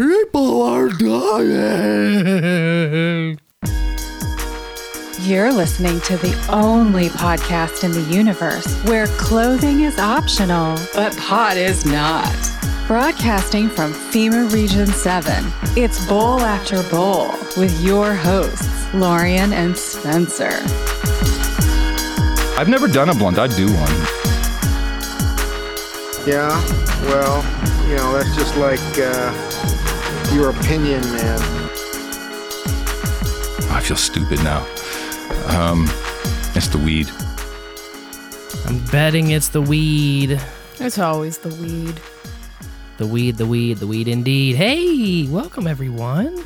People are dying. You're listening to the only podcast in the universe where clothing is optional, but pot is not. Broadcasting from FEMA Region 7, it's Bowl After Bowl with your hosts, Laurien and Spencer. I've never done a blunt. I'd do one. Yeah, well, you know, that's just like uh, your opinion, man. I feel stupid now. Um, it's the weed. I'm betting it's the weed. It's always the weed. The weed, the weed, the weed indeed. Hey, welcome everyone.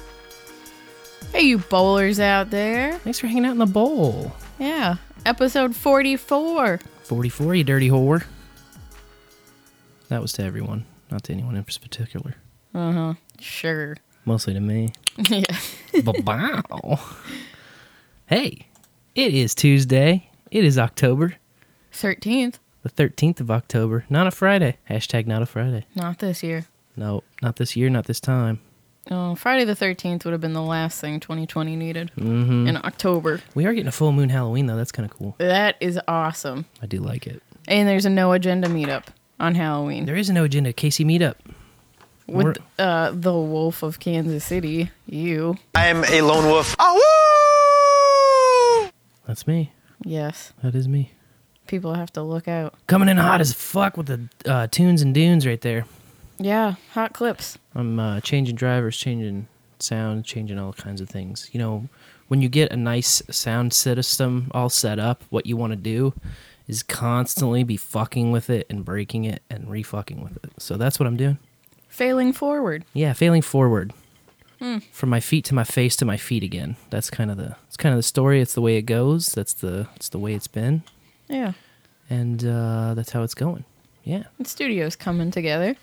Hey, you bowlers out there. Thanks for hanging out in the bowl. Yeah, episode 44. 44, you dirty whore. That was to everyone, not to anyone in particular. Uh huh. Sure. Mostly to me. yeah. Ba-bow. Hey, it is Tuesday. It is October, 13th. the 13th of October. Not a Friday. Hashtag not a Friday. Not this year. No, not this year, not this time. Oh, Friday the 13th would have been the last thing 2020 needed Mm-hmm. in October. We are getting a full moon Halloween, though. That's kind of cool. That is awesome. I do like it. And there's a no agenda meetup on Halloween There is a no agenda. Casey meetup. With uh, the Wolf of Kansas City. You. I am a lone wolf. Oh, That's me. Yes. That is me. People have to look out. Coming in hot as fuck with the uh, tunes and dunes right there. Yeah, hot clips. I'm uh, changing drivers, changing sound, changing all kinds of things. You know, when you get a nice sound system all set up, what you want to do is constantly be fucking with it and breaking it and refucking with it. So that's what I'm doing. Failing forward. Yeah, failing forward. From my feet to my face to my feet again. That's kind of the it's kind of the story. It's the way it goes. That's the it's the way it's been, Yeah. and uh, that's how it's going. Yeah, The studio's coming together.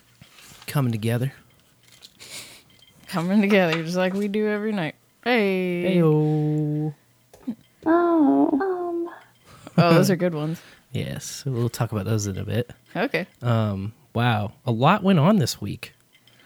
coming together. Coming together just like we do every night. Hey. Heyo. Oh, those are good ones. Yes, we'll talk about those in a bit. Okay. Um, wow, a lot went on this week.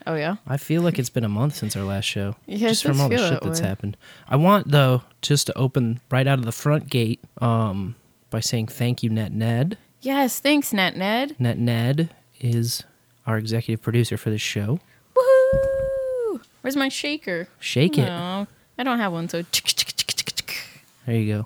Oh yeah. I feel like it's been a month since our last show. Yeah, just from all the shit that that's way. happened. I want though just to open right out of the front gate um by saying thank you Net Ned. Yes. Thanks, Net Ned. Net Ned is our executive producer for this show. Woohoo! Where's my shaker? Shake it. No, I don't have one. So There you go.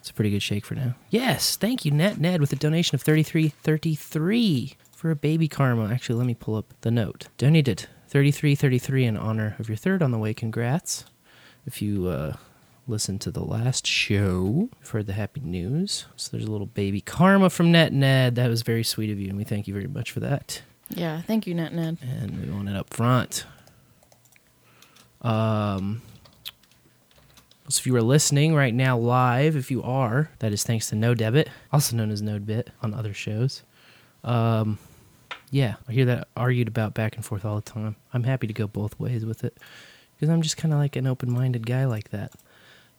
It's a pretty good shake for now. Yes, thank you, Net Ned, with a donation of thirty three thirty three for a baby karma. Actually, let me pull up the note. Donated thirty three thirty three in honor of your third on the way. Congrats. If you uh, listened to the last show, you've heard the happy news. So there's a little baby karma from Net Ned. That was very sweet of you, and we thank you very much for that. yeah. Thank you, Net Ned. And we want it up front. Um, so if you are listening right now live, if you are, that is thanks to No Debit, also known as NodeBit on other shows. Um, yeah, I hear that argued about back and forth all the time. I'm happy to go both ways with it because I'm just kind of like an open-minded guy like that.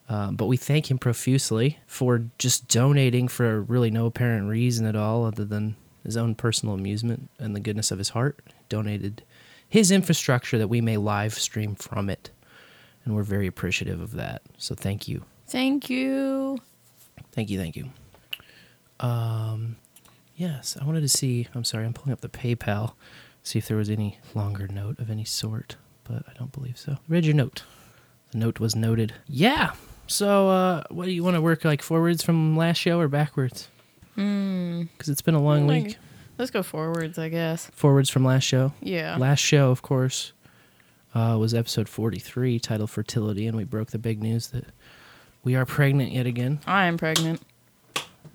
Um, but we thank him profusely for just donating for really no apparent reason at all, other than his own personal amusement and the goodness of his heart. Donated his infrastructure that we may live stream from it, and we're very appreciative of that. So thank you, Thank you. thank you, thank you. Um, yes, I wanted to see. I'm sorry, I'm pulling up the PayPal, see if there was any longer note of any sort, but I don't believe so. Read your note. The note was noted. Yeah. So, uh, what do you want to work like forwards from last show or backwards? Hmm. Because it's been a long Like- week. Let's go forwards, I guess. Forwards from last show. Yeah. Last show, of course, uh, was episode 43, titled Fertility, and we broke the big news that we are pregnant yet again. I am pregnant.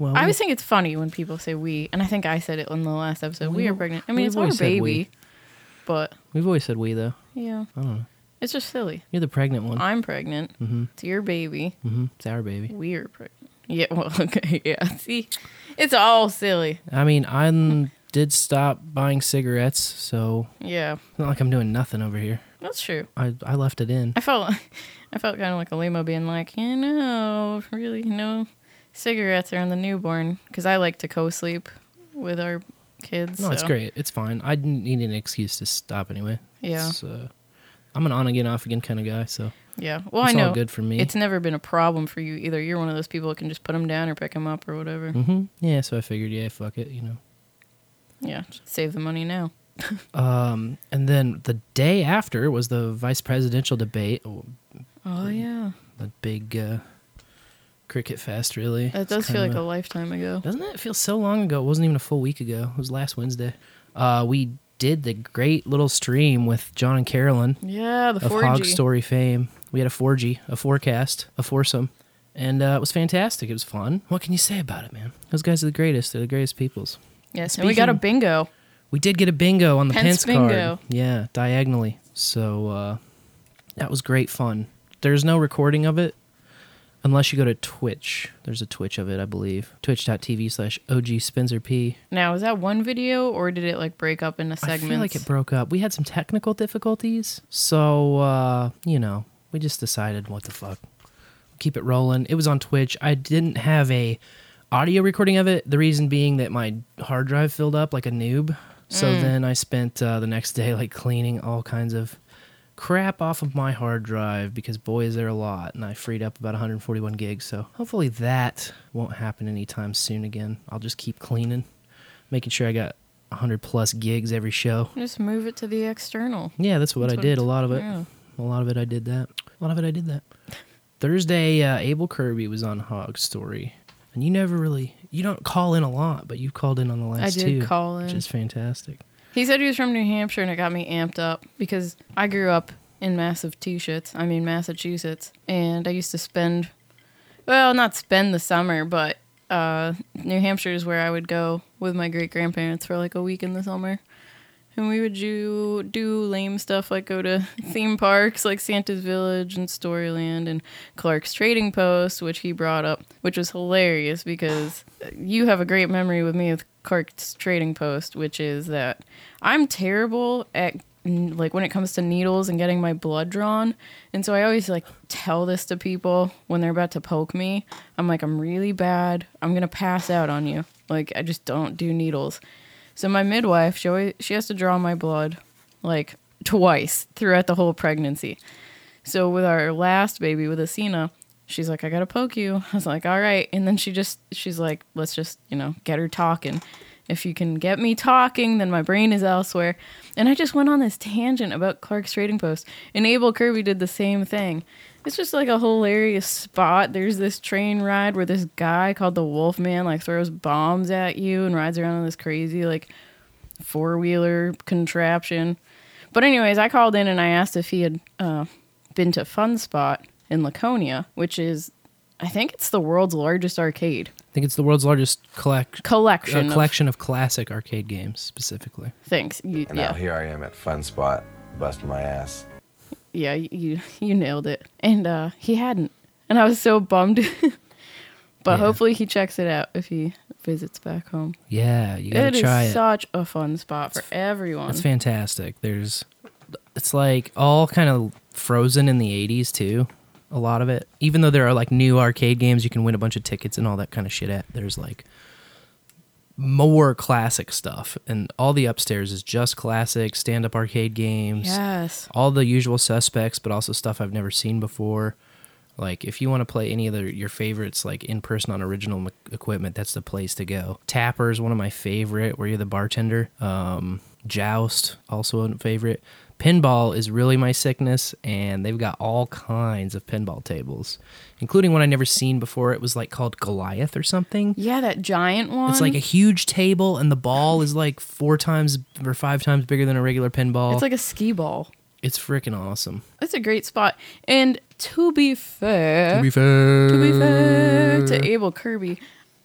Well, I always think it's funny when people say we, and I think I said it in the last episode. We, are pregnant. I mean, it's our always said baby, we. but we've always said we, though. yeah, I don't know. it's just silly. You're the pregnant one. I'm pregnant. mm-hmm. It's your baby. Mm-hmm. It's our baby. We're pregnant. Yeah. Well. Okay. Yeah. See, it's all silly. I mean, I did stop buying cigarettes, so Yeah. it's not like I'm doing nothing over here. That's true. I, I left it in. I felt I felt kind of like a limo being like, you know, really, no cigarettes are on the newborn because I like to co-sleep with our kids. No, it's great. It's fine. I didn't need an excuse to stop anyway. Yeah. It's, uh, I'm an on again, off again kind of guy, so Yeah. Well, It's I all know good for me. It's never been a problem for you either. You're one of those people that can just put them down or pick them up or whatever. Mm-hmm. yeah. So I figured, yeah, fuck it, you know. Yeah. Save the money now. Um, and then the day after was the vice presidential debate, oh, Oh yeah. the big uh, cricket fest. Really, It does feel like of a lifetime ago. Doesn't it feel so long ago? It wasn't even a full week ago. It was last Wednesday. Uh, we did the great little stream with John and Carolyn Yeah, the of 4G. Hog Story fame. We had a 4G, a forecast, a foursome, and uh, it was fantastic. It was fun. What can you say about it, man? Those guys are the greatest. They're the greatest peoples. Yes, and we got a bingo. We did get a bingo on the Pence Pence, card. bingo. Yeah, diagonally. So uh, that was great fun. There's no recording of it unless you go to Twitch. There's a Twitch of it, I believe. Twitch.tv slash OG Spencer P. Now, is that one video or did it like break up into segments? I feel like it broke up. We had some technical difficulties. So, uh, you know, we just decided what the fuck. Keep it rolling. It was on Twitch. I didn't have a audio recording of it. The reason being that my hard drive filled up like a noob. So then I spent uh, the next day like cleaning all kinds of crap off of my hard drive because boy is there a lot and I freed up about 141 gigs. So hopefully that won't happen anytime soon again. I'll just keep cleaning, making sure I got 100 plus gigs every show. Just move it to the external. Yeah, that's what That's I did. A lot of it. yeah. A lot of it I did that. A lot of it I did that. Thursday, uh, Abel Kirby was on Hog Story. And you never really, you don't call in a lot, but you called in on the last I did two. call Which is fantastic. He said he was from New Hampshire, and it got me amped up because I grew up in massive T-shits. I mean Massachusetts, and I used to spend, well, not spend the summer, but uh, New Hampshire is where I would go with my great grandparents for like a week in the summer, and we would do do lame stuff like go to theme parks like Santa's Village and Storyland and Clark's Trading Post, which he brought up, which was hilarious because you have a great memory with me with Clark's Trading Post, which is that I'm terrible at like when it comes to needles and getting my blood drawn. And so I always like tell this to people when they're about to poke me. I'm like I'm really bad. I'm going to pass out on you. Like I just don't do needles. So my midwife, she always, she has to draw my blood like twice throughout the whole pregnancy. So with our last baby with Asina, she's like, I gotta poke you. I was like, all right. And then she just, she's like, let's just, you know, get her talking. If you can get me talking, then my brain is elsewhere. And I just went on this tangent about Clark's Trading Post. And Abel Kirby did the same thing. It's just like a hilarious spot. There's this train ride where this guy called the Wolfman like throws bombs at you and rides around on this crazy like four wheeler contraption. But anyways, I called in and I asked if he had uh, been to Fun Spot in Laconia, which is, I think it's the world's largest arcade I think it's the world's largest collect- collection. uh, collection of classic arcade games, specifically. Thanks. You, And now here I am at Fun Spot, busting my ass. Yeah, you you nailed it. And uh, he hadn't, and I was so bummed. but Yeah. hopefully he checks it out if he visits back home. Yeah, you gotta It is try it. such a fun spot for everyone. It's fantastic. There's, it's like all kind of frozen in the '80s too. A lot of it, even though there are like new arcade games, you can win a bunch of tickets and all that kind of shit. At there's like more classic stuff, and all the upstairs is just classic stand-up arcade games. Yes. all the usual suspects, but also stuff I've never seen before. Like if you want to play any of the, your favorites, like in person on original m- equipment, that's the place to go. Tapper is one of my favorite, where you're the bartender. Um, Joust also a favorite. Pinball is really my sickness, and they've got all kinds of pinball tables, including one I never seen before. It was like called Goliath or something. Yeah, that giant one. It's like a huge table, and the ball is like four times or five times bigger than a regular pinball. It's like a skee ball. it's freaking awesome. It's a great spot. And to be fair, To be fair, to be fair to Abel Kirby,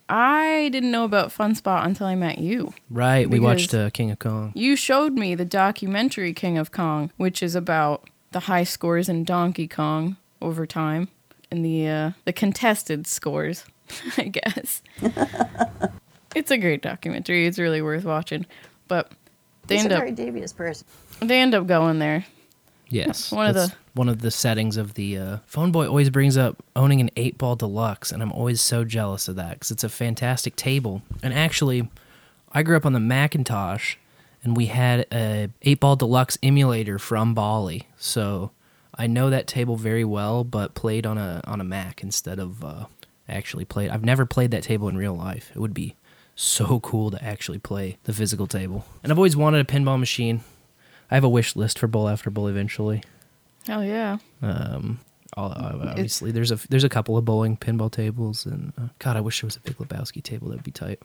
I didn't know about Fun Spot until I met you. Right, we watched uh, King of Kong. You showed me the documentary King of Kong, which is about the high scores in Donkey Kong over time and the uh, the contested scores, I guess. it's a great documentary. It's really worth watching. But they He's a end up very devious person. they end up going there. Yes, One of the- one of the settings of the uh, phone boy always brings up owning an eight ball deluxe, and I'm always so jealous of that because it's a fantastic table. And actually, I grew up on the Macintosh, and we had a 8 ball deluxe emulator from Bally. So I know that table very well, but played on a on a Mac instead of uh, actually played. I've never played that table in real life. It would be so cool to actually play the physical table. And I've always wanted a pinball machine. I have a wish list for Bowl After Bowl eventually. Hell yeah. Um, all- uh, obviously, there's a there's a couple of bowling pinball tables, and uh, God, I wish there was a Big Lebowski table. That'd be tight.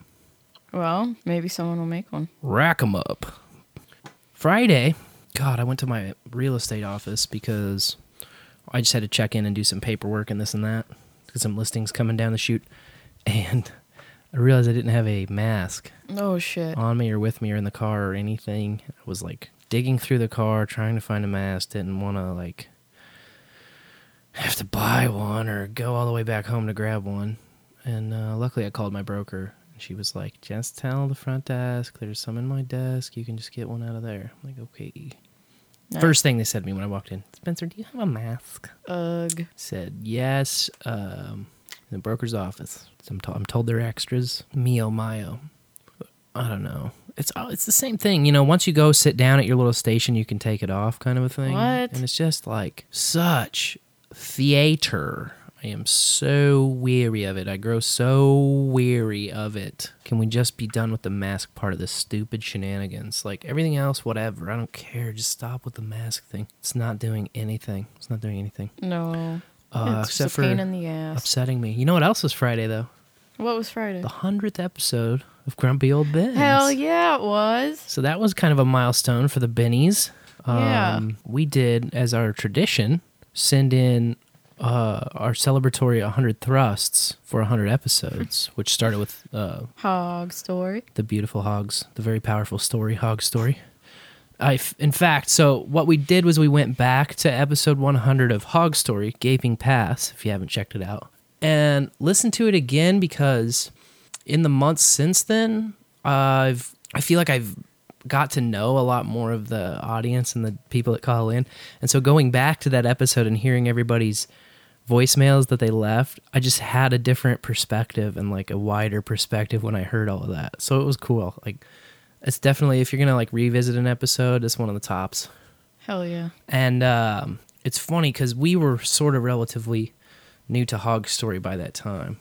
Well, maybe someone will make one. Rack 'em up. Friday, God, I went to my real estate office because I just had to check in and do some paperwork and this and that because some listings coming down the chute, and I realized I didn't have a mask Oh shit. on me or with me or in the car or anything. I was like digging through the car trying to find a mask. Didn't want to like have to buy one or go all the way back home to grab one. And uh, luckily, I called my broker. And she was like, "Just tell the front desk there's some in my desk. You can just get one out of there." I'm like, "Okay." Nice. First thing they said to me when I walked in, Spencer, do you have a mask? Ugh. said yes um, in the broker's office. I'm, to- I'm told they're extras. Mio Mayo. I don't know. It's oh, it's the same thing, you know. Once you go sit down at your little station, you can take it off, kind of a thing. What? And it's just like such theater. I am so weary of it. I grow so weary of it. Can we just be done with the mask part of this stupid shenanigans? Like everything else, whatever. I don't care. Just stop with the mask thing. It's not doing anything. It's not doing anything. No. Uh, it's except just a pain for in the ass. upsetting me. You know what else was Friday though? What was Friday? The hundredth episode of Grumpy Old Bens. Hell yeah, it was. So that was kind of a milestone for the Bennies. Yeah. Um, We did, as our tradition, send in uh, our celebratory 100 thrusts for 100 episodes, which started with uh, Hog story. the beautiful hogs, the very powerful story, hog story. I, f- in fact, so what we did was we went back to episode 100 of Hog Story, Gaping Pass, if you haven't checked it out, and listen to it again because in the months since then, I've I feel like I've got to know a lot more of the audience and the people that call in, and so going back to that episode and hearing everybody's voicemails that they left, I just had a different perspective and like a wider perspective when I heard all of that. So it was cool. Like it's definitely if you're gonna like revisit an episode, it's one of the tops. Hell yeah. And um, it's funny because we were sort of relatively new to Hog Story by that time.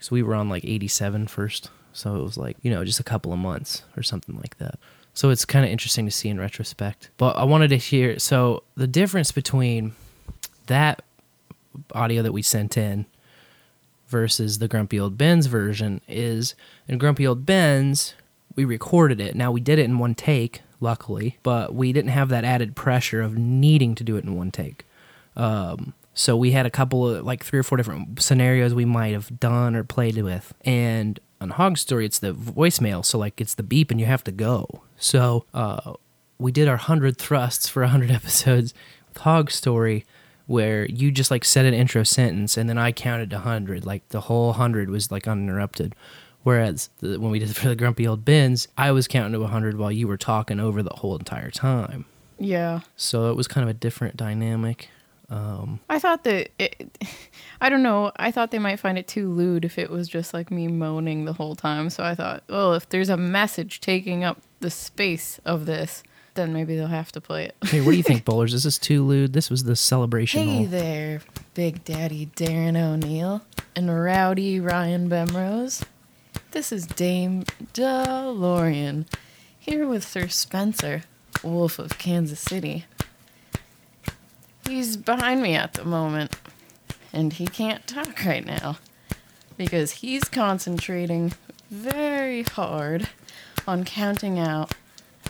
So we were on like 87 first. So it was like, you know, just a couple of months or something like that. So it's kind of interesting to see in retrospect. But I wanted to hear so the difference between that audio that we sent in versus the Grumpy Old Ben's version is in Grumpy Old Ben's, we recorded it. Now we did it in one take, luckily, but we didn't have that added pressure of needing to do it in one take. Um, so we had a couple of like three or four different scenarios we might have done or played with. And on Hog Story, it's the voicemail. So like it's the beep and you have to go. So uh, we did our 100 thrusts for 100 episodes with Hog Story where you just like said an intro sentence and then I counted to 100. Like the whole 100 was like uninterrupted. Whereas the, when we did it for the Grumpy Old Bens, I was counting to 100 while you were talking over the whole entire time. Yeah. So it was kind of a different dynamic. Um, I thought that it, I don't know. I thought they might find it too lewd if it was just like me moaning the whole time. So I thought, well, if there's a message taking up the space of this, then maybe they'll have to play it. Hey, what do you think, bowlers? Is this too lewd? This was the celebration Hey there, Big Daddy Darren O'Neill and Rowdy Ryan Bemrose. This is Dame DeLorean here with Sir Spencer, Wolf of Kansas City. He's behind me at the moment, and he can't talk right now because he's concentrating very hard on counting out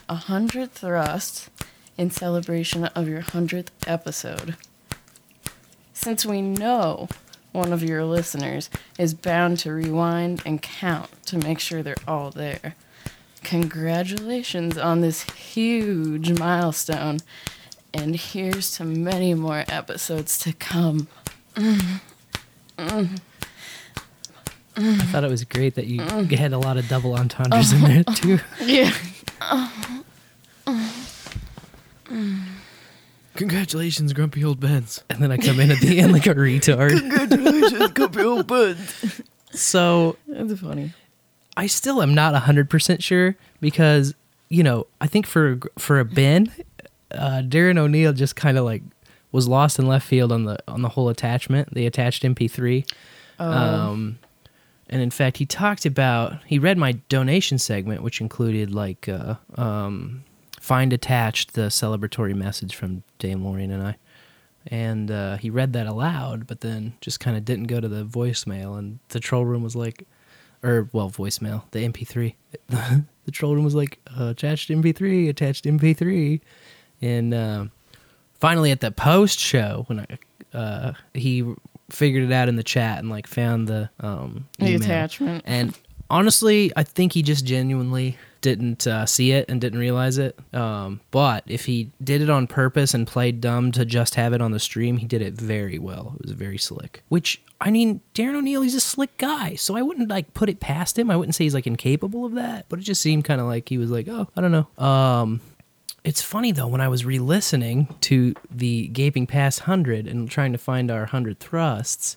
a hundred thrusts in celebration of your hundredth episode. Since we know one of your listeners is bound to rewind and count to make sure they're all there, congratulations on this huge milestone, and here's to many more episodes to come. I thought it was great that you mm. had a lot of double entendres in uh-huh. there too. Yeah. Uh-huh. Congratulations, Grumpy Old Bens. And then I come in at the end like a retard. Congratulations, Grumpy Old Buds. So That's funny. I still am not 100% sure because you know, I think for for a Ben, uh, Darren O'Neill just kind of like was lost in left field on the on the whole attachment, the attached MP3. Um, and in fact, he talked about he read my donation segment, which included like uh, um, find attached the celebratory message from Dame Laurien and I, and uh, he read that aloud, but then just kind of didn't go to the voicemail, and the troll room was like, or well, voicemail, the MP3. the troll room was like uh, attached MP3, attached MP3, and um finally at the post show when I uh, he figured it out in the chat and like found the um The email. attachment. and honestly I think he just genuinely didn't uh, see it and didn't realize it. Um but if he did it on purpose and played dumb to just have it on the stream he did it very well. It was very slick. Which I mean Darren O'Neill he's a slick guy so I wouldn't like put it past him. I wouldn't say he's like incapable of that but it just seemed kind of like he was like oh I don't know. Um it's funny though when I was re-listening to the Gaping Past Hundred and trying to find our hundred thrusts,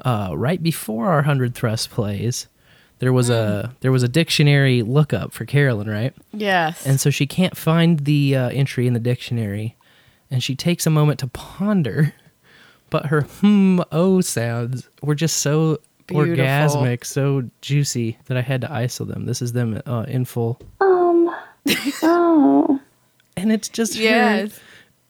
uh, right before our hundred thrust plays, there was a there was a dictionary lookup for Carolyn, right? Yes. And so she can't find the uh, entry in the dictionary, and she takes a moment to ponder, but her hmm oh sounds were just so Beautiful. orgasmic, so juicy that I had to ISO them. This is them uh, in full. and it's just her, yes.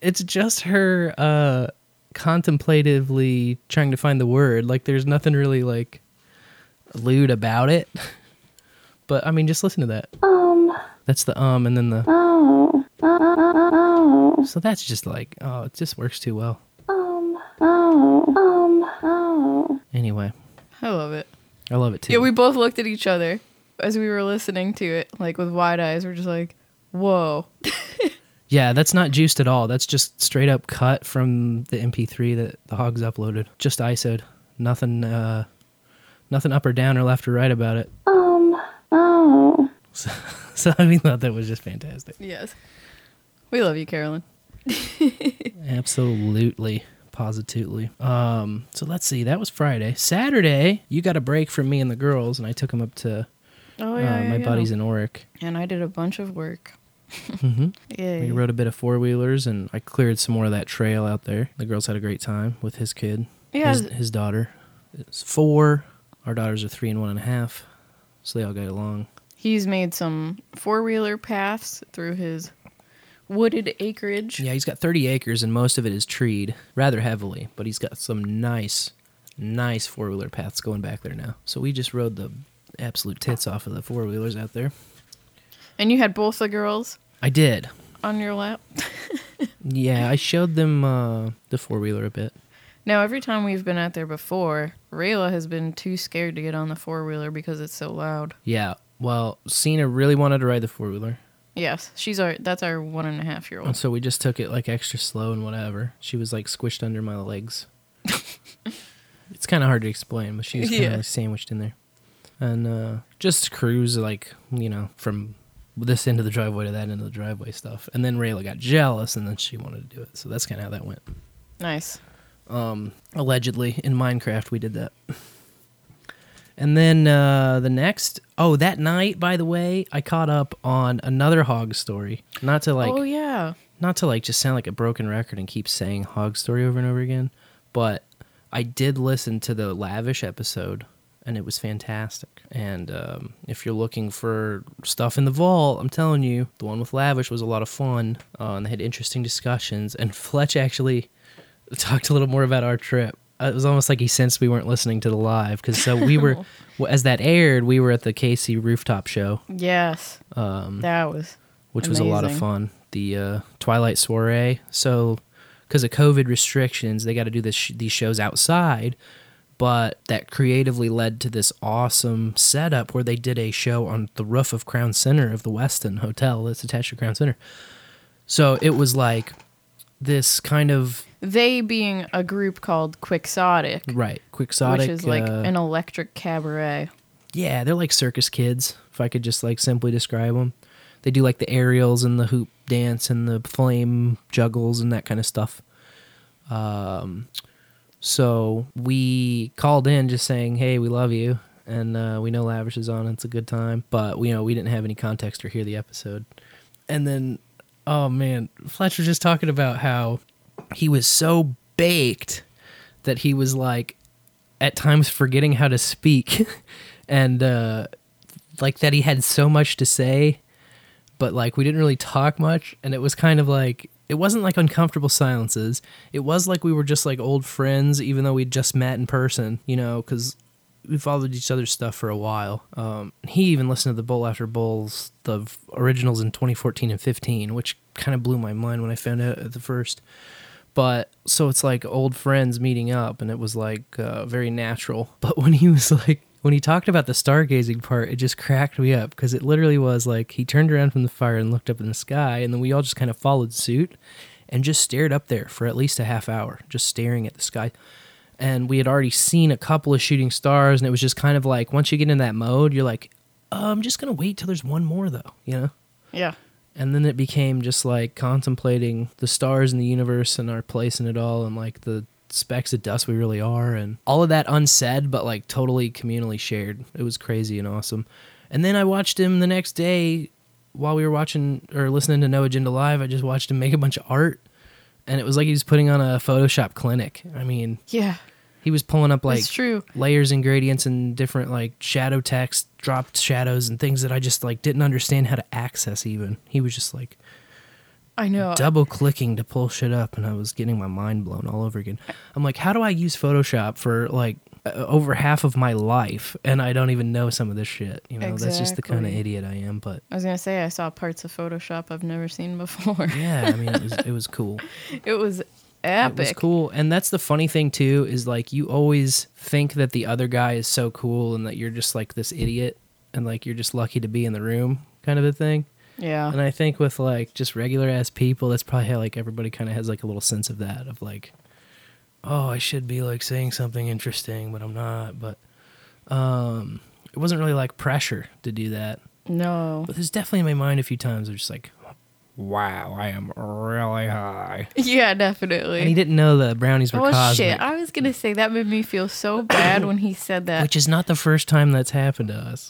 it's just her uh contemplatively trying to find the word. Like there's nothing really like lewd about it. But i mean just listen to that. Um. That's the um and then the oh. Oh, oh. so that's just like oh it just works too well. Um. Oh. Um. Oh. Anyway. I love it. i love it too. Yeah, we both looked at each other as we were listening to it, like with wide eyes. We're just like, whoa. Yeah, that's not juiced at all. That's just straight up cut from the MP3 that the Hogs uploaded. Just ISO'd. Nothing uh nothing up or down or left or right about it. Um oh. So, so I mean thought that was just fantastic. Yes. We love you, Carolyn. Absolutely. Positively. Um so let's see, that was Friday. Saturday, you got a break from me and the girls and I took them up to Oh, uh, my buddies in Orrick. And I did a bunch of work. Mhm. Yay. We rode a bit of four wheelers and I cleared some more of that trail out there. The girls had a great time with his kid. Yeah. his, his daughter is four. Our daughters are three and one and a half, so they all got along. He's made some four wheeler paths through his wooded acreage. Yeah, he's got 30 acres and most of it is treed rather heavily, but he's got some nice, nice four wheeler paths going back there now. So we just rode the absolute tits off of the four wheelers out there. And you had both the girls I did. on your lap. Yeah, I showed them uh, the four wheeler a bit. Now, every time we've been out there before, Rayla has been too scared to get on the four wheeler because it's so loud. Yeah, well, Cena really wanted to ride the four wheeler. Yes, she's our that's our one and a half year old. And old. so we just took it like extra slow and whatever. She was like squished under my legs. it's kind of hard to explain, but she was kind of Yeah. like sandwiched in there. And uh, just cruise like, you know, from this end of the driveway to that end of the driveway stuff. And then Rayla got jealous and then she wanted to do it. So that's kind of how that went. Nice. Um, allegedly in Minecraft we did that. And then uh, the next, oh, that night, by the way, I caught up on another hog story. Not to like oh yeah. not to like just sound like a broken record and keep saying hog story over and over again, but I did listen to the lavish episode and it was fantastic. And um, if you're looking for stuff in the vault, I'm telling you, the one with lavish was a lot of fun. Uh, and they had interesting discussions. And Fletch actually talked a little more about our trip. Uh, It was almost like he sensed we weren't listening to the live because so we were, as that aired, we were at the Casey rooftop show Yes. Um, that was which was a lot of fun. The uh, Twilight Soiree. So, because of COVID restrictions, they got to do this sh- these shows outside. But that creatively led to this awesome setup where they did a show on the roof of Crown Center of the Westin Hotel that's attached to Crown Center. So it was like this kind of they being a group called Quixotic, right quixotic. which is like uh, an electric cabaret. Yeah, they're like circus kids, if I could just like simply describe them. They do like the aerials and the hoop dance and the flame juggles and that kind of stuff. Um, so we called in just saying, "Hey, we love you," and uh, we know Lavish is on. It's a good time, but we you know we didn't have any context or hear the episode. and then oh man, Fletcher just talking about how he was so baked that he was like at times forgetting how to speak and uh like that he had so much to say but like we didn't really talk much and it was kind of like it wasn't like uncomfortable silences. It was like we were just like old friends even though we'd just met in person you know because we followed each other's stuff for a while. Um, he even listened to the bowl after bowls the originals in 2014 and 15 which kind of blew my mind when i found out at the first. But so it's like old friends meeting up and it was like uh, very natural. But when he was like when he talked about the stargazing part it just cracked me up because it literally was like he turned around from the fire and looked up in the sky and then we all just kind of followed suit and just stared up there for at least a half hour just staring at the sky and we had already seen a couple of shooting stars and it was just kind of like once you get in that mode you're like oh, i'm just gonna wait till there's one more though you know Yeah. and then it became just like contemplating the stars in the universe and our place in it all and like the specks of dust we really are and all of that unsaid but like totally communally shared it was crazy and awesome and then i watched him the next day while we were watching or listening to no agenda live i just watched him make a bunch of art and it was like he was putting on a photoshop clinic i mean Yeah. he was pulling up like true. layers and gradients and different like shadow text, dropped shadows and things that I just like didn't understand how to access even. He was just like I know. double clicking to pull shit up and I was getting my mind blown all over again. I'm like, how do I use Photoshop for like uh, over half of my life and I don't even know some of this shit, you know? That's just the kind of Exactly. idiot I am, but I was gonna say I saw parts of Photoshop I've never seen before. yeah, I mean, it was it was cool. it was epic. It was cool. And that's the funny thing too is like you always think that the other guy is so cool and that you're just like this idiot and like you're just lucky to be in the room kind of a thing. Yeah. And I think with like just regular ass people, that's probably how like everybody kind of has like a little sense of that of like, oh, I should be like saying something interesting, but I'm not. But um, it wasn't really like pressure to do that. no. But there's definitely in my mind a few times of just like, wow, I am really high. Yeah, definitely. And he didn't know the brownies were Oh cosmic. shit! I was gonna say that made me feel so bad when he said that. which is not the first time that's happened to us.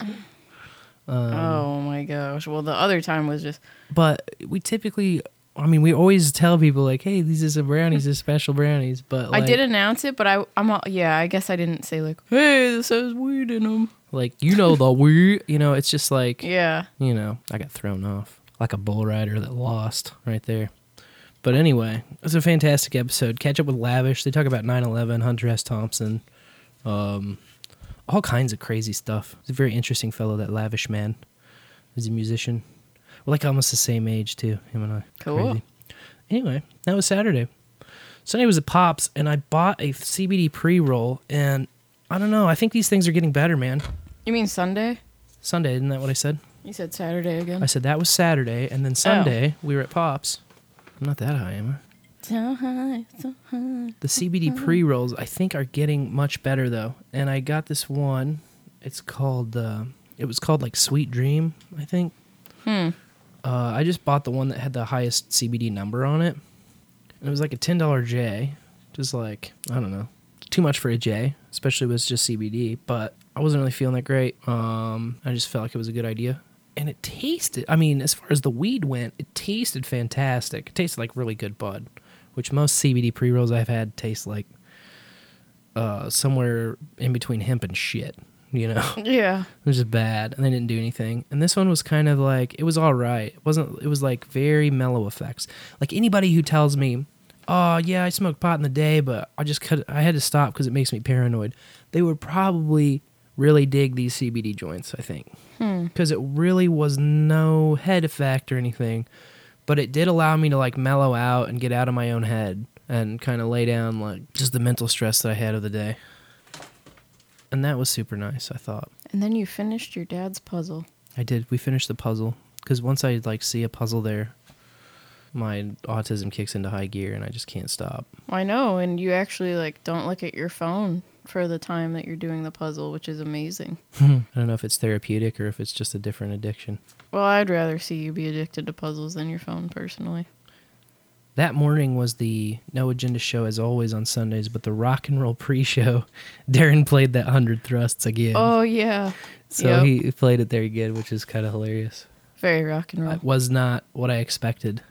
Oh my gosh! Well, the other time was just But we typically, I mean, we always tell people like, "Hey, these are some brownies, these are special brownies." But like, I did announce it, but I I'm all, yeah. I guess I didn't say like, hey, this has weed in them. like you know the we, you know, it's just like Yeah. you know, I got thrown off like a bull rider that lost right there. But anyway, it's a fantastic episode. Catch up with Lavish. They talk about 9/11, Hunter S. Thompson, um, all kinds of crazy stuff. He's a very interesting fellow. That Lavish man. He's a musician. We're like almost the same age too. Him and I. Cool. Anyway, that was Saturday. Sunday was at Pops, and I bought a CBD pre roll, and I don't know. I think these things are getting better, man. You mean Sunday? Sunday, isn't that what I said? You said Saturday again. I said that was Saturday, and then Sunday oh. we were at Pops. I'm not that high, am I? So high, so high. The CBD pre rolls I think are getting much better though, and I got this one. It's called. Uh, it was called like Sweet Dream, I think. Hmm. Uh, I just bought the one that had the highest CBD number on it. And It was like a ten dollar J, just like I don't know, too much for a J, especially with just CBD. But I wasn't really feeling that great. Um, I just felt like it was a good idea, and it tasted. I mean, as far as the weed went, it tasted fantastic. It tasted like really good bud, which most CBD pre rolls I've had taste like uh, somewhere in between hemp and shit. You know. Yeah. It was just bad, and they didn't do anything. And this one was kind of like it was all right. It wasn't. It was like very mellow effects. Like anybody who tells me, "Oh yeah, I smoked pot in the day, but I just cut. I had to stop because it makes me paranoid," they would probably really dig these CBD joints. I think because it really was no head effect or anything, but it did allow me to like mellow out and get out of my own head and kind of lay down like just the mental stress that I had of the day. And that was super nice. I thought. And then you finished your dad's puzzle. I did. We finished the puzzle because once I like see a puzzle there, my autism kicks into high gear and I just can't stop. I know, and you actually like don't look at your phone for the time that you're doing the puzzle, which is amazing. I don't know if it's therapeutic or if it's just a different addiction. Well, I'd rather see you be addicted to puzzles than your phone, personally. That morning was the No Agenda show as always on Sundays, but the rock and roll pre-show, Darren played that hundred thrusts again. Oh yeah. so yep. he played it there again, which is kind of hilarious. Very rock and roll. It was not what I expected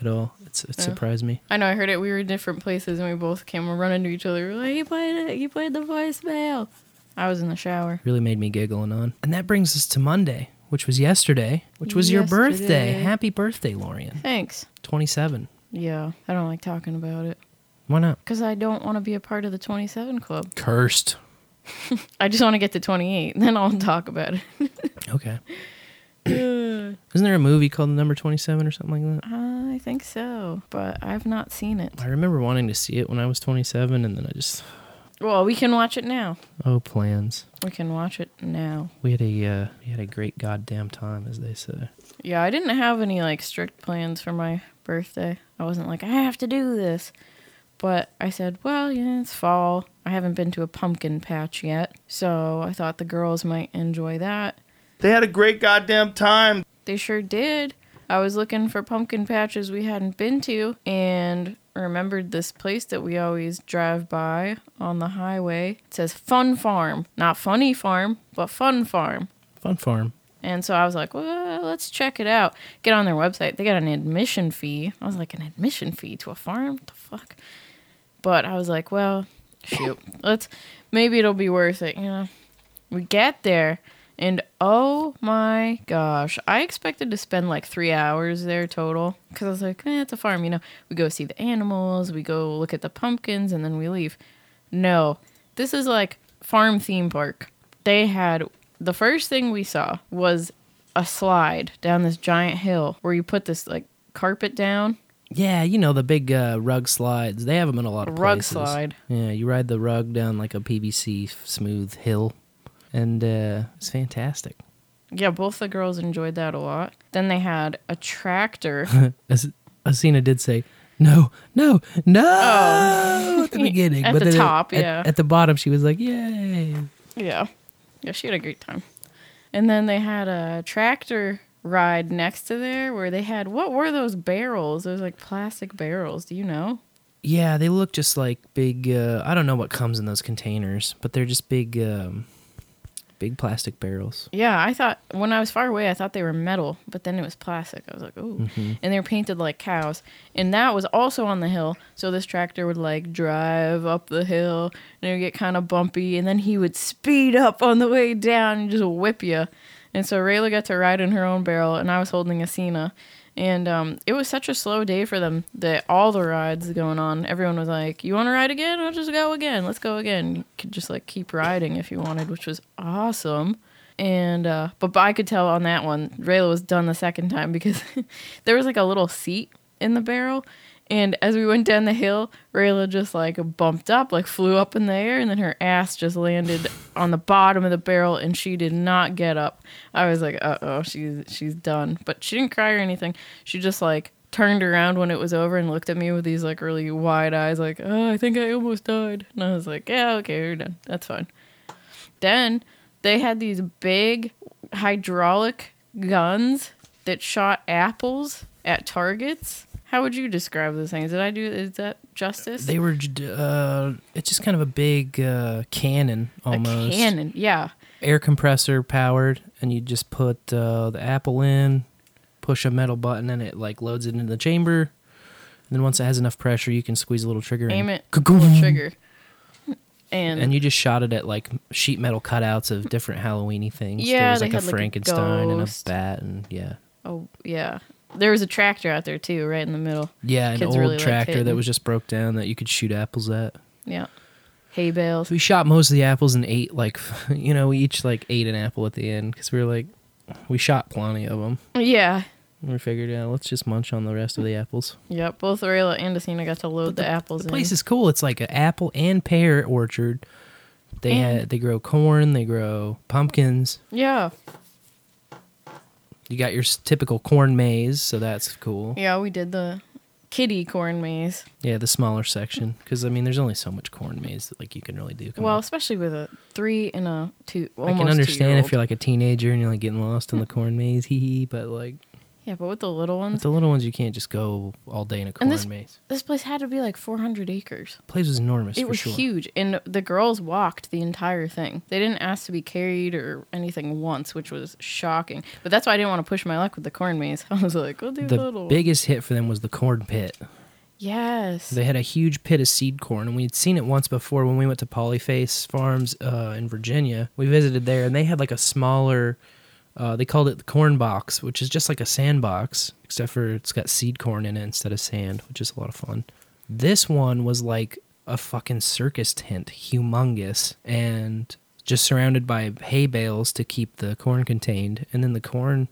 at all. It's, it Yeah. surprised me. I know. I heard it. We were in different places, and we both came running to each other. We were like, "You played it. You played the voicemail." I was in the shower. Really made me giggle and on. And that brings us to Monday, which was yesterday, which was your birthday. Happy birthday, Laurien. Thanks. 27. Yeah, I don't like talking about it Why not? because I don't want to be a part of the 27 club. Cursed. I just want to get to 28, then I'll talk about it. Okay. Isn't there a movie called The Number 27 or something like that? I think so, but I've not seen it. I remember wanting to see it when I was 27, and then I just. Well, we can watch it now. Oh, plans. We can watch it now. We had a uh, we had a great goddamn time, as they say. Yeah, I didn't have any like strict plans for my birthday. I wasn't like I have to do this. But I said, well, yeah, it's fall. I haven't been to a pumpkin patch yet, so I thought the girls might enjoy that. They had a great goddamn time. They sure did. I was looking for pumpkin patches we hadn't been to and remembered this place that we always drive by on the highway. It says Fun Farm. Not Funny Farm, but Fun Farm. Fun farm. And so I was like, well, let's check it out. Get on their website. They got an admission fee. I was like, an admission fee to a farm? What the fuck? But I was like, well, shoot. Let's maybe it'll be worth it, you know. We get there and oh my gosh, I expected to spend like 3 hours there total cuz I was like, eh, it's a farm, you know. We go see the animals, we go look at the pumpkins and then we leave. No. This is like farm theme park. They had the first thing we saw was a slide down this giant hill where you put this like carpet down, Yeah, you know the big uh, rug slides. They have them in a lot of rug places. slide. Yeah, you ride the rug down like a PVC smooth hill, and uh, it's fantastic. Yeah, both the girls enjoyed that a lot. Then they had a tractor. As Asina did say, "No, no, no" at the beginning, Oh. At but the then top, at, yeah. At the bottom, she was like, "Yay!" yeah. Yeah, she had a great time. And then they had a tractor ride next to there where they had what were those barrels? Those like plastic barrels, do you know? Yeah, they look just like big. Uh, I don't know what comes in those containers, but they're just big, um, big plastic barrels. Yeah, I thought when I was far away, I thought they were metal, but then it was plastic. I was like, ooh. Mm-hmm. And they were painted like cows. And that was also on the hill. So this tractor would like drive up the hill and it would get kind of bumpy. And then he would speed up on the way down and just whip you. And so Rayla got to ride in her own barrel, and I was holding Asina. And um, it was such a slow day for them that all the rides going on, everyone was like, "You want to ride again? I'll just go again. Let's go again." You could just like keep riding if you wanted, which was awesome. And uh, but, but I could tell on that one, Rayla was done the second time because there was like a little seat in the barrel, and as we went down the hill, Rayla just like bumped up, like flew up in the air, and then her ass just landed on the bottom of the barrel, and she did not get up. I was like, uh oh, she's she's done. But she didn't cry or anything. She just like turned around when it was over and looked at me with these like really wide eyes, like, oh, I think I almost died. And I was like, yeah, okay, you're done. That's fine. Then they had these big hydraulic guns that shot apples at targets. How would you describe those things? Did I do is that justice? They were, uh, it's just kind of a big uh, cannon almost. a cannon. Yeah. Air compressor powered, and you just put uh, the apple in, push a metal button, and it like loads it into the chamber. And then once it has enough pressure, you can squeeze a little trigger. Aim and it, the trigger. And, And you just shot it at like sheet metal cutouts of different Halloweeny things. Yeah, there was like a had, like, a Frankenstein and a bat, and yeah, oh yeah. There was a tractor out there too, right in the middle. yeah, an Kids old really liked tractor that hitting. was just broke down that you could shoot apples at. Yeah. Hay bales. We shot most of the apples and ate like, you know, we each like ate an apple at the end because we were like, we shot plenty of them. Yeah. And we figured, yeah, let's just munch on the rest of the apples. Yep. Both Rayla and Asina got to load the, apples The in. place is cool. It's like an apple and pear orchard. They And- had they grow corn, they grow pumpkins. yeah. You got your typical corn maze, so that's cool. Yeah, we did the kitty corn maze. Yeah, the smaller section because I mean, there's only so much corn maze that like you can really do. Come well, on. especially with a three and a two. I can understand if you're like a teenager and you're like getting lost in the corn maze, hee hee. But like, Yeah, but with the little ones, With the little ones, you can't just go all day in a corn this- maze. this place had to be like 400 acres. The place was enormous. It for was sure. huge, and the girls walked the entire thing. They didn't ask to be carried or anything once, which was shocking. But that's why I didn't want to push my luck with the corn maze. I was like, we'll do The little. biggest hit for them was the corn pit. yes. They had a huge pit of seed corn, and we had seen it once before when we went to Polyface Farms uh, in Virginia. We visited there, and they had like a smaller. Uh, they called it the corn box, which is just like a sandbox, except for it's got seed corn in it instead of sand, which is a lot of fun. This one was like a fucking circus tent, humongous, and just surrounded by hay bales to keep the corn contained. And then the corn,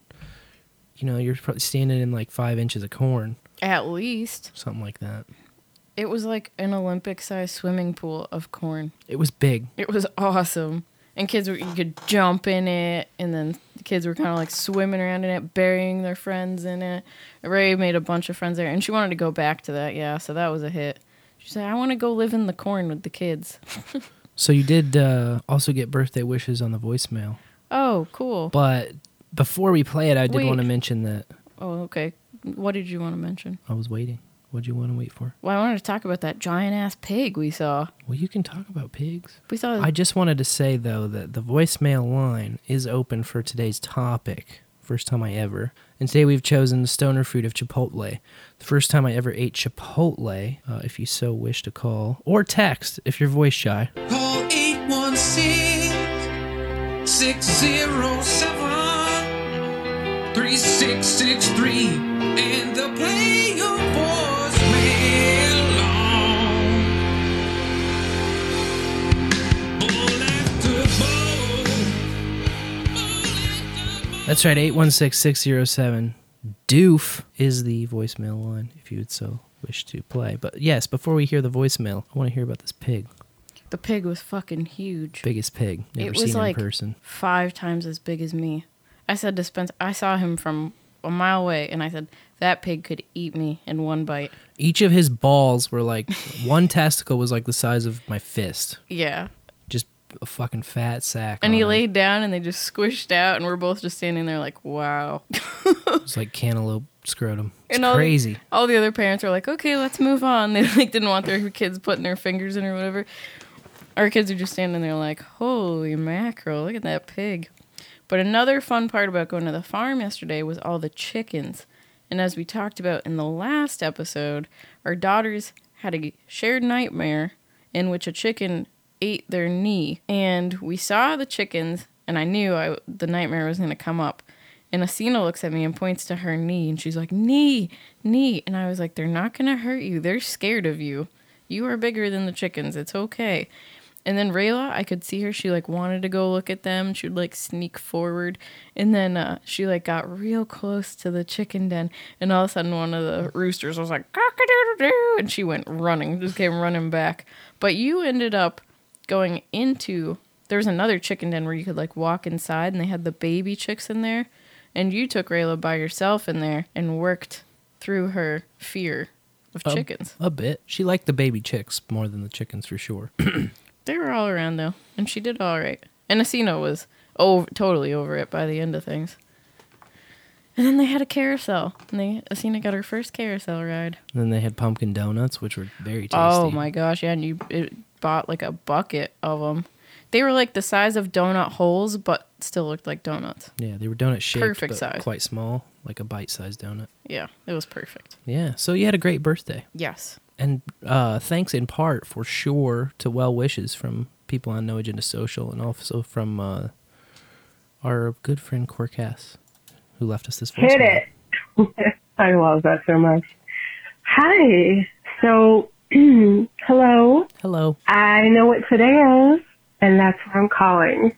you know, you're probably standing in like five inches of corn, At least. something like that. It was like an Olympic sized swimming pool of corn. It was big. It was awesome. And kids were, you could jump in it, and then the kids were kind of like swimming around in it, burying their friends in it. Ray made a bunch of friends there, and she wanted to go back to that, yeah, so that was a hit. She said, I want to go live in the corn with the kids. So you did uh, also get birthday wishes on the voicemail. Oh, cool. But before we play it, I did Wait. want to mention that Oh, okay. What did you want to mention? I was waiting. What'd you want to wait for? Well, I wanted to talk about that giant ass pig we saw. Well, you can talk about pigs. We saw. I just wanted to say though that the voicemail line is open for today's topic. First time I ever. And today we've chosen the stoner food of Chipotle. The first time I ever ate Chipotle, uh, if you so wish to call, or text if you're voice shy. Call 816 607 3663 and they'll play your voicemail on. Bowl after bowl. That's right, 816-607. Doof is the voicemail line if you would so wish to play. But yes, before we hear the voicemail, I want to hear about this pig. the pig was fucking huge. Biggest pig. Never it seen was in person. five times as big as me. I said to Spence, I saw him from a mile away, and I said that pig could eat me in one bite. Each of his balls were like one testicle was like the size of my fist. Yeah. Just a fucking fat sack. And he him. laid down, and they just squished out, and we're both just standing there like, wow. it's like cantaloupe scrotum. It's And all the- crazy. All the other parents are like, okay, let's move on. They like didn't want their kids putting their fingers in or whatever. Our kids are just standing there like, holy mackerel, look at that pig. But another fun part about going to the farm yesterday was all the chickens. And as we talked about in the last episode, our daughters had a shared nightmare in which a chicken ate their knee. And we saw the chickens, and I knew I, the nightmare was going to come up. And Asina looks at me and points to her knee, and she's like, knee, knee. And I was like, they're not going to hurt you. They're scared of you. You are bigger than the chickens. It's okay. And then Rayla, I could see her. She like wanted to go look at them. She would like sneak forward, and then uh, she like got real close to the chicken den. And all of a sudden, one of the roosters was like cock-a-doodle-doo, and she went running, just came running back. But you ended up going into. There was another chicken den where you could like walk inside, and they had the baby chicks in there. And you took Rayla by yourself in there and worked through her fear of Um, chickens. A bit. She liked the baby chicks more than the chickens for sure. They were all around though, and she did all right. And Asino was over, totally over it by the end of things. And then they had a carousel, and they Asina got her first carousel ride. And then they had pumpkin donuts, which were very tasty. Oh my gosh! Yeah, and you it bought like a bucket of them. They were like the size of donut holes, but still looked like donuts. Yeah, they were donut shaped, Perfect but size. quite small, like a bite-sized donut. Yeah, it was perfect. Yeah, so you had a great birthday, Yes. And uh, thanks in part for sure to well wishes from people on No Agenda Social, and also from uh, our good friend Corcas, who left us this Hit it. I love that so much. Hi. So, hello. Hello. I know what today is, and that's why I'm calling.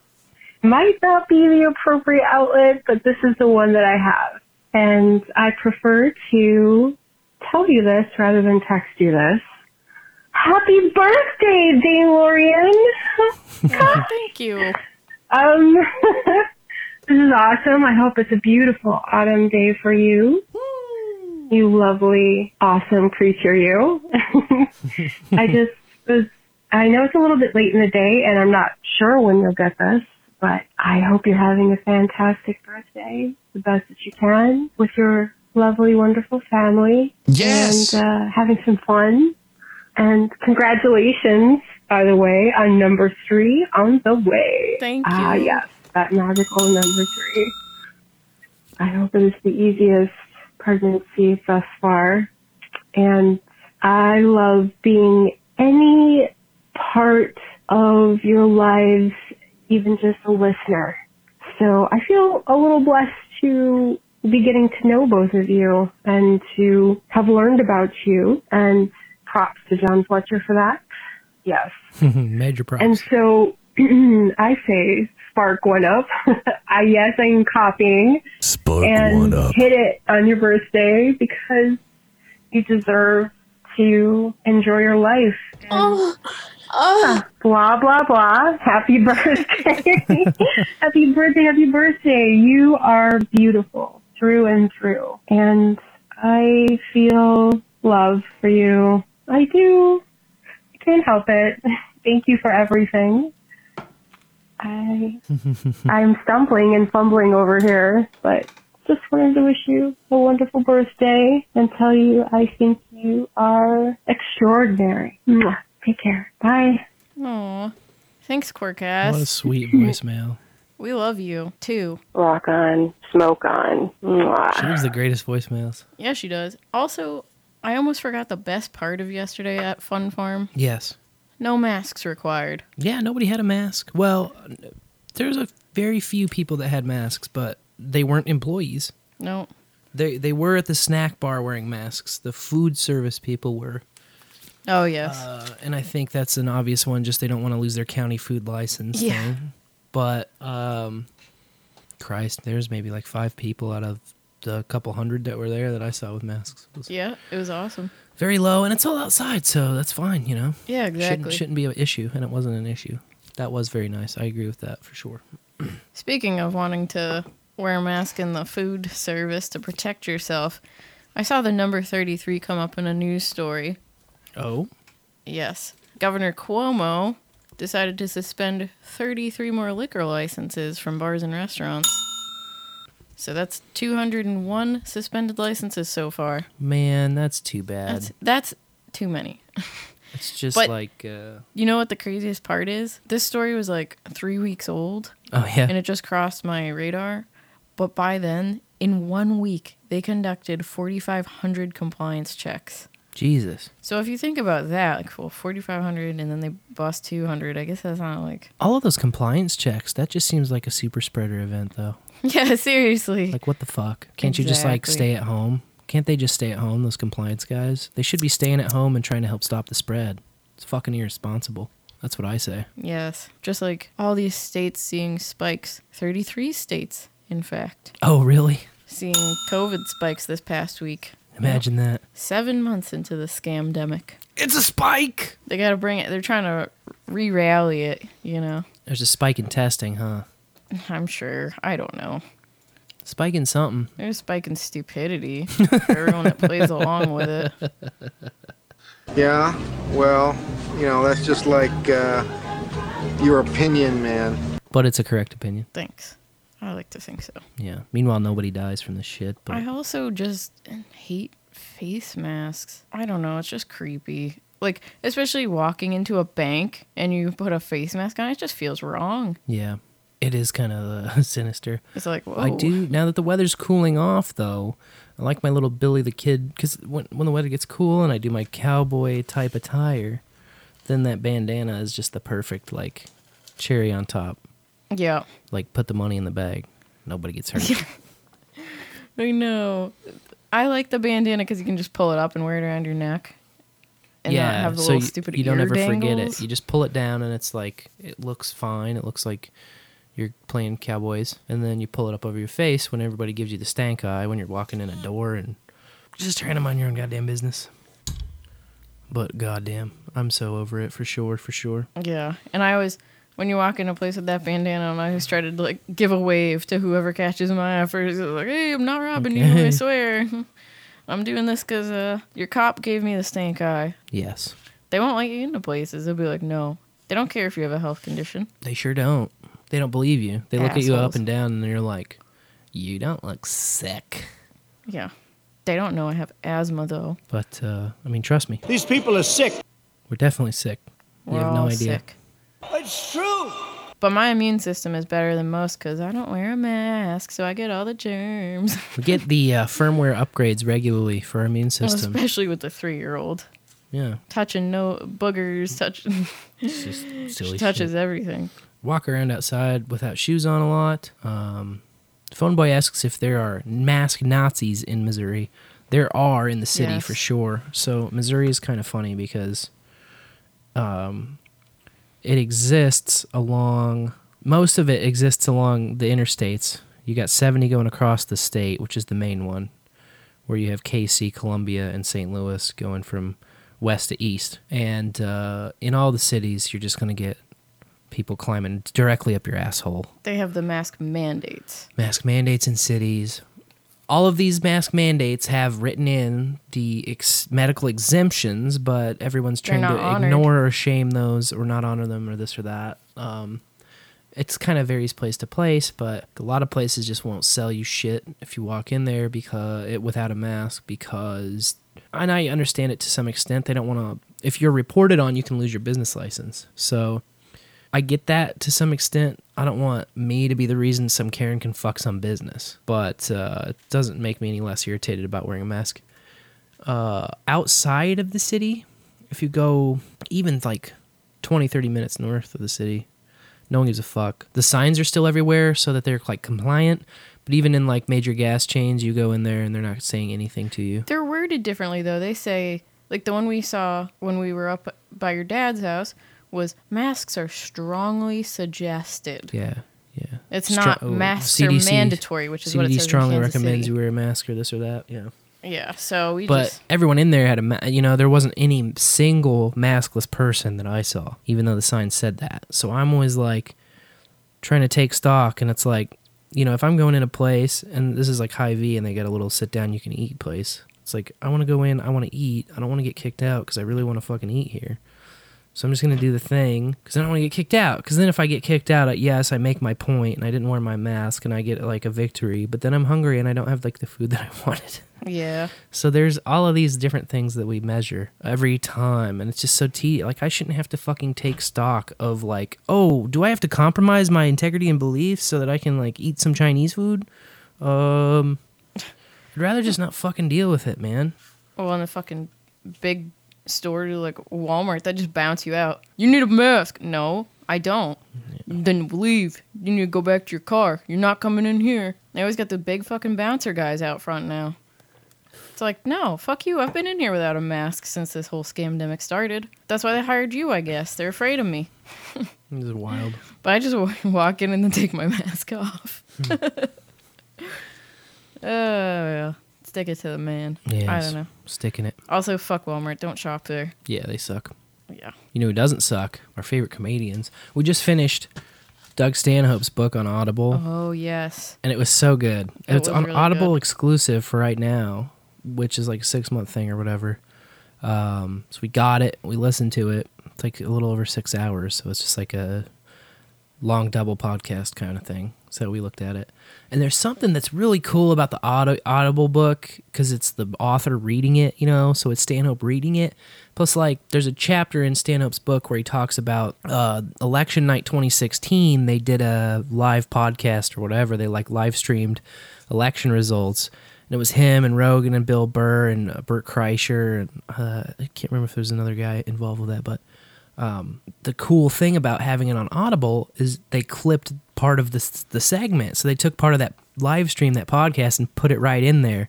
Might not be the appropriate outlet, but this is the one that I have. And I prefer to tell you this rather than text you this. Happy birthday, Dame Laurien! Thank you. Um, this is awesome. I hope it's a beautiful autumn day for you. You lovely, awesome creature, you. I just was, I know it's a little bit late in the day and I'm not sure when you'll get this, But I hope you're having a fantastic birthday, the best that you can, with your lovely, wonderful family. Yes. And uh, having some fun. And congratulations, by the way, on number three on the way. Thank you. Ah, you. yes, that magical number three. I hope it is the easiest pregnancy thus far. And I love being any part of your lives, even just a listener. So I feel a little blessed to be getting to know both of you and to have learned about you. And props to John Fletcher for that. Yes. Major props. And so I say spark one up. I yes, I am copying Spark and one up. hit it on your birthday because you deserve to enjoy your life. Oh, oh. Blah blah blah. Happy birthday. happy birthday, happy birthday. You are beautiful through and through. And I feel love for you. I do. I can't help it. Thank you for everything. I I'm stumbling and fumbling over here, but just wanted to wish you a wonderful birthday and tell you I think you are extraordinary. Mwah. Take care. Bye. Aw. Thanks, what a Quirkass. sweet voicemail. We love you, too. Rock on. Smoke on. Mwah. She leaves the greatest voicemails. Yeah, she does. Also, I almost forgot the best part of yesterday at Fun Farm. Yes. No masks required. Yeah, nobody had a mask. Well, there's a very few people that had masks, but they weren't employees. No. They they were at the snack bar wearing masks. The food service people were, Oh, yes. uh, and I think that's an obvious one. Just they don't want to lose their county food license. Yeah. Thing. But um, Christ, there's maybe like five people out of the couple hundred that were there that I saw with masks. It was yeah, it was awesome. very low, and it's all outside, so that's fine. You know. Yeah, Shouldn't, exactly. shouldn't be an issue, and it wasn't an issue. That was very nice. I agree with that for sure. Speaking of wanting to wear a mask in the food service to protect yourself, I saw the number 33 come up in a news story. Oh, Yes. Governor Cuomo decided to suspend 33 more liquor licenses from bars and restaurants. So that's 201 suspended licenses so far. man, that's too bad. That's that's too many. it's just but- like, uh, You know what the craziest part is? This story was like 3 weeks old oh yeah, and it just crossed my radar. But by then, in 1 week, they conducted 4500 compliance checks. Jesus. So if you think about that, like well, 4500 and then they bust 200, I guess that's not like All of those compliance checks. That just seems like a super spreader event, though. Yeah, seriously. Like, what the fuck? Can't you just like stay at home? Can't they just stay at home? Those compliance guys. They should be staying at home and trying to help stop the spread. It's fucking irresponsible. That's what I say. yes. Just like all these states seeing spikes. 33 states, in fact, Oh, really? seeing COVID spikes this past week. Imagine that. Seven months into the scamdemic. It's a spike. They got to bring it. They're trying to re rally it, you know? There's a spike in testing, huh? I'm sure. I don't know. Spike in something. There's a spike in stupidity. for Everyone that plays along with it. Yeah, well, you know, that's just like uh, your opinion, man. But it's a correct opinion. Thanks. I like to think so. Yeah. Meanwhile, nobody dies from this shit. But I also just hate face masks. I don't know. It's just creepy. Like, especially walking into a bank and you put a face mask on, it just feels wrong. yeah, it is kind of uh, sinister. It's like, whoa. I do now that the weather's cooling off, though. I like my little Billy the Kid because when when the weather gets cool and I do my cowboy type attire, then that bandana is just the perfect like cherry on top. Yeah. Like put the money in the bag, nobody gets hurt. I know. I like the bandana because you can just pull it up and wear it around your neck. And yeah, not have the so little you, stupid you don't ever forget it. You just pull it down and it's like it looks fine. It looks like you're playing cowboys, and then you pull it up over your face when everybody gives you the stank eye when you're walking in a door and just trying to mind your own goddamn business. But goddamn, I'm so over it for sure, for sure. Yeah, and I always, when you walk in a place with that bandana on, I always try to like give a wave to whoever catches my eye first. Like, hey, I'm not robbing you. I swear. I'm doing this because uh, your cop gave me the stank eye. Yes, They won't let you into places. They'll be like, no. They don't care if you have a health condition. they sure don't. they don't believe you. They look at you up and down, and they're like, "You don't look sick." Yeah. They don't know I have asthma though. But uh, I mean, trust me, These people are sick. we're definitely sick. We're have no all idea. sick. It's true. But my immune system is better than most because I don't wear a mask, so I get all the germs. We get the uh, firmware upgrades regularly for our immune system. Especially with the three-year-old Yeah, touching no boogers, touch. it's just silly. she touches shit. everything. Walk around outside without shoes on a lot. Um, phone boy asks if there are mask Nazis in Missouri. There are in the city Yes. for sure. So Missouri is kind of funny because um, it exists along most of it exists along the interstates. You got 70 going across the state, which is the main one, where you have KC, Columbia, and St. Louis going from west to east. And uh, in all the cities, you're just going to get people climbing directly up your asshole. They have the mask mandates. Mask mandates in cities. All of these mask mandates have written in the ex- medical exemptions, but everyone's trying to honored. ignore or shame those or not honor them or this or that. Um, it's kind of varies place to place, but a lot of places just won't sell you shit if you walk in there because it without a mask because and I understand it to some extent. They don't want to if you're reported on, you can lose your business license. So I get that to some extent. I don't want me to be the reason some Karen can fuck some business, but uh, it doesn't make me any less irritated about wearing a mask. Uh, outside of the city, if you go even like 20, 30 minutes north of the city, no one gives a fuck. The signs are still everywhere so that they're like compliant, but even in like major gas chains, you go in there and they're not saying anything to you. They're worded differently though. They say like the one we saw when we were up by your dad's house was masks are strongly suggested. Yeah, yeah. It's Stro- not oh, masks CDC are mandatory, which is what it CDC says strongly recommends City. you wear a mask or this or that. Yeah. Yeah, so we But just everyone in there had a, ma- you know, there wasn't any single maskless person that I saw, even though the sign said that. So I'm always like trying to take stock, and it's like, you know, if I'm going in a place and this is like Hy-Vee and they got a little sit down you can eat place, it's like I want to go in, I want to eat, I don't want to get kicked out because I really want to fucking eat here. So I'm just gonna do the thing because I don't want to get kicked out. Because then if I get kicked out, uh, yes, I make my point and I didn't wear my mask and I get like a victory. But then I'm hungry and I don't have like the food that I wanted. yeah. So there's all of these different things that we measure every time, and it's just so te like I shouldn't have to fucking take stock of like, oh, do I have to compromise my integrity and beliefs so that I can like eat some Chinese food? Um, I'd rather just not fucking deal with it, man. Well, in a fucking big store to like Walmart, that just bounce you out. You need a mask. No, I don't. Then leave. You need to go back to your car. You're not coming in here. They always got the big fucking bouncer guys out front now. It's like, no, fuck you. I've been in here without a mask since this whole scamdemic started. That's why they hired you, I guess. They're afraid of me. This is wild. But I just wa- walk in and then take my mask off. Hmm. oh, yeah. Stick it to the man. I don't know. Sticking it. Also, fuck Walmart. Don't shop there. Yeah, they suck. Yeah. You know who doesn't suck? Our favorite comedians. We just finished Doug Stanhope's book on Audible. Oh, yes. and it was so good. It it's on really Audible good. exclusive for right now, which is like a six month thing or whatever. Um, so we got it, we listened to it. It's like a little over six hours, so it's just like a long double podcast kind of thing. So we looked at it, and there's something that's really cool about the Audi- Audible book because it's the author reading it, you know. So it's Stanhope reading it. Plus, like, there's a chapter in Stanhope's book where he talks about uh, election night 2016. They did a live podcast or whatever. They like live streamed election results, and it was him and Rogan and Bill Burr and uh, Bert Kreischer and uh, I can't remember if there's another guy involved with that, but um, the cool thing about having it on Audible is they clipped part of the the segment, so they took part of that live stream, that podcast, and put it right in there.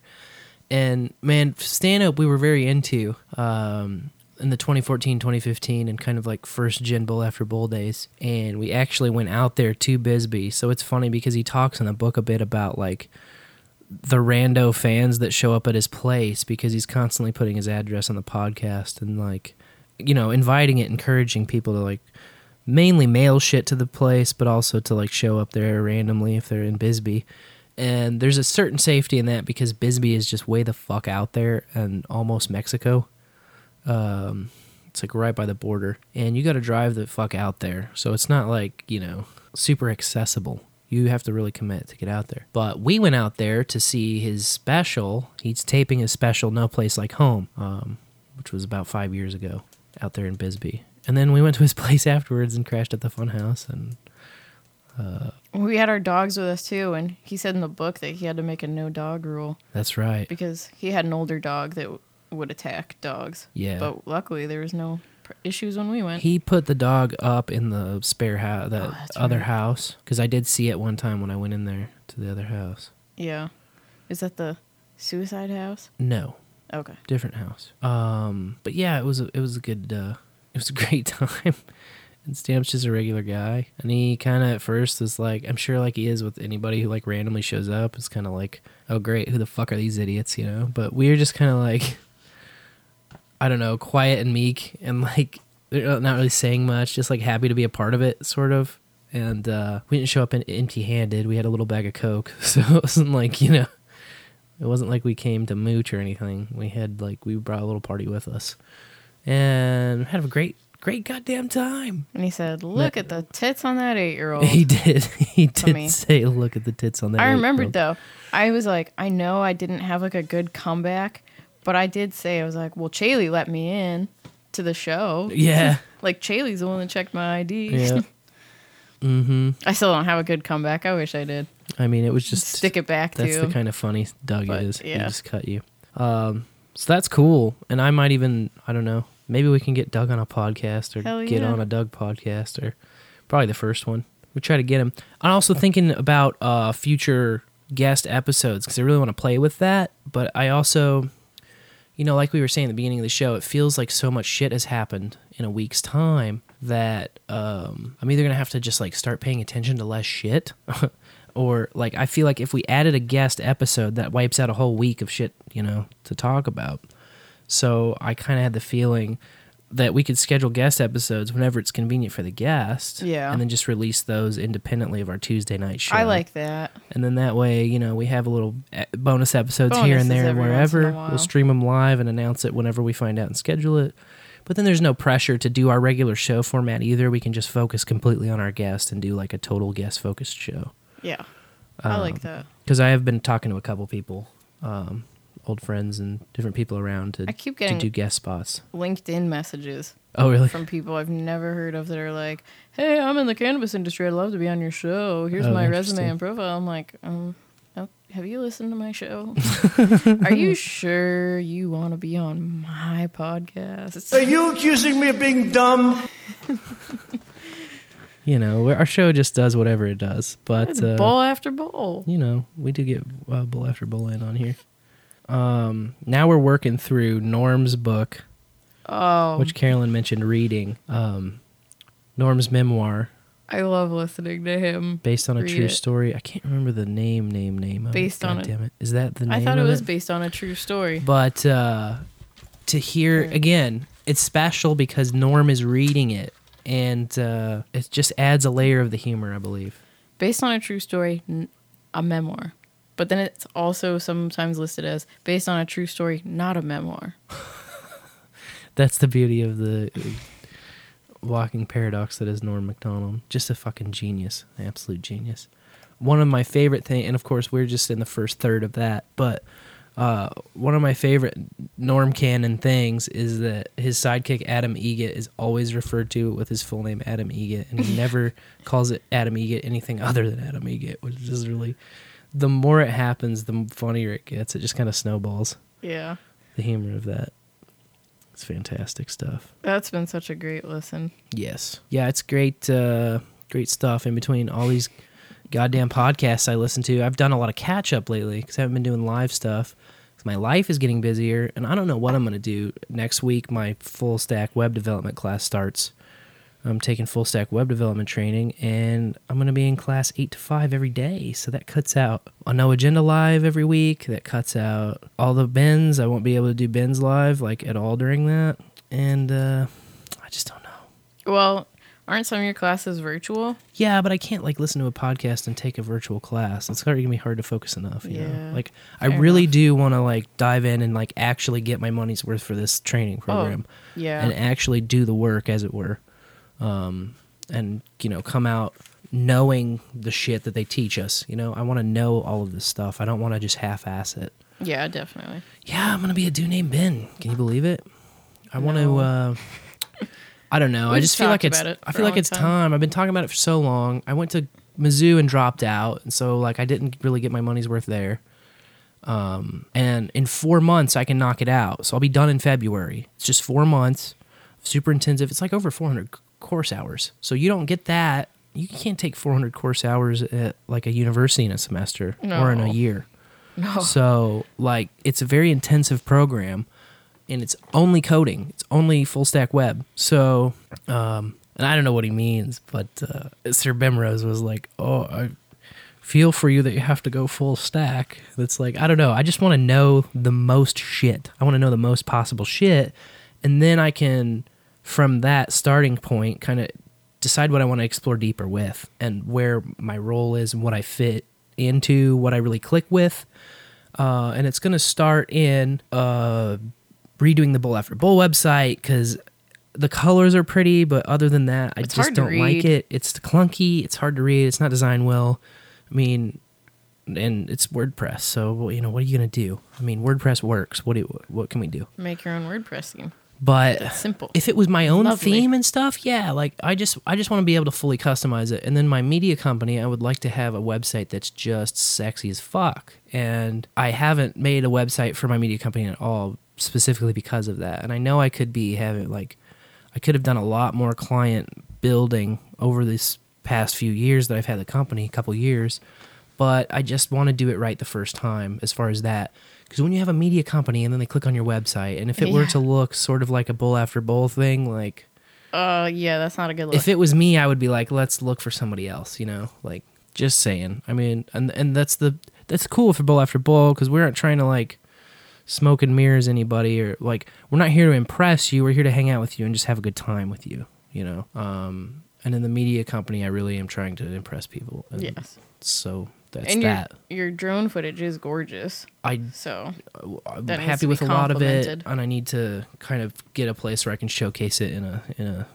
And man, Stanhope, we were very into um, in the 2014, 2015, and kind of like first gen bowl after bowl days. And we actually went out there to Bisbee, so it's funny because he talks in the book a bit about like the rando fans that show up at his place because he's constantly putting his address on the podcast and like you know inviting it encouraging people to like mainly mail shit to the place but also to like show up there randomly if they're in bisbee and there's a certain safety in that because bisbee is just way the fuck out there and almost mexico um it's like right by the border and you got to drive the fuck out there so it's not like you know super accessible. You have to really commit to get out there. But we went out there to see his special. He's taping his special "No Place Like Home," um, which was about five years ago, out there in Bisbee. And then we went to his place afterwards and crashed at the Funhouse. And uh, We had our dogs with us too, and he said in the book that he had to make a no dog rule that's right. because he had an older dog that w- would attack dogs. Yeah. But luckily, there was no pr- issues when we went. He put the dog up in the spare house, the Oh, other right. house, because I did see it one time when I went in there to the other house. yeah. Is that the suicide house? No, Okay. different house. Um, but yeah, it was a, it was a good uh, it was a great time. and Stanhope's just a regular guy, and he kind of at first was like, I'm sure like he is with anybody who like randomly shows up. It's kind of like, oh great, who the fuck are these idiots, you know? But we were just kind of like, I don't know, quiet and meek, and like they're not really saying much, just like happy to be a part of it, sort of. And uh, we didn't show up in empty-handed. We had a little bag of coke, so it wasn't like you know. It wasn't like we came to mooch or anything. We had like we brought a little party with us, and had a great, great goddamn time. And he said, "Look at the tits on that eight-year-old." He did. He did say, "Look at the tits on that." I remembered though. I was like, I know I didn't have like a good comeback, but I did say I was like, well, Chaley let me in to the show. Yeah. like Chaley's the one that checked my ID. Yeah. mm-hmm. I still don't have a good comeback. I wish I did. I mean, it was just Stick it back That's the kind of funny Doug But, is. He just cut you. Um, so that's cool. And I might even, I don't know, maybe we can get Doug on a podcast or Hell get yeah. on a Doug podcast or probably the first one. We try to get him. I'm also thinking about uh, future guest episodes because I really want to play with that. But I also, you know, like we were saying at the beginning of the show, it feels like so much shit has happened in a week's time that um, I'm either gonna have to just like start paying attention to less shit, or like I feel like if we added a guest episode, that wipes out a whole week of shit, you know, to talk about. So I kind of had the feeling that we could schedule guest episodes whenever it's convenient for the guest, Yeah. and then just release those independently of our Tuesday night show. I like that. And then that way, you know, we have a little eh, bonus episodes here and there, every once in a wherever. We'll stream them live and announce it whenever we find out and schedule it. But then there's no pressure to do our regular show format either. We can just focus completely on our guest and do like a total guest focused show. Yeah. I Um, like that. Because I have been talking to a couple people, um, old friends and different people around to, I keep to getting do guest spots. LinkedIn messages. Oh, really? From people I've never heard of that are like, "Hey, I'm in the cannabis industry. I'd love to be on your show. Here's Oh, my resume and profile." I'm like, um, oh, have you listened to my show? are you sure you want to be on my podcast? Are you accusing me of being dumb? You know, our show just does whatever it does. But uh, bowl after bowl. you know, we do get uh, bowl after bowl in on here. Um, now we're working through Norm's book, Oh, which Carolyn mentioned reading. Um, Norm's memoir, I love listening to him. based on a true it. story. I can't remember the name, name, name. Of Based it. on God it. damn it. Is that the name? I thought it was based on a true story. But uh, to hear again, it's special because Norm is reading it, and uh, it just adds a layer of the humor, I believe. based on a true story, a memoir. But then it's also sometimes listed as based on a true story, not a memoir. That's the beauty of the uh, walking paradox that is Norm Macdonald. Just a fucking genius, absolute genius. One of my favorite thing, and of course we're just in the first third of that, but uh, one of my favorite Norm canon things is that his sidekick Adam Eget is always referred to with his full name Adam Eget, and he never calls it Adam Eget anything other than Adam Eget, which is really the more it happens, the funnier it gets. It just kind of snowballs. Yeah. The humor of that. It's fantastic stuff. That's been such a great listen. Yes. Yeah, it's great uh great stuff in between all these goddamn podcasts I listen to. I've done a lot of catch up lately cuz I haven't been doing live stuff. My life is getting busier and I don't know what I'm going to do. Next week my full stack web development class starts. I'm taking full stack web development training and I'm going to be in class 8 to 5 every day. So that cuts out a no agenda live every week. That cuts out all the Bens. I won't be able to do Bens live like at all during that. And uh I just don't know. Well, aren't some of your classes virtual? Yeah, but I can't like listen to a podcast and take a virtual class. It's going to be hard to focus enough. You Yeah, know? Like I really do want to like dive in and like actually get my money's worth for this training program. Oh, yeah. And actually do the work, as it were, um, and you know come out knowing the shit that they teach us. You know, I want to know all of this stuff. I don't want to just half-ass it. Yeah, definitely. Yeah, I'm gonna be a dude named Ben. Can you believe it? I want to. uh I don't know. I We've just feel like it's. it I feel like it's time. time. I've been talking about it for so long. I went to Mizzou and dropped out, and so like I didn't really get my money's worth there. Um, and in four months I can knock it out. So I'll be done in February. It's just four months, super intensive. It's like over 400 course hours. So you don't get that. You can't take 400 course hours at like a university in a semester or in a year. No. So like it's a very intensive program and it's only coding. It's only full stack web. So um and I don't know what he means, but uh, Sir Bemrose was like, "Oh, I feel for you that you have to go full stack." That's like, I don't know. I just want to know the most shit. I want to know the most possible shit, and then I can from that starting point kind of decide what I want to explore deeper with and where my role is and what I fit into, what I really click with. Uh, and it's going to start in uh, redoing the Bowl After Bowl website because the colors are pretty, but other than that, I It's just don't like it. It's clunky. It's hard to read. It's not designed well. I mean, and it's WordPress. So you know, what are you gonna do? I mean, WordPress works. What do what can we do? Make your own WordPress theme. But It's simple. if it was my own Lovely. theme and stuff, yeah, like I just I just want to be able to fully customize it. And then my media company, I would like to have a website that's just sexy as fuck. And I haven't made a website for my media company at all specifically because of that. And I know I could be having like I could have done a lot more client building over this past few years that I've had the company, a couple years. But I just want to do it right the first time as far as that. Because when you have a media company and then they click on your website, and if it were to look sort of like a bowl after bowl thing, like Uh, yeah, that's not a good look. if it was me, I would be like, let's look for somebody else, you know, like just saying. I mean, and and that's the that's cool for bowl after bowl because we aren't trying to like smoke and mirrors anybody or like we're not here to impress you. We're here to hang out with you and just have a good time with you, you know. Um, and in the media company, I really am trying to impress people. And Yes. So that's and that. your your drone footage is gorgeous. I so I'm that happy with a lot of it, and I need to kind of get a place where I can showcase it in a in a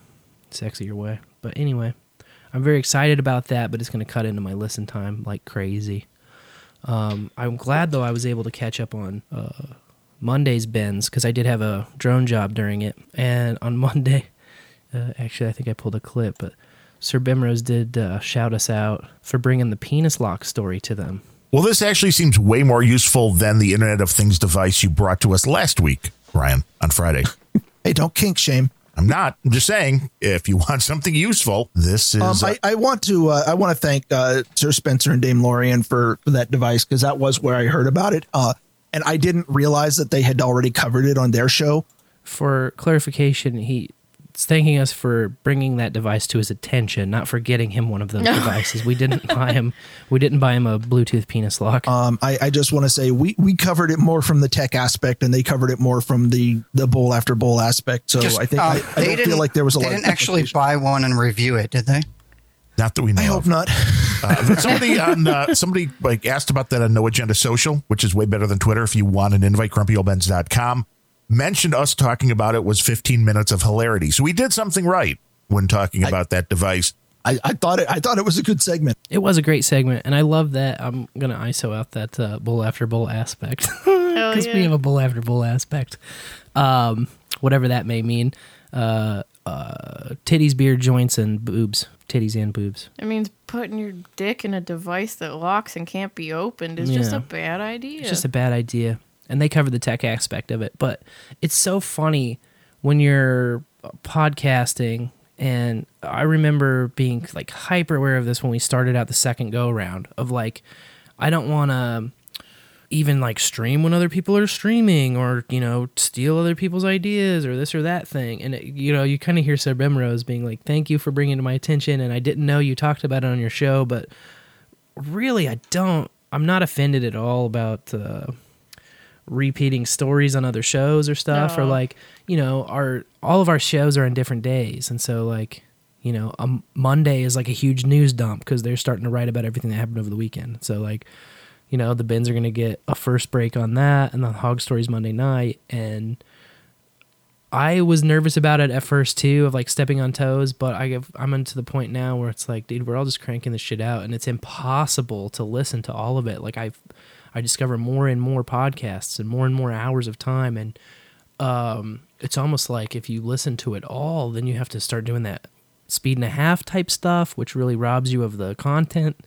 sexier way. But anyway, I'm very excited about that. But it's going to cut into my listen time like crazy. Um, I'm glad though I was able to catch up on uh, Monday's Bens because I did have a drone job during it, and on Monday, uh, actually I think I pulled a clip, but Sir Bemrose did uh, shout us out for bringing the penis lock story to them. Well, this actually seems way more useful than the Internet of Things device you brought to us last week, Ryan, on Friday. hey, don't kink shame. I'm not. I'm just saying, if you want something useful, this is. Um, uh, I, I want to uh, I want to thank uh, Sir Spencer and Dame Laurien for, for that device because that was where I heard about it, uh, and I didn't realize that they had already covered it on their show. for clarification, he's thanking us for bringing that device to his attention, not for getting him one of those devices. We didn't buy him. We didn't buy him a Bluetooth penis lock. Um, I, I just want to say we, we covered it more from the tech aspect, and they covered it more from the the bowl after bowl aspect. So Just, I think uh, I, I they don't feel like there was a They lot. didn't of actually buy one and review it, did they? Not that we know. I hope not. Uh, somebody on uh, somebody like asked about that on No Agenda Social, which is way better than Twitter. If you want an invite, grumpyoldbens.com. Mentioned us talking about it was 15 minutes of hilarity. So we did something right when talking about that device. I, I thought it. I thought it was a good segment. It was a great segment, and I love that. I'm gonna ISO out that uh, bowl after bowl aspect because we yeah. have a bowl after bowl aspect, um, whatever that may mean. Uh, uh, titties, beard, joints, and boobs. Titties and boobs. It means putting your dick in a device that locks and can't be opened is just a bad idea. It's just a bad idea. And they cover the tech aspect of it. But it's so funny when you're podcasting. And I remember being like hyper aware of this when we started out the second go around of like, I don't want to even like stream when other people are streaming or, you know, steal other people's ideas or this or that thing. And, it, you know, you kind of hear Bemrose being like, thank you for bringing to my attention. And I didn't know you talked about it on your show, but really, I don't, I'm not offended at all about, uh, repeating stories on other shows or stuff or like you know our all of our shows are on different days. And so like you know a monday is like a huge news dump because they're starting to write about everything that happened over the weekend. So like you know the Bens are going to get a first break on that and the Hog Story's monday night. And I was nervous about it at first too, of like stepping on toes, but I have, I'm into the point now where it's like, dude, we're all just cranking this shit out, and it's impossible to listen to all of it. Like I've, I discover more and more podcasts and more and more hours of time, and um, it's almost like if you listen to it all, then you have to start doing that speed and a half type stuff, which really robs you of the content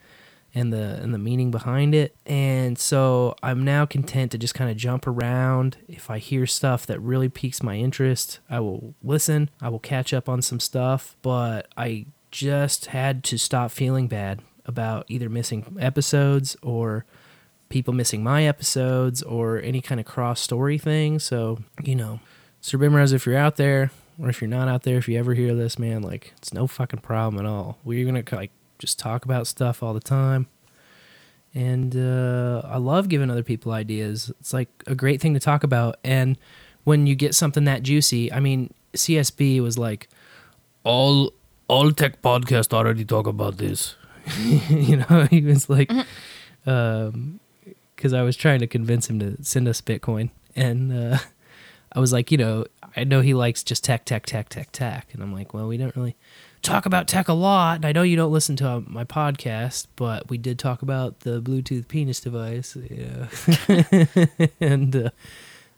and the and the meaning behind it. And so I'm now content to just kind of jump around. If I hear stuff that really piques my interest, I will listen. I will catch up on some stuff, but I just had to stop feeling bad about either missing episodes or people missing my episodes or any kind of cross story thing. So, you know, Sir Bimrose, if you're out there, or if you're not out there, if you ever hear this, man, like it's no fucking problem at all. We're gonna like just talk about stuff all the time. And uh, I love giving other people ideas. It's like a great thing to talk about. And when you get something that juicy, I mean, CSB was like, all all tech podcasts already talk about this. you know, he was like, um, because I was trying to convince him to send us Bitcoin, and uh, I was like, you know, I know he likes just tech, tech, tech, tech, tech, and I'm like, well, we don't really talk about tech a lot, and I know you don't listen to uh, my podcast, but we did talk about the Bluetooth penis device, yeah. and uh,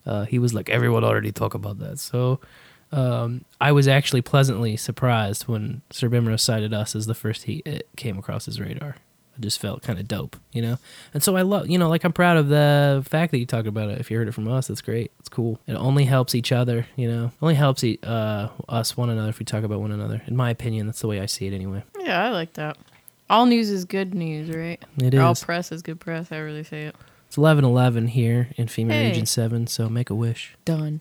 uh, he was like, everyone already talk about that, so. Um, I was actually pleasantly surprised when Sir Bimro cited us as the first he it came across his radar. I just felt kind of dope, you know. And so I love, you know, like I'm proud of the fact that you talk about it. If you heard it from us, that's great. It's cool. It only helps each other, you know. It only helps e- uh, us one another if we talk about one another. In my opinion, that's the way I see it anyway. Yeah, I like that. All news is good news, right? It Or All press is good press. I really say it. It's 11:11 here in FEMA Hey. Region Seven, so make a wish. Done.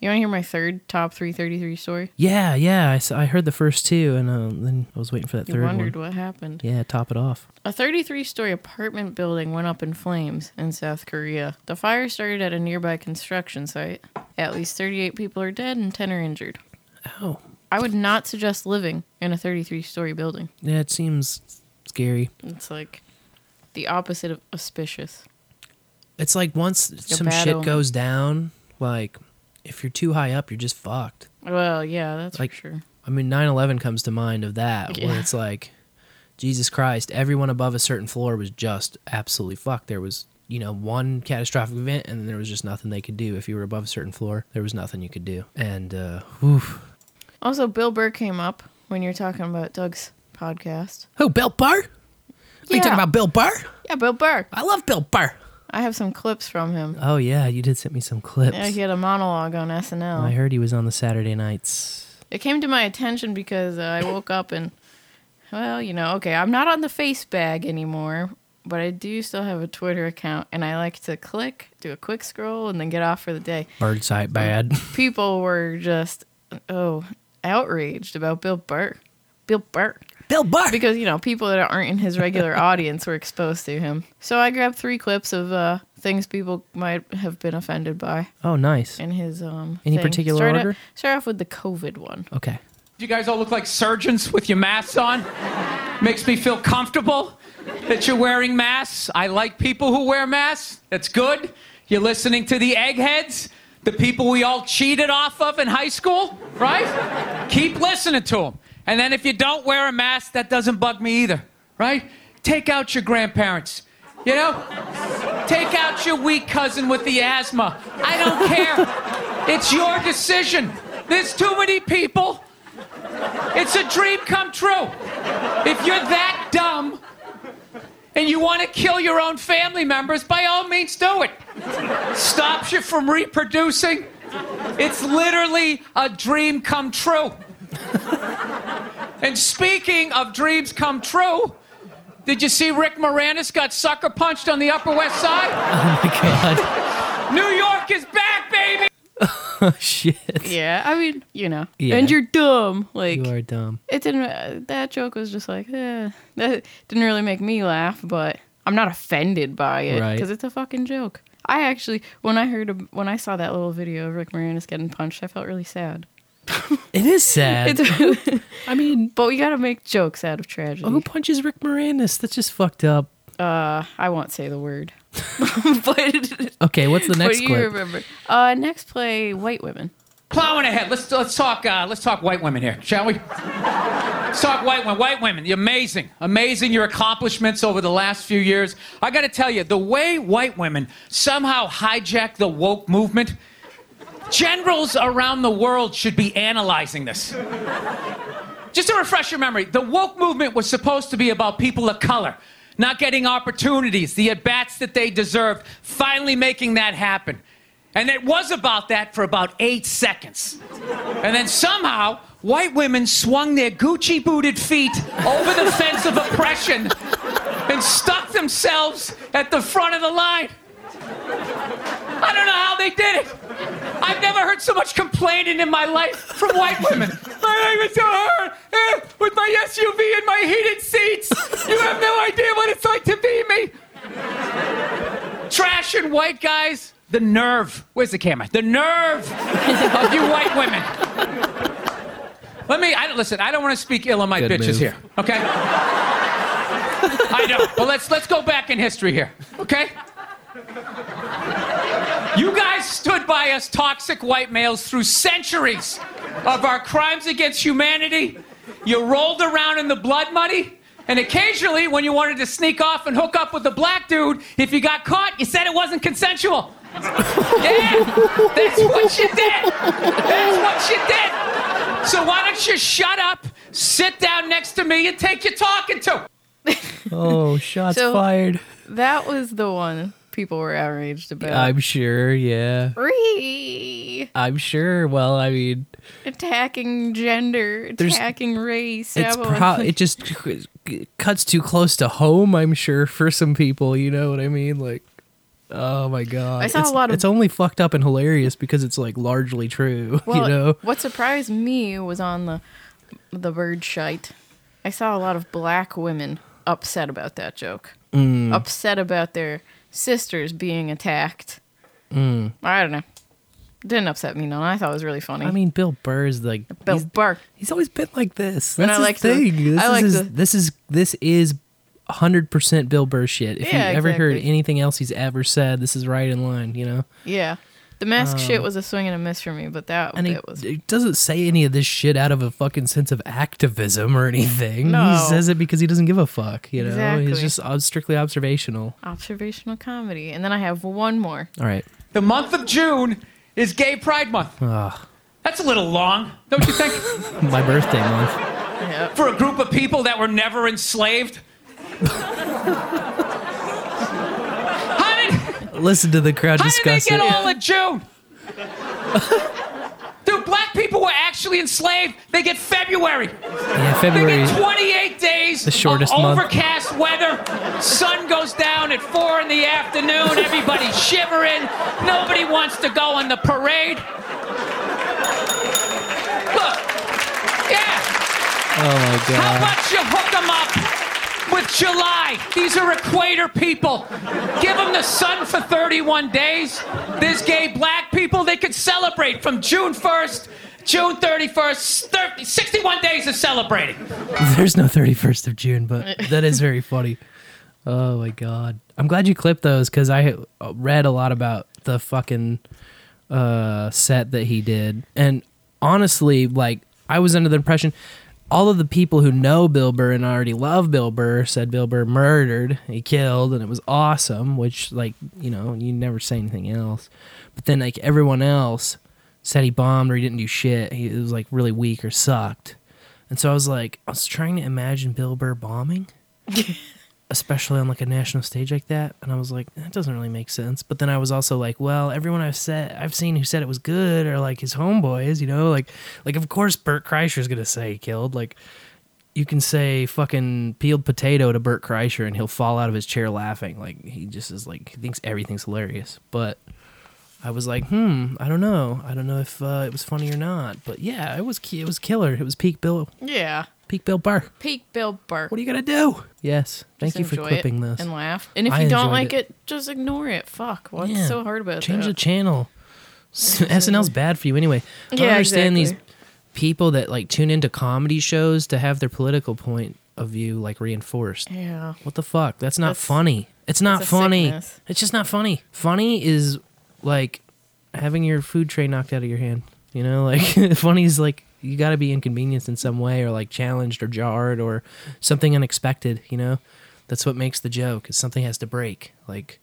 You want to hear my third top 333 story? Yeah, yeah. I I heard the first two, and uh, then I was waiting for that You third wondered one. what happened. Yeah, top it off. A 33 story apartment building went up in flames in South Korea. The fire started at a nearby construction site. At least 38 people are dead and 10 are injured. Oh. I would not suggest living in a 33 story building. Yeah, it seems scary. It's like the opposite of auspicious. It's like once a some shit omen. goes down, like if you're too high up, you're just fucked. Well, yeah, that's Like, for sure. I mean, 9/11 comes to mind of that, yeah. where it's like, Jesus Christ, everyone above a certain floor was just absolutely fucked. There was, you know, one catastrophic event, and there was just nothing they could do. If you were above a certain floor, there was nothing you could do. And, uh, whew. Also, Bill Burr came up when you're talking about Doug's podcast. Who, Bill Burr? Are you talking about Bill Burr? Yeah, Bill Burr. I love Bill Burr. I have some clips from him. Oh yeah, you did send me some clips. Yeah, he had a monologue on SNL. I heard he was on the Saturday nights. It came to my attention because uh, I woke up and, well, you know, okay, I'm not on the face bag anymore, but I do still have a Twitter account, and I like to click, do a quick scroll, and then get off for the day. Bird sight bad. People were just, oh, outraged about Bill Burr. Bill Burr. Bill Burr. Because, you know, people that aren't in his regular audience were exposed to him. So I grabbed three clips of uh, things people might have been offended by Oh, nice. in his um Any thing. particular start order? Off, start off with the COVID one. Okay. You guys all look like surgeons with your masks on. Makes me feel comfortable that you're wearing masks. I like people who wear masks. That's good. You're listening to the eggheads, the people we all cheated off of in high school, right? Keep listening to them. And then if you don't wear a mask, that doesn't bug me either, right? Take out your grandparents. You know? Take out your weak cousin with the asthma. I don't care. It's your decision. There's too many people. It's a dream come true. If you're that dumb and you want to kill your own family members, by all means do it. Stops you from reproducing. It's literally a dream come true. and speaking of dreams come true, did you see Rick Moranis got sucker punched on the Upper West Side? Oh my god. New York is back, baby! oh shit. Yeah, I mean, you know, Yeah. and you're dumb. Like You are dumb. it didn't. Uh, that joke was just like, eh. That didn't really make me laugh, but I'm not offended by it Right. because it's a fucking joke. I actually, when I heard, of- when I saw that little video of Rick Moranis getting punched, I felt really sad. It is sad. It's- I mean, but we gotta make jokes out of tragedy. who punches Rick Moranis? That's just fucked up. Uh, I won't say the word. but Okay, what's the next? what next do you clip? remember? Uh, next play, white women. Plowing ahead. Let's let's talk uh, let's talk white women here, shall we? Let's talk white women. White women, you're amazing, amazing your accomplishments over the last few years. I got to tell you, the way white women somehow hijack the woke movement. Generals around the world should be analyzing this. Just to refresh your memory, the woke movement was supposed to be about people of color not getting opportunities, the at bats that they deserved, finally making that happen. And it was about that for about eight seconds. And then somehow, white women swung their Gucci booted feet over the fence of oppression and stuck themselves at the front of the line. I don't know how they did it. I've never heard so much complaining in my life from white women. My life is so hard eh, with my SUV and my heated seats. You have no idea what it's like to be me. Trash and white guys, the nerve. Where's the camera? The nerve of you white women. Let me, I, listen, I don't want to speak ill of my Good bitches move. here, okay? I know. Well, let's, let's go back in history here, okay? You guys stood by us toxic white males through centuries of our crimes against humanity. You rolled around in the blood money. And occasionally, when you wanted to sneak off and hook up with a black dude, if you got caught, you said it wasn't consensual. Yeah, that's what you did. That's what you did. So why don't you shut up, sit down next to me, and take your talking to? Oh, shots So- fired. That was the one people were outraged about. I'm sure, yeah. Ree! I'm sure. Well, I mean, attacking gender, attacking race. it's pro- it just cuts too close to home. I'm sure for some people, you know what I mean? Like, oh my god, I saw a it's, lot of- It's only fucked up and hilarious because it's like largely true. Well, you know? what surprised me was on the the bird shite. I saw a lot of black women upset about that joke. Mm. Upset about their sisters being attacked. Mm. I don't know. Didn't upset me none. I thought it was really funny. I mean, Bill Burr's like Bill he's, Burr. he's always been like this. And I like thing. this I is like his, the- this is this is hundred percent Bill Burr shit. If Yeah, you ever heard anything else he's ever said, this is right in line. You know. yeah. The mask shit Um, was a swing and a miss for me, but that And he, was he doesn't say any of this shit out of a fucking sense of activism or anything. No. He says it because he doesn't give a fuck. You know, Exactly. he's just uh, strictly observational. observational comedy. And then I have one more. All right. The month of June is Gay Pride Month. Ugh, That's a little long, don't you think? my birthday month. Yeah. For a group of people that were never enslaved. Listen to the crowd how did they discuss get it. all in June? Dude, black people were actually enslaved. They get February. Yeah, They February. get 28 days The shortest of month. overcast weather. Sun goes down at 4 in the afternoon. Everybody's shivering. Nobody wants to go on the parade. Look, yeah. Oh my God. How about you hook them up with July? These are equator people. Give them the sun for 31 days. There's gay black people. They could celebrate from June 1st, June 31st, 30, 61 days of celebrating. There's no 31st of June, but that is very funny. Oh my god. I'm glad you clipped those because I read a lot about the fucking uh, set that he did. And honestly, like, I was under the impression all of the people who know Bill Burr and already love Bill Burr said Bill Burr murdered, he killed, and it was awesome, which, like, you know, you never say anything else. But then, like, everyone else said he bombed or he didn't do shit. He was, like, really weak or sucked. And so I was like, I was trying to imagine Bill Burr bombing, especially on like a national stage like that. And I was like, that doesn't really make sense. But then I was also like, well, everyone I've said I've seen who said it was good are like his homeboys, you know, like like of course Bert Kreischer's gonna say he killed. Like you can say fucking peeled potato to Bert Kreischer and he'll fall out of his chair laughing. Like he just is like he thinks everything's hilarious. But I was like, hmm, I don't know. I don't know if uh, it was funny or not. But yeah, it was it was killer. It was peak Bill Yeah. Peak Bill Burr. Peak Bill Burr. What are you gonna do? Yes, thank Just you for clipping this. And laugh. And if I you don't like it. it. just ignore it. Fuck. What's Yeah. so hard about it? Change that? the channel. S- SNL's bad for you anyway. I don't Yeah, understand exactly. these people that like tune into comedy shows to have their political point of view like reinforced. Yeah. What the fuck? That's not That's- funny. It's not funny. sickness. It's just not funny. Funny is like having your food tray knocked out of your hand. You know, like funny is like you got to be inconvenienced in some way, or like challenged, or jarred, or something unexpected. You know, that's what makes the joke. Is something has to break. Like,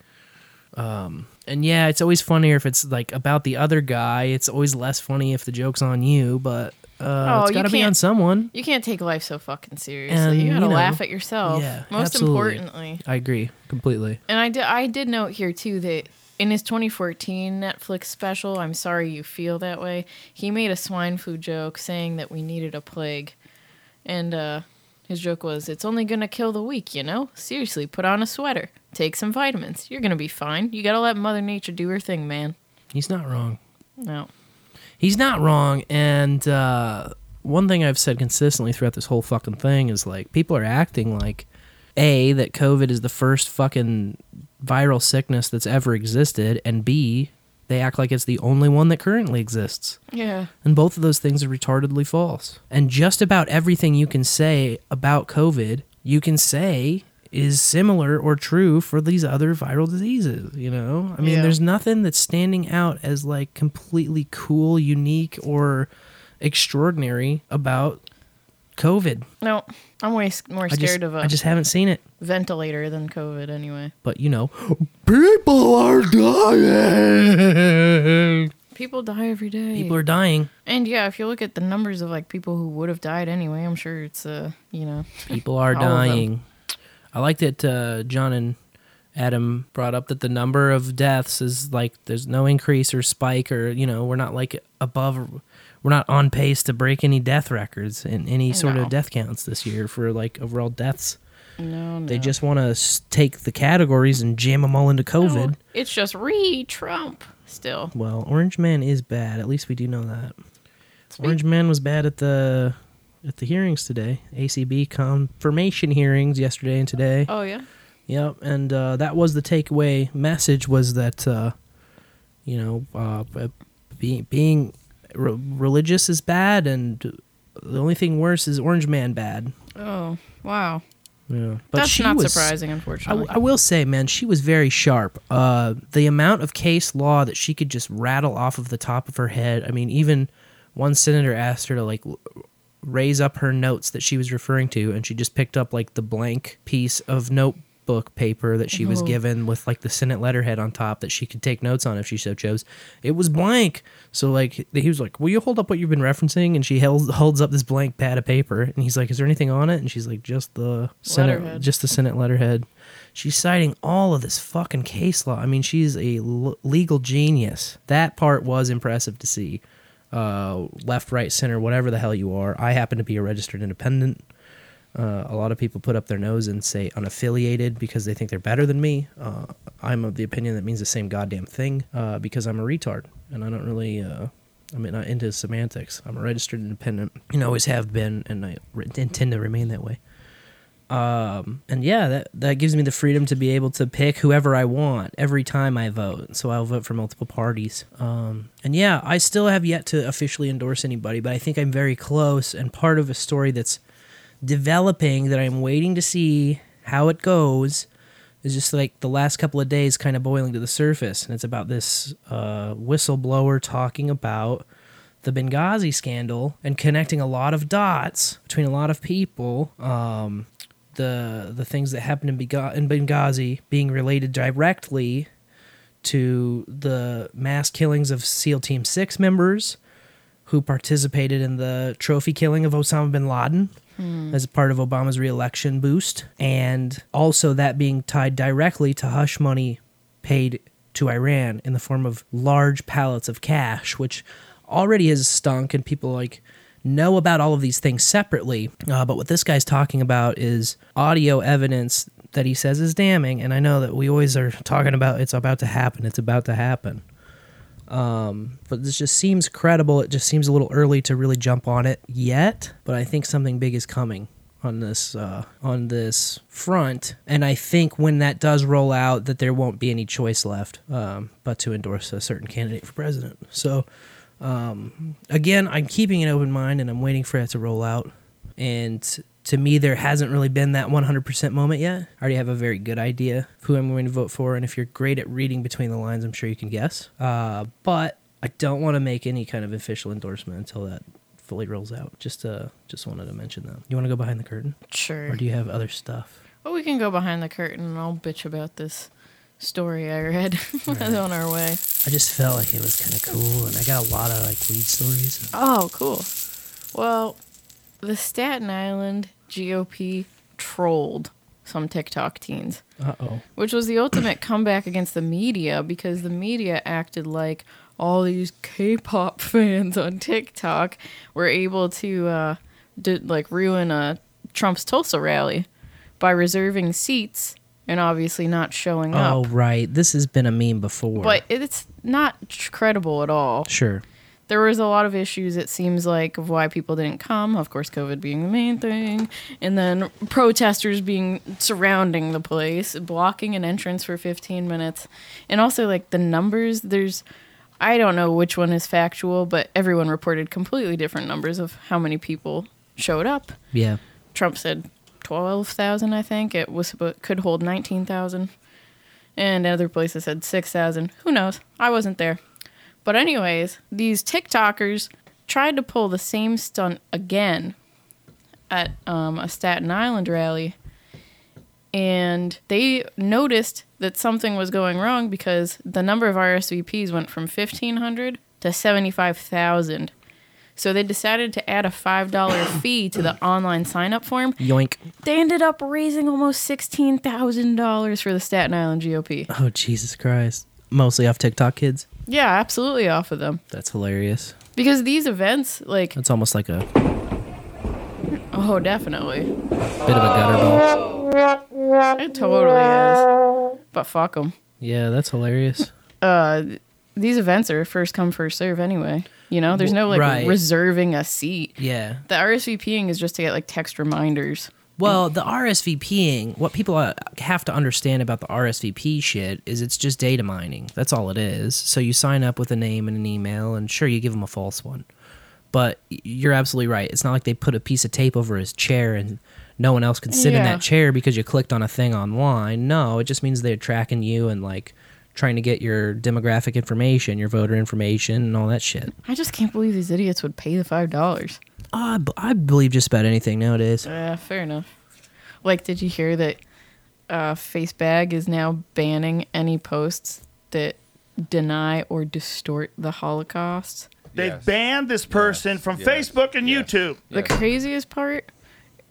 um, and yeah, it's always funnier if it's like about the other guy. It's always less funny if the joke's on you, but. Uh, Oh, it's got to be on someone. You can't take life so fucking seriously. And, you gotta you know, laugh at yourself. Yeah, Most absolutely. importantly. I agree completely. And I did, I did note here too that in his 2014 Netflix special, I'm sorry you feel that way. He made a swine flu joke saying that we needed a plague, and uh, his joke was, "It's only gonna kill the weak, you know. Seriously, put on a sweater, take some vitamins. You're gonna be fine. You gotta let Mother Nature do her thing, man." He's not wrong. No. He's not wrong. And uh, one thing I've said consistently throughout this whole fucking thing is like people are acting like A, that COVID is the first fucking viral sickness that's ever existed, and B, they act like it's the only one that currently exists. Yeah. And both of those things are retardedly false. And just about everything you can say about COVID, you can say is similar or true for these other viral diseases, you know? I mean, Yeah. there's nothing that's standing out as like completely cool, unique, or extraordinary about COVID. No, I'm way s- more I just- scared of a I just haven't seen it. ventilator than COVID anyway. But, you know, people are dying. People die every day. People are dying. And yeah, if you look at the numbers of like people who would have died anyway, I'm sure it's uh, you know, People are all of them. dying. I like that uh, John and Adam brought up that the number of deaths is like there's no increase or spike or you know we're not like above we're not on pace to break any death records and any sort No. of death counts this year for like overall deaths. No, no. They just want to take the categories and jam them all into COVID. No, it's just re Trump still. Well, Orange Man is bad. At least we do know that. Orange Man was bad at the at the hearings today. ACB confirmation hearings yesterday and today. Oh yeah. Yep, and uh, that was the takeaway message was that uh, you know uh, being being re- religious is bad, and the only thing worse is Orange Man bad. Oh wow. Yeah, but That's not was- surprising, unfortunately. I will say, man, she was very sharp. Uh, the amount of case law that she could just rattle off of the top of her head. I mean, even one senator asked her to like raise up her notes that she was referring to, and she just picked up like the blank piece of notebook paper that she was Oh. given with like the Senate letterhead on top that she could take notes on if she so chose. It was blank. So like he was like, "Will you hold up what you've been referencing?" And she held, holds up this blank pad of paper, and he's like, "Is there anything on it?" And she's like, "Just the Senate, Letterhead. just the Senate letterhead." She's citing all of this fucking case law. I mean, she's a l- legal genius. That part was impressive to see. Uh, left, right, center, whatever the hell you are. I happen to be a registered independent. Uh, a lot of people put up their nose and say unaffiliated because they think they're better than me. Uh, I'm of the opinion that means the same goddamn thing uh, because I'm a retard and I don't really. Uh, I'm not into semantics. I'm a registered independent and always have been, and I re- intend to remain that way. Um, and yeah, that that gives me the freedom to be able to pick whoever I want every time I vote. So I'll vote for multiple parties. Um, and yeah, I still have yet to officially endorse anybody, but I think I'm very close and part of a story that's developing that I'm waiting to see how it goes is just like the last couple of days kind of boiling to the surface. And it's about this uh, whistleblower talking about the Benghazi scandal and connecting a lot of dots between a lot of people um, the the things that happened in, Bega- in Benghazi being related directly to the mass killings of SEAL Team 6 members who participated in the trophy killing of Osama bin Laden Hmm. as part of Obama's reelection boost, and also that being tied directly to hush money paid to Iran in the form of large pallets of cash, which already has stunk, and people like know about all of these things separately. Uh, but what this guy's talking about is audio evidence that he says is damning, and I know that we always are talking about it's about to happen, it's about to happen. Um, but this just seems credible. It just seems a little early to really jump on it yet. But I think something big is coming on this uh, on this front, and I think when that does roll out, that there won't be any choice left um, but to endorse a certain candidate for president. So um, again, I'm keeping an open mind, and I'm waiting for it to roll out. And to me, there hasn't really been that 100% moment yet. I already have a very good idea of who I'm going to vote for, and if you're great at reading between the lines, I'm sure you can guess. Uh, but I don't want to make any kind of official endorsement until that fully rolls out. Just uh, just wanted to mention that. You want to go behind the curtain? Sure. Or do you have other stuff? Well, we can go behind the curtain and I'll bitch about this story I read on our way. I just felt like it was kind of cool, and I got a lot of like weed stories. Oh, cool. Well, the Staten Island GOP trolled some TikTok teens. Uh oh. which was the ultimate comeback against the media because the media acted like all these K-pop fans on TikTok were able to uh, did, like ruin uh, Trump's Tulsa rally by reserving seats and obviously not showing up. Oh right, this has been a meme before. But it's not credible at all. sure. There was a lot of issues, it seems like, of why people didn't come. Of course, COVID being the main thing. And then protesters being surrounding the place, blocking an entrance for 15 minutes. And also, like, the numbers, there's, I don't know which one is factual, but everyone reported completely different numbers of how many people showed up. Yeah. Trump said 12,000, I think. It was could hold 19,000. And other places said 6,000. Who knows? I wasn't there. But anyways, these TikTokers tried to pull the same stunt again at um, a Staten Island rally. And they noticed that something was going wrong because the number of RSVPs went from 1,500 to 75,000. So they decided to add a $5 fee to the online sign up form. Yoink. They ended up raising almost $16,000 for the Staten Island GOP. Oh Jesus Christ. Mostly off TikTok kids. Yeah, absolutely off of them. That's hilarious. Because these events, like, That's almost like a oh, definitely. bit of a gutter ball. It totally is. But fuck them. Yeah, that's hilarious. Uh, these events are first come, first serve anyway. You know, there's no like Right. reserving a seat. Yeah. The RSVPing is just to get like text reminders. Well, the RSVPing, what people uh, have to understand about the RSVP shit is it's just data mining. That's all it is. So you sign up with a name and an email, and sure, you give them a false one. But you're absolutely right. It's not like they put a piece of tape over his chair and no one else can sit yeah. in that chair because you clicked on a thing online. No, it just means they're tracking you and like trying to get your demographic information, your voter information, and all that shit. I just can't believe these idiots would pay the $5. I believe just about anything nowadays. Uh, fair enough. Like, did you hear that uh, Facebag is now banning any posts that deny or distort the Holocaust? They banned this person yes. from yes. Facebook and YouTube. The craziest part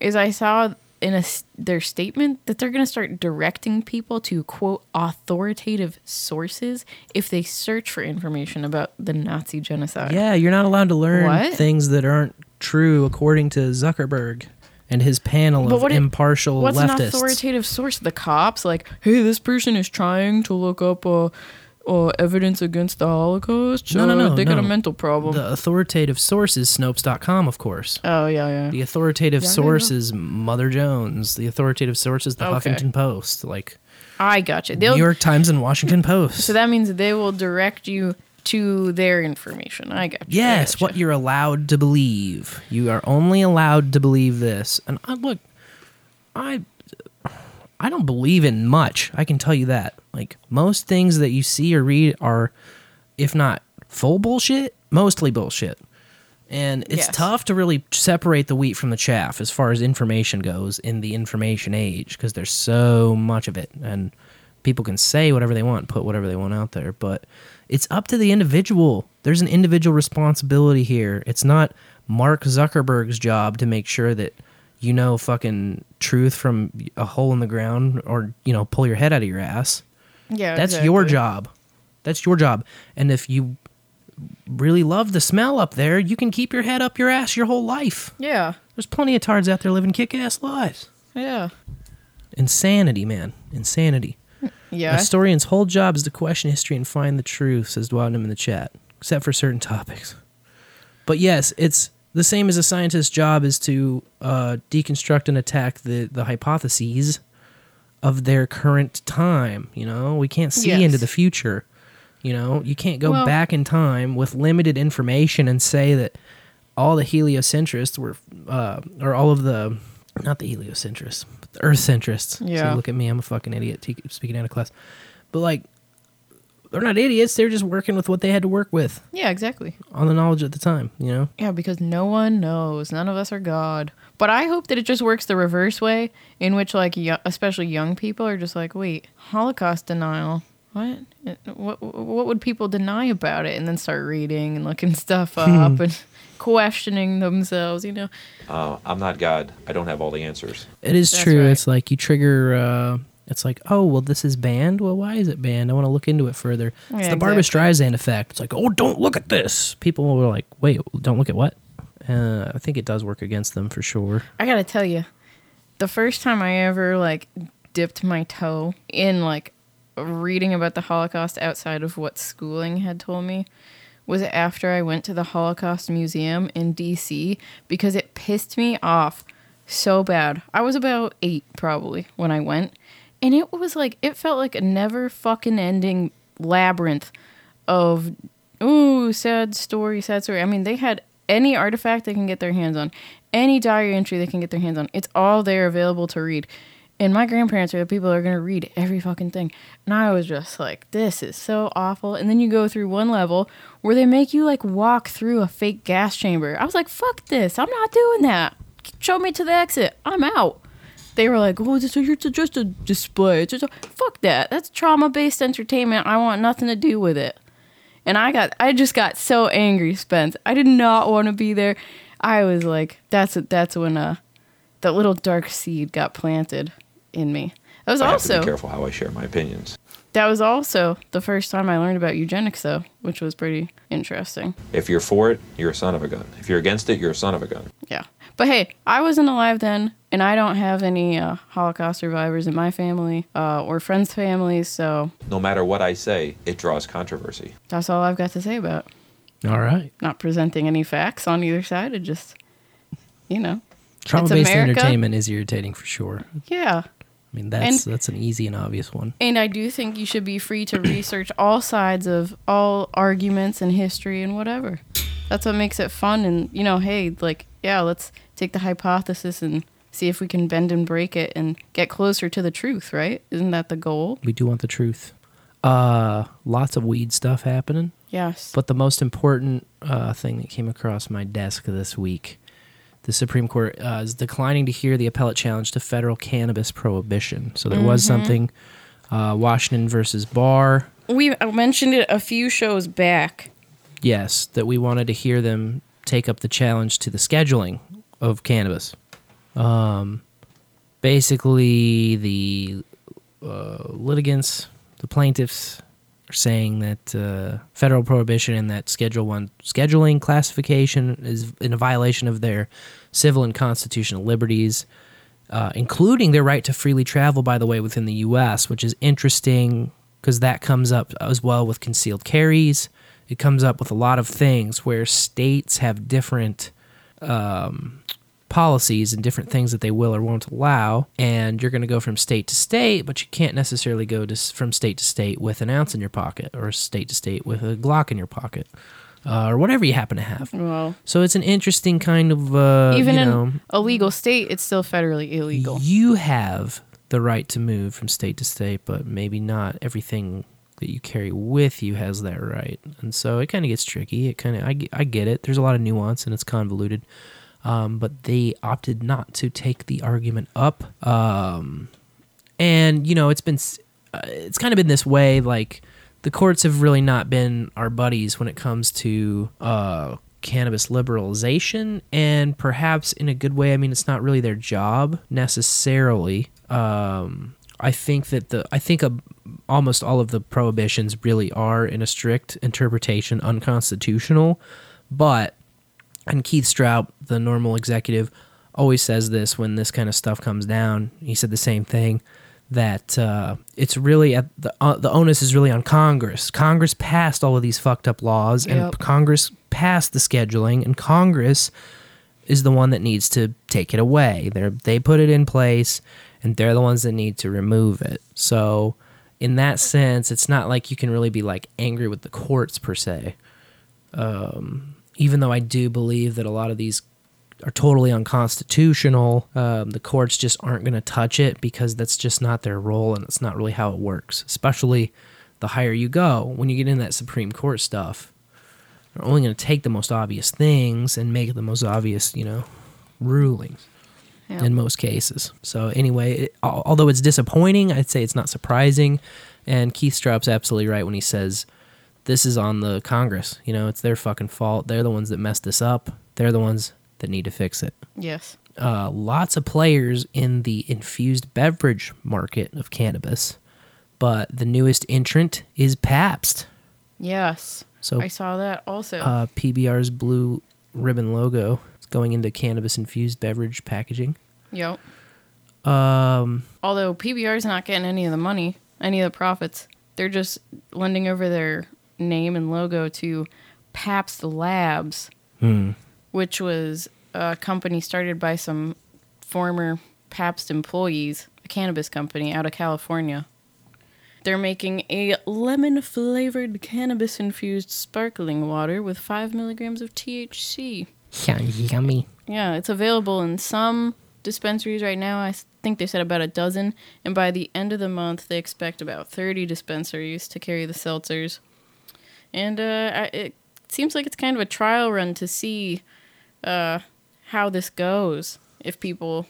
is I saw in a, their statement that they're going to start directing people to quote authoritative sources if they search for information about the Nazi genocide. Yeah, you're not allowed to learn what? things that aren't true according to Zuckerberg and his panel of what it- impartial What's an authoritative source? The cops, like, hey, this person is trying to look up uh, uh, evidence against the Holocaust. no, no, Uh, no. They got a mental problem. The authoritative source is Snopes.com, of course. oh yeah, yeah. The authoritative Yeah, source is Mother Jones. The authoritative source is the Okay. Huffington Post, like I got you. They'll, New York Times and Washington Post. so that means they will direct you to their information. I got you. Yes, gotcha. what you're allowed to believe. You are only allowed to believe this. And I look, I I don't believe in much. I can tell you that. Like most things that you see or read are if not full bullshit, mostly bullshit. And it's Yes. tough to really separate the wheat from the chaff as far as information goes in the information age because there's so much of it and people can say whatever they want, put whatever they want out there, but it's up to the individual. There's an individual responsibility here. It's not Mark Zuckerberg's job to make sure that you know fucking truth from a hole in the ground or, you know, pull your head out of your ass. Yeah, That's your job. That's your job. And if you really love the smell up there, you can keep your head up your ass your whole life. Yeah, There's plenty of tards out there living kick ass lives. yeah, Insanity, man. Insanity. Yeah. A historian's whole job is to question history and find the truth, says Dwadnum in the chat, except for certain topics. But yes, it's the same as a scientist's job is to uh, deconstruct and attack the, the hypotheses of their current time. You know, we can't see Yes. into the future. You know, you can't go Well- back in time with limited information and say that all the heliocentrists were, uh, or all of the not the heliocentrists, earth centrists. Yeah. So look at me, I'm a fucking idiot te- speaking out of class. But like, they're not idiots. They're just working with what they had to work with Yeah, exactly. on the knowledge at the time. You know. Yeah, because no one knows. None of us are God. But I hope that it just works the reverse way, in which, like, yo- especially young people are just like, wait, Holocaust denial. What? What? What would people deny about it? And then start reading and looking stuff up and questioning themselves. You know. Uh, I'm not God. I don't have all the answers. It is That's true. right. It's like you trigger. Uh, it's like, oh, well, this is banned. Well, why is it banned? I want to look into it further. it's Yeah, the Barbra Streisand effect. It's like, oh, don't look at this. People were like, wait, don't look at what? Uh, I think it does work against them for sure. I gotta tell you, the first time I ever like dipped my toe in like reading about the Holocaust outside of what schooling had told me was after I went to the Holocaust Museum in DC because it pissed me off so bad. I was about eight probably when I went, and it was like it felt like a never fucking ending labyrinth of ooh sad story, sad story. I mean, they had any artifact they can get their hands on, any diary entry they can get their hands on. It's all there available to read. And my grandparents are the people that are going to read every fucking thing. And I was just like, this is so awful. And then you go through one level where they make you like walk through a fake gas chamber. I was like, fuck this. I'm not doing that. Show me to the exit. I'm out. They were like, oh, this is just a display. It's just a, fuck that. That's trauma based entertainment. I want nothing to do with it. And I got, I just got so angry, Spence. I did not want to be there. I was like, that's it that's when uh, that little dark seed got planted in me. That was I have to also be careful how I share my opinions. that was also the first time I learned about eugenics, though, which was pretty interesting. If you're for it, you're a son of a gun. If you're against it, you're a son of a gun. Yeah, but hey, I wasn't alive then, and I don't have any uh, Holocaust survivors in my family uh, or friends' families, so No matter what I say, it draws controversy. that's all I've got to say about. it. All right. Not presenting any facts on either side. It just, you know, Trauma based entertainment is irritating for sure. Yeah. I mean, that's And- that's an easy and obvious one. And I do think you should be free to research all sides of all arguments and history and whatever. That's what makes it fun. And, you know, hey, like, yeah, let's take the hypothesis and see if we can bend and break it and get closer to the truth, right? Isn't that the goal? We do want the truth. Uh, lots of weed stuff happening. Yes. But the most important uh, thing that came across my desk this week the Supreme Court uh, is declining to hear the appellate challenge to federal cannabis prohibition. So there was Mhm. something, uh, Washington versus Barr. We mentioned it a few shows back. Yes, that we wanted to hear them take up the challenge to the scheduling of cannabis. Um, basically, the uh, litigants, the plaintiffs, saying that uh, federal prohibition and that Schedule One scheduling classification is in a violation of their civil and constitutional liberties, uh, including their right to freely travel. By the way, within the U.S., which is interesting because that comes up as well with concealed carries. It comes up with a lot of things where states have different um, policies and different things that they will or won't allow, and you're going to go from state to state, but you can't necessarily go to, from state to state with an ounce in your pocket or state to state with a Glock in your pocket. Uh, or whatever you happen to have. Well, So it's an interesting kind of, uh, even you in a legal state, it's still federally illegal. you have the right to move from state to state, but maybe not everything that you carry with you has that right. And so it kind of gets tricky. It kind of I, I get it. There's a lot of nuance and it's convoluted. Um, but they opted not to take the argument up. Um, and you know, it's been uh, it's kind of been this way like the courts have really not been our buddies when it comes to uh, cannabis liberalization. And perhaps in a good way i mean it's not really their job necessarily. Um, i think that the i think a, almost all of the prohibitions really are in a strict interpretation unconstitutional. But and Keith Stroup, the NORML executive, always says this when this kind of stuff comes down. He said the same thing that uh, it's really at the uh, the onus is really on Congress. Congress passed all of these fucked up laws, and Congress passed the scheduling, and Congress is the one that needs to take it away. They they put it in place, and they're the ones that need to remove it. So. In that sense, it's not like you can really be like angry with the courts per se um, even though I do believe that a lot of these are totally unconstitutional. Um, the courts just aren't going to touch it because that's just not their role and it's not really how it works. Especially the higher you go, when you get into that Supreme Court stuff, they're only going to take the most obvious things and make the most obvious, you know, rulings Yeah. in most cases. So anyway, it, although it's disappointing, I'd say it's not surprising. And Keith Stroup's absolutely right when he says this is on the Congress. You know, it's their fucking fault. They're the ones that messed this up. They're the ones that need to fix it. Yes. Uh, lots of players in the infused beverage market of cannabis, but the newest entrant is Pabst. Yes. So, I saw that also. Uh, PBR's blue ribbon logo is going into cannabis infused beverage packaging. yep. Um, Although PBR's not getting any of the money, any of the profits. They're just lending over their name and logo to Pabst Labs, hmm. which was a company started by some former Pabst employees, a cannabis company out of California. They're making a lemon flavored cannabis infused sparkling water with 5 milligrams of THC. Sounds yummy. Yeah, it's available in some dispensaries right now. I think they said about a dozen. And by the end of the month, they expect about 30 dispensaries to carry the seltzers. And uh, it seems like it's kind of a trial run to see uh, how this goes. If people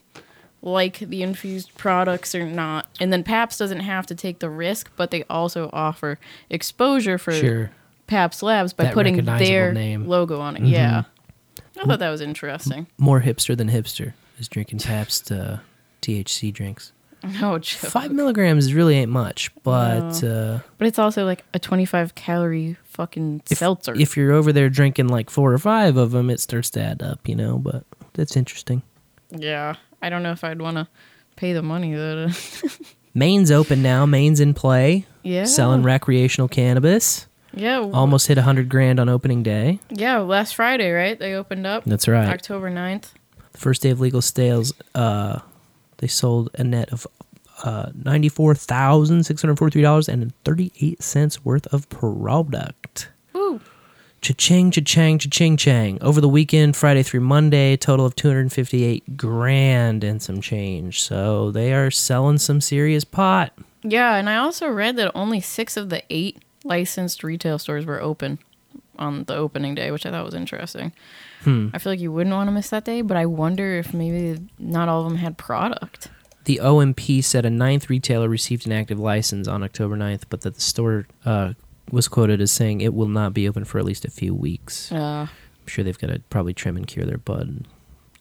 like the infused products or not. And then Pabst doesn't have to take the risk, but they also offer exposure for Sure. Pabst Labs by That putting their name. logo on it. Mhm. Yeah. I thought that was interesting. More hipster than hipster is drinking Pabst uh, THC drinks. No joke. Five milligrams really ain't much, but uh, But it's also like a 25 calorie fucking seltzer. if you're over there drinking like four or five of them, it starts to add up, you know. But that's interesting. yeah. I don't know if I'd want to pay the money though. to- Maine's open now. Maine's in play. Yeah. Selling recreational cannabis. yeah. Almost hit a hundred grand on opening day. Yeah. Last Friday, right? They opened up. That's right. October 9th. The first day of legal sales, uh, they sold a net of uh, ninety-four thousand six hundred forty-three dollars and thirty-eight cents worth of product. Woo. Cha-ching, cha-chang, cha-ching, chang. Over the weekend, Friday through Monday, a total of 258 grand and some change. So they are selling some serious pot. Yeah. And I also read that only six of the eight licensed retail stores were open on the opening day, which I thought was interesting. Hmm. I feel like you wouldn't want to miss that day, but I wonder if maybe not all of them had product. The OMP said a ninth retailer received an active license on October 9th, but that the store uh, was quoted as saying it will not be open for at least a few weeks. Uh, I'm sure they've got to probably trim and cure their bud and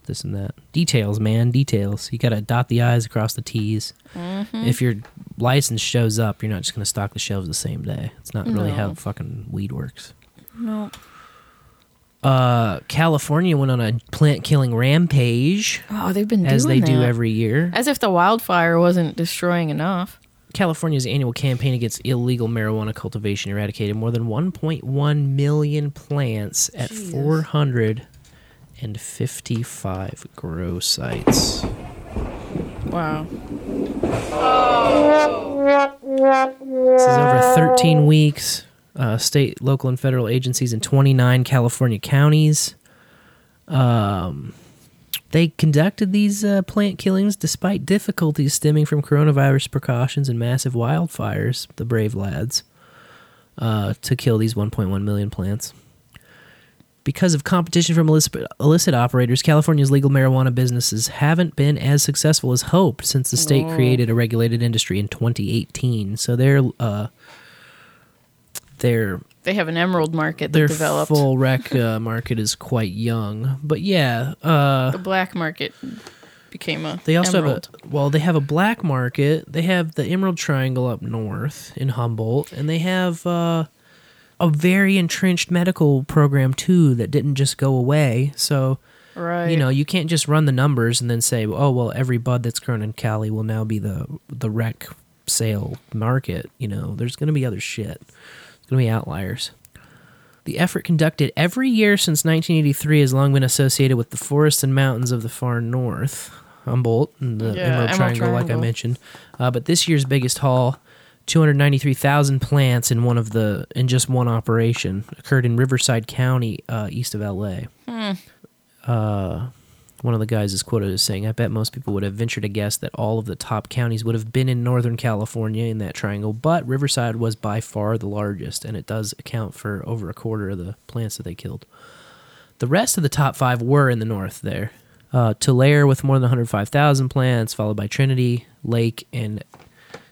this and that. Details, man, details. You got to dot the I's across the T's. Mhm. If your license shows up, you're not just going to stock the shelves the same day. It's not really how fucking weed works. no. Uh, California went on a plant killing rampage. Oh, they've been as they do every year. As if the wildfire wasn't destroying enough. California's annual campaign against illegal marijuana cultivation eradicated more than 1.1 million plants at 455 grow sites. Wow. This is over 13 weeks. Uh, state, local, and federal agencies in 29 California counties. Um, they conducted these uh, plant killings despite difficulties stemming from coronavirus precautions and massive wildfires. The brave lads uh, to kill these 1.1 million plants. Because of competition from illicit, illicit operators, California's legal marijuana businesses haven't been as successful as hoped since the state created a regulated industry in 2018. So their uh, their They have an emerald market that their developed. full rec uh, market is quite young. But yeah, uh, the black market became a they also emerald. have a well, they have a black market. They have the Emerald Triangle up north in Humboldt, and they have uh, a very entrenched medical program too that didn't just go away. So Right. you know, you can't just run the numbers and then say, oh well, every bud that's grown in Cali will now be the the rec sale market. You know, there's going to be other shit. Going to be outliers. The effort conducted every year since 1983 has long been associated with the forests and mountains of the far north, Humboldt and the Yeah, Emerald, Emerald Triangle, like I mentioned. Uh, but this year's biggest haul, 293,000 plants in one of the in just one operation, occurred in Riverside County, uh, east of LA. Hmm. Uh, One of the guys is quoted as saying, I bet most people would have ventured to guess that all of the top counties would have been in Northern California in that triangle, but Riverside was by far the largest, and it does account for over a quarter of the plants that they killed. The rest of the top five were in the north there. Uh, Tulare with more than 105,000 plants, followed by Trinity, Lake, and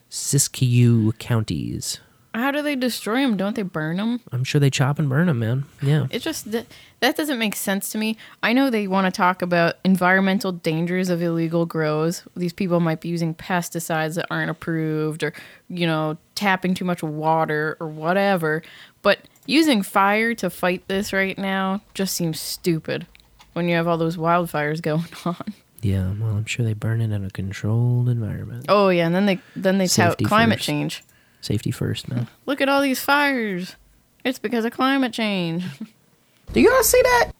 Siskiyou counties. How do they destroy them? Don't they burn them? I'm sure they chop and burn them, man. Yeah. It just that, that doesn't make sense to me. I know they want to talk about environmental dangers of illegal grows. These people might be using pesticides that aren't approved or you know, tapping too much water or whatever, but using fire to fight this right now just seems stupid when you have all those wildfires going on. Yeah, well, I'm sure they burn it in a controlled environment. Oh yeah, and then they then they tout climate first. change. Safety first, man. Look at all these fires. It's because of climate change. Do you guys see that?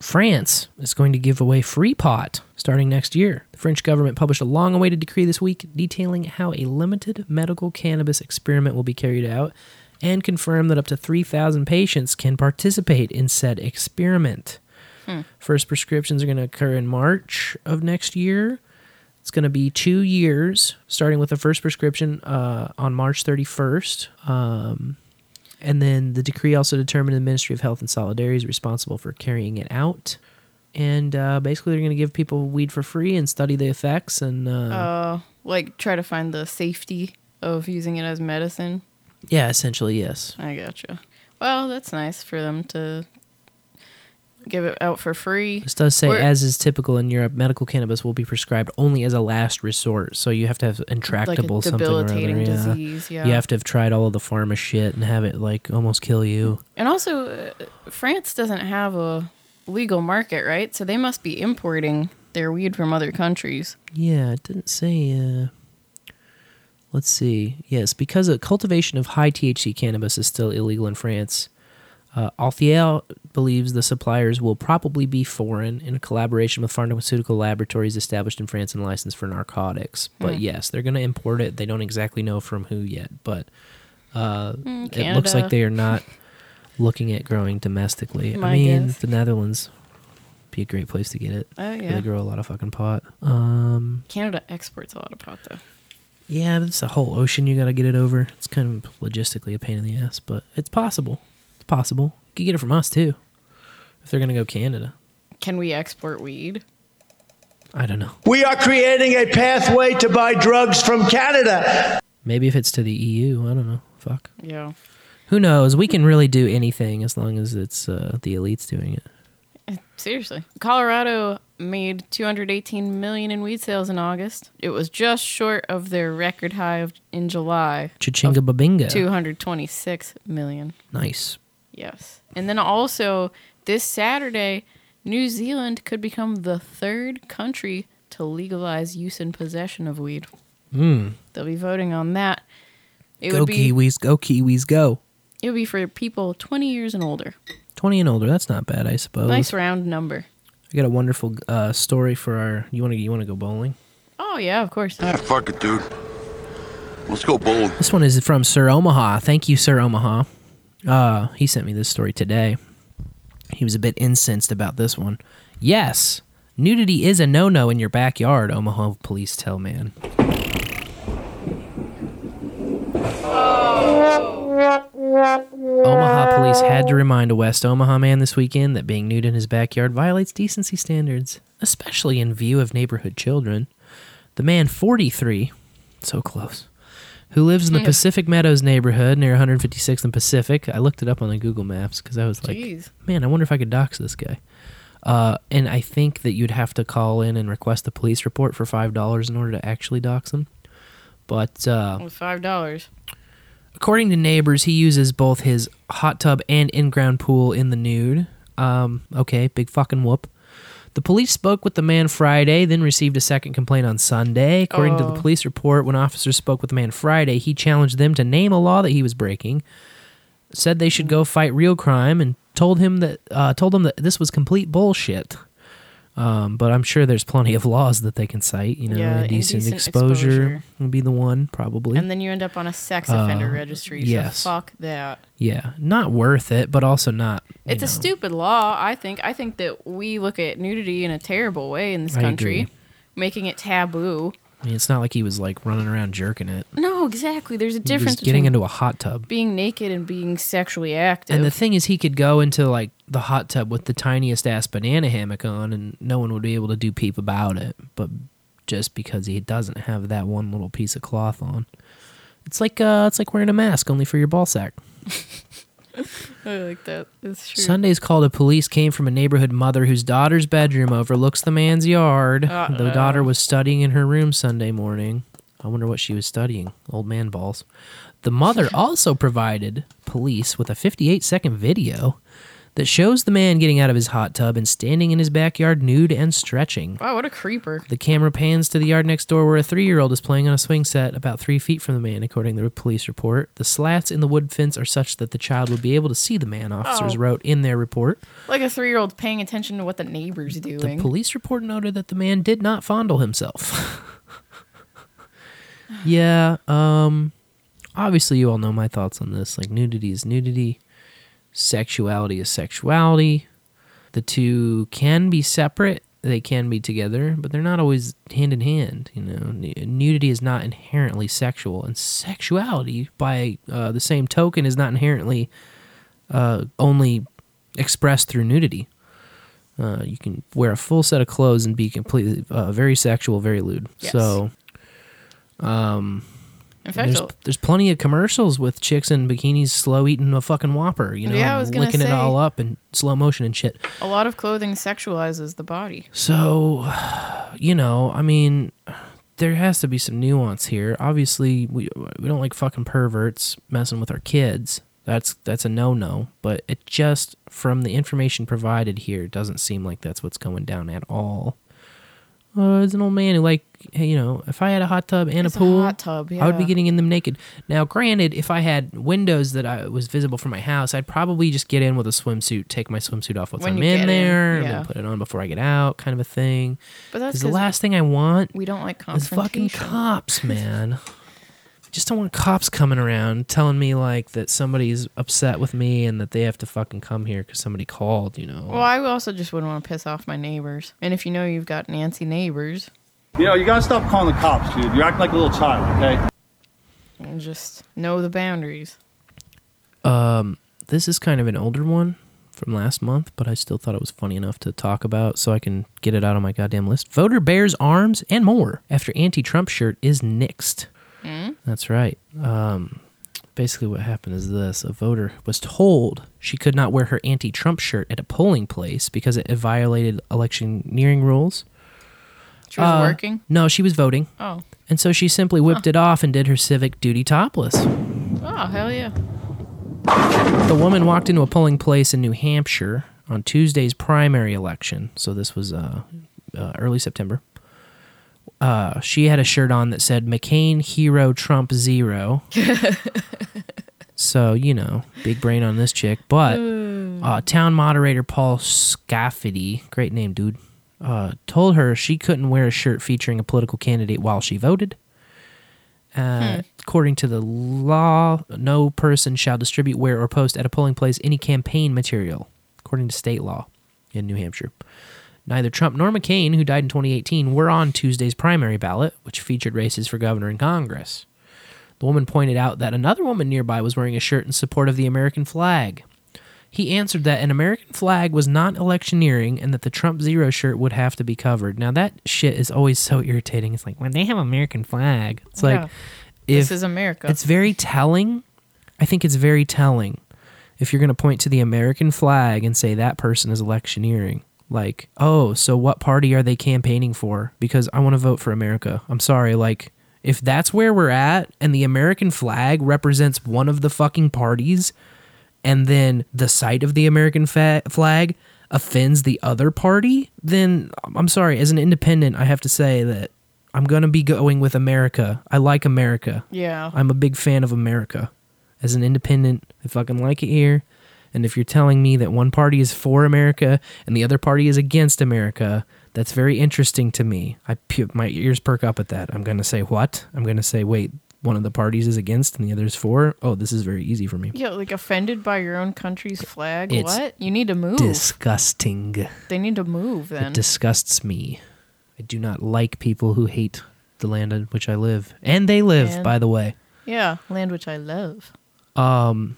France is going to give away free pot starting next year. The French government published a long awaited decree this week detailing how a limited medical cannabis experiment will be carried out and confirmed that up to 3,000 patients can participate in said experiment. Hmm. First prescriptions are going to occur in March of next year. It's going to be two years, starting with the first prescription uh, on March 31st. Um, and then the decree also determined the Ministry of Health and Solidarity is responsible for carrying it out. And uh, basically, they're going to give people weed for free and study the effects. And uh, Uh, like try to find the safety of using it as medicine. yeah, essentially, yes. I gotcha. Well, that's nice for them to give it out for free. This does say, as is typical in Europe, medical cannabis will be prescribed only as a last resort. So you have to have intractable something or other. Yeah. disease, yeah. You have to have tried all of the pharma shit and have it like almost kill you. And also, uh, France doesn't have a legal market, right? So they must be importing their weed from other countries. Yeah, it didn't say. Uh, let's see. Yes, because a cultivation of high THC cannabis is still illegal in France. Uh, Althiel believes the suppliers will probably be foreign in collaboration with pharmaceutical laboratories established in France and licensed for narcotics. But Hmm. yes, they're going to import it. They don't exactly know from who yet, but uh, Hmm, it looks like they are not looking at growing domestically. My I mean, guess. the Netherlands be a great place to get it. Oh, yeah. They grow a lot of fucking pot. Um, Canada exports a lot of pot, though. yeah, it's a whole ocean you got to get it over. It's kind of logistically a pain in the ass, but it's possible. It's possible. You could get it from us too, if they're gonna go Canada. Can we export weed? I don't know. We are creating a pathway to buy drugs from Canada. Maybe if it's to the EU, I don't know. Fuck. Yeah. Who knows? We can really do anything as long as it's uh, the elites doing it. Seriously. Colorado made 218 million in weed sales in August. It was just short of their record high of, in July. Cha-chinga of babinga. 226 million. Nice. Yes. And then also this Saturday, New Zealand could become the third country to legalize use and possession of weed. Mm. They'll be voting on that. It Go would be Kiwis, go Kiwis, go. it would be for people 20 years and older. Twenty and older. That's not bad, I suppose. Nice round number. I got a wonderful uh, story for our. You want to? You want to go bowling? Oh yeah, of course. Ah, fuck it, dude. Let's go bowling. This one is from Sir Omaha. Thank you, Sir Omaha. Uh, he sent me this story today. He was a bit incensed about this one. Yes, nudity is a no-no in your backyard. Omaha police tell man. Omaha police had to remind a West Omaha man this weekend that being nude in his backyard violates decency standards, especially in view of neighborhood children. The man, 43, so close, who lives in the Pacific Meadows neighborhood near 156th and Pacific. I looked it up on the Google Maps because I was like, Jeez. man, I wonder if I could dox this guy. Uh, and I think that you'd have to call in and request a police report for $5 in order to actually dox him. But uh, With five dollars. According to neighbors, he uses both his hot tub and in ground pool in the nude. Um, okay, big fucking whoop. The police spoke with the man Friday, then received a second complaint on Sunday. According to the Oh. police report, when officers spoke with the man Friday, he challenged them to name a law that he was breaking, said they should go fight real crime, and told him that uh, told them that this was complete bullshit. Um, but I'm sure there's plenty of laws that they can cite. You know, Yeah, indecent, indecent exposure, exposure. would be the one probably. And then you end up on a sex offender Uh, registry. yes. Fuck that. yeah, not worth it, but also not. It's a stupid law, I think. I think that we look at nudity in a terrible way in this I country, agree. making it taboo. I mean, it's not like he was like running around jerking it. No, exactly. There's a difference He getting into a hot tub. being naked and being sexually active. And the thing is, he could go into like the hot tub with the tiniest ass banana hammock on, and no one would be able to do peep about it. But just because he doesn't have that one little piece of cloth on, it's like uh, it's like wearing a mask only for your ball sack. I like that. It's true. Sunday's call to police came from a neighborhood mother whose daughter's bedroom overlooks the man's yard. Uh, the Uh-oh. daughter was studying in her room Sunday morning. I wonder what she was studying. Old man balls. The mother also provided police with a 58 second video that shows the man getting out of his hot tub and standing in his backyard nude and stretching. Wow, what a creeper. The camera pans to the yard next door where a three year old is playing on a swing set about three feet from the man, according to the police report. The slats in the wood fence are such that the child would be able to see the man, officers Oh. wrote in their report. Like a three year old paying attention to what the neighbor's The police report noted that the man did not fondle himself. yeah, um obviously you all know my thoughts on this. Like nudity is nudity, sexuality is sexuality. The two can be separate, they can be together, but they're not always hand in hand, you know. Nudity is not inherently sexual and sexuality by uh, the same token is not inherently uh, only expressed through nudity. Uh, you can wear a full set of clothes and be completely uh, very sexual, very lewd. Yes. So, um, In fact, there's, there's plenty of commercials with chicks in bikinis slow eating a fucking Whopper, you know, Yeah, I was licking it all up in slow motion and shit. a lot of clothing sexualizes the body. So, you know, I mean, there has to be some nuance here. Obviously, we we don't like fucking perverts messing with our kids. That's that's a no no. But it just from the information provided here doesn't seem like that's what's going down at all. Uh, as an old man who like, hey, you know, if I had a hot tub and It's a a pool, hot tub, yeah. I would be getting in them naked. Now, granted, if I had windows that I was visible from my house, I'd probably just get in with a swimsuit, take my swimsuit off once When I'm in in, there, and yeah. then put it on before I get out, kind of a thing. But that's the last thing I want We don't like confrontation. is fucking cops, man. Just don't want cops coming around telling me like that somebody's upset with me and that they have to fucking come here because somebody called. You know. Well, I also just wouldn't want to piss off my neighbors. And if you know you've got Nancy neighbors, You know, you gotta stop calling the cops, dude. You're acting like a little child, okay? and just know the boundaries. Um, this is kind of an older one from last month, but I still thought it was funny enough to talk about, so I can get it out on my goddamn list. Voter bears arms and more after anti-Trump shirt is nixed. Mm? That's right. Um, basically, what happened is this: a voter was told she could not wear her anti-Trump shirt at a polling place because it violated electioneering rules. She was Uh, working. No, she was voting. Oh. And so she simply whipped it off and did her civic duty topless. Oh hell yeah! The woman walked into a polling place in New Hampshire on Tuesday's primary election. So this was uh, uh, early September. Uh, she had a shirt on that said McCain Hero Trump Zero. so, you know, big brain on this chick. But uh, town moderator Paul Scafidi, great name, dude, uh, told her she couldn't wear a shirt featuring a political candidate while she voted. Uh, Hmm. According to the law, no person shall distribute, wear, or post at a polling place any campaign material, according to state law in New Hampshire. Neither Trump nor McCain, who died in 2018, were on Tuesday's primary ballot, which featured races for governor and Congress. The woman pointed out that another woman nearby was wearing a shirt in support of the American flag. He answered that an American flag was not electioneering and that the Trump Zero shirt would have to be covered. Now, that shit is always so irritating. It's like, when they have American flag, it's like, Yeah. if This is America. It's very telling. I think it's very telling if you're going to point to the American flag and say that person is electioneering. Like, oh, so what party are they campaigning for? Because I want to vote for America. I'm sorry. Like, if that's where we're at and the American flag represents one of the fucking parties, and then the sight of the American fa- flag offends the other party, then I'm sorry. As an independent, I have to say that I'm going to be going with America. I like America. Yeah. I'm a big fan of America. As an independent, I fucking like it here. And if you're telling me that one party is for America and the other party is against America, That's very interesting to me. I my ears perk up at that. I'm going to say what? I'm going to say wait, one of the parties is against and the other is for. Oh, this is very easy for me. Yeah, like offended by your own country's flag. It's what? You need to move. Disgusting. they need to move then. It disgusts me. I do not like people who hate the land in which I live. And they live, And- by the way. yeah, land which I love. Um,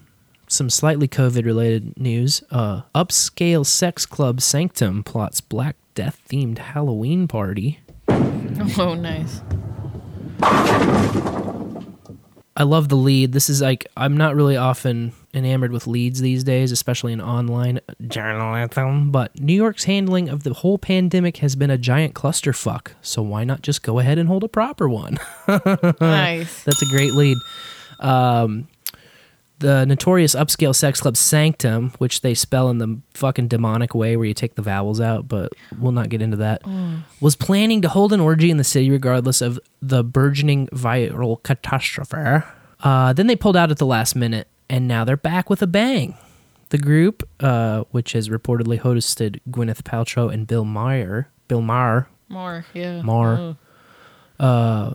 some slightly COVID related news. Uh, upscale sex club Sanctum plots Black Death themed Halloween party. Oh, nice. I love the lead. This is like I'm not really often enamored with leads these days, especially in online journalism. But New York's handling of the whole pandemic has been a giant clusterfuck. So why not just go ahead and hold a proper one? Nice. That's a great lead. Um, the notorious upscale sex club Sanctum, which they spell in the fucking demonic way where you take the vowels out, but we'll not get into that, Mm. was planning to hold an orgy in the city regardless of the burgeoning viral catastrophe. Uh, then they pulled out at the last minute, and now they're back with a bang. The group, uh, which has reportedly hosted Gwyneth Paltrow and Bill Maher, Bill Maher, More, yeah. Maher, Oh. uh,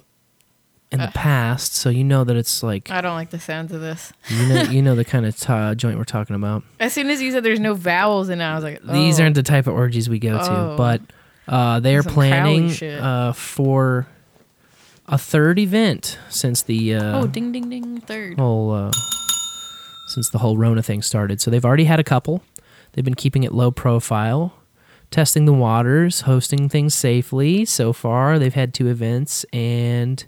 in the Uh. past, so you know that it's like I don't like the sounds of this. you know you know the kind of t- joint we're talking about. As soon as you said there's no vowels in it, I was like, oh. These aren't the type of orgies we go to, Oh. but uh, they are Some planning uh, for a third event since the uh, oh, ding, ding, ding, third. whole uh, since the whole Rona thing started. So they've already had a couple. They've been keeping it low profile, testing the waters, hosting things safely. So far, they've had two events, and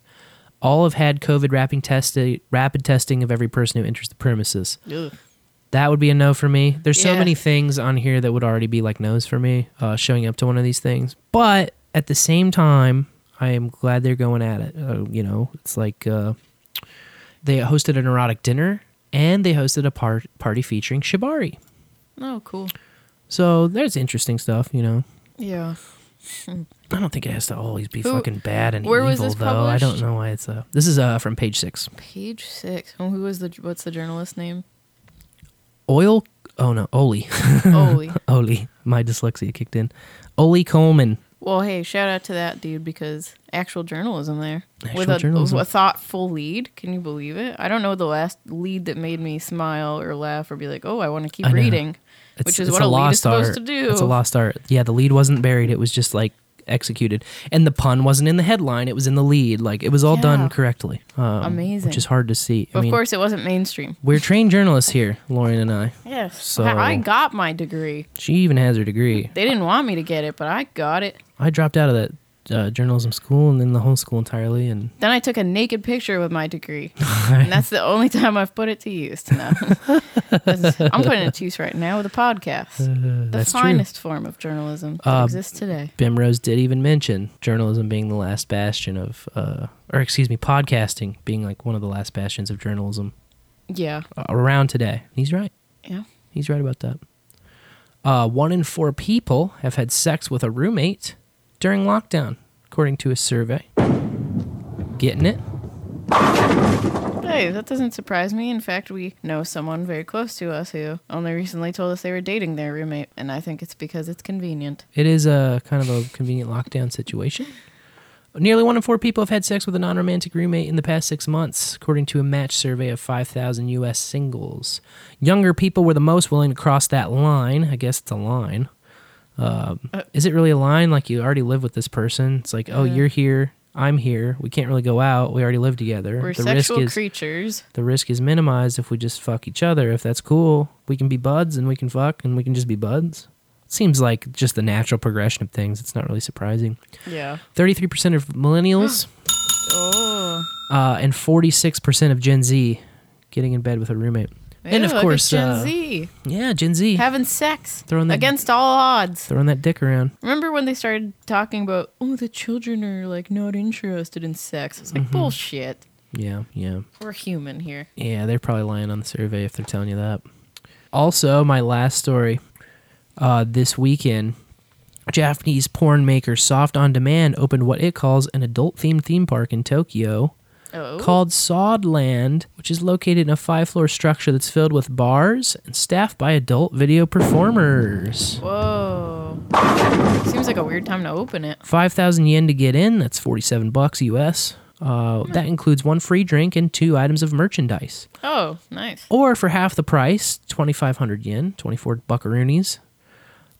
all have had COVID rapid testing, rapid testing of every person who enters the premises. Ugh. That would be a no for me. There's so Yeah. many things on here that would already be like no's for me, uh, showing up to one of these things. But at the same time, I am glad they're going at it. Uh, you know, it's like uh, they hosted an erotic dinner and they hosted a par- party featuring Shibari. Oh, cool. So there's interesting stuff, you know. Yeah. I don't think it has to always be Who- fucking bad and where evil, was this though. I don't know why it's uh This is uh from page six. Page six. Oh, who was the? What's the journalist name? Oil. Oh no, Oli. Oli. Oli. My dyslexia kicked in. Oli Coleman. Well, hey, shout out to that dude because actual journalism there with a, journalism. a thoughtful lead. Can you believe it? I don't know the last lead that made me smile or laugh or be like, "Oh, I want to keep reading," It's- which is what a, lead is supposed art. to do. It's a lost art. Yeah, the lead wasn't buried. It was just like executed, and the pun wasn't in the headline. It was in the lead. Like it was all Yeah. done correctly. Um, Amazing. which is hard to see. I of mean, course, it wasn't mainstream. we're trained journalists here, Laurien and I. Yes, So I I got my degree. she even has her degree. They didn't want me to get it, but I got it. I dropped out of that uh, journalism school and then the whole school entirely, and Then I took a naked picture with my degree, and that's the only time I've put it to use. No. I'm putting it to use right now with a podcast. the that's true. finest form of journalism that Uh, exists today. Bimrose did even mention journalism being the last bastion of, uh, or excuse me, podcasting being like one of the last bastions of journalism Yeah. uh, around today. He's right. Yeah. He's right about that. Uh, one in four people have had sex with a roommate during lockdown, according to a survey. Getting it? Hey, that doesn't surprise me. In fact, we know someone very close to us who only recently told us they were dating their roommate, and I think it's because it's convenient. It is a kind of a convenient lockdown situation. Nearly one in four people have had sex with a non romantic roommate in the past six months, according to a match survey of 5,000 U.S. singles. Younger people were the most willing to cross that line. I guess it's a line. Um, is it really a line? Like you already live with this person? It's like, oh, Yeah. you're here. I'm here. We can't really go out. We already live together. We're the sexual risk is, creatures. The risk is minimized if we just fuck each other. If that's cool, we can be buds and we can fuck and we can just be buds. Seems like just the natural progression of things. It's not really surprising. Yeah. 33% of millennials Oh. uh, and 46% of Gen Z getting in bed with a roommate. And of course, Gen uh, Z yeah, Gen Z having sex Throwing that- against all odds. throwing that dick around. Remember when they started talking about, oh, the children are like not interested in sex? It's like Mhm. bullshit. Yeah, yeah. We're human here. Yeah, they're probably lying on the survey if they're telling you that. Also, my last story uh, this weekend Japanese porn maker Soft On Demand opened what it calls an adult themed theme park in Tokyo Oh. called Sodland, which is located in a five floor structure that's filled with bars and staffed by adult video performers. Whoa. Seems like a weird time to open it. 5,000 yen to get in. That's 47 bucks US. Uh, that includes one free drink and two items of merchandise. Oh, nice. Or for half the price, 2,500 yen, 24 buckaroonies.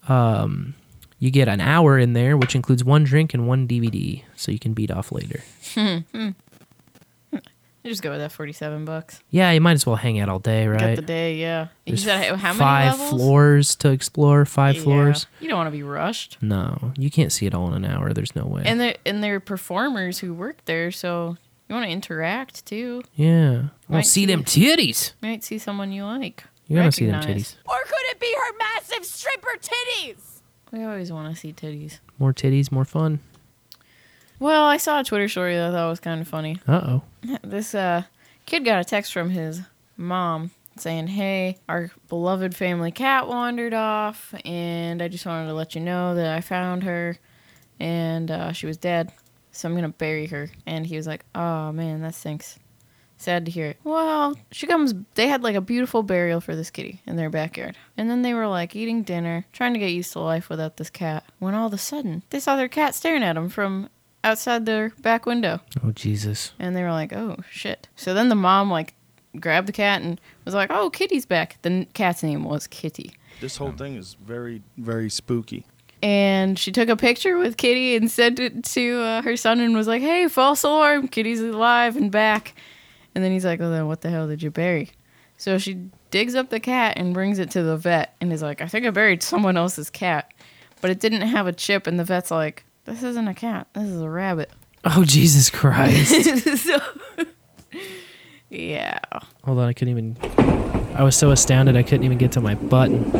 Um, you get an hour in there, which includes one drink and one DVD, so you can beat off later. You just go with that forty-seven bucks. Yeah, you might as well hang out all day, right? Get the day, yeah. You There's said how many five levels? floors to explore. Five Yeah. floors. You don't want to be rushed. No, you can't see it all in an hour. There's no way. And they and they're performers who work there, so you want to interact too. yeah, well, Might see them titties. You might see someone you like. You're gonna see them recognize. titties. Or could it be her massive stripper titties? We always want to see titties. More titties, more fun. Well, I saw a Twitter story that I thought was kind of funny. Uh oh. This uh, kid got a text from his mom saying, Hey, our beloved family cat wandered off, and I just wanted to let you know that I found her and uh, she was dead, so I'm going to bury her. And he was like, Oh man, that stinks. Sad to hear it. Well, she comes, they had like a beautiful burial for this kitty in their backyard. And then they were like eating dinner, trying to get used to life without this cat, when all of a sudden they saw their cat staring at them from outside their back window. Oh Jesus. And they were like, "Oh shit!" So then the mom like grabbed the cat and was like, "Oh, Kitty's back." The cat's name was Kitty, This whole thing is very, very spooky. and she took a picture with Kitty and sent it to uh, her son and was like, "Hey, false alarm! Kitty's alive and back." And then he's like, "Well, then what the hell did you bury?" So she digs up the cat and brings it to the vet and is like, "I think I buried someone else's cat, but it didn't have a chip." And the vet's like, "This isn't a cat. This is a rabbit." Oh Jesus Christ. so, yeah. Hold on, I couldn't even. I was so astounded I couldn't even get to my button.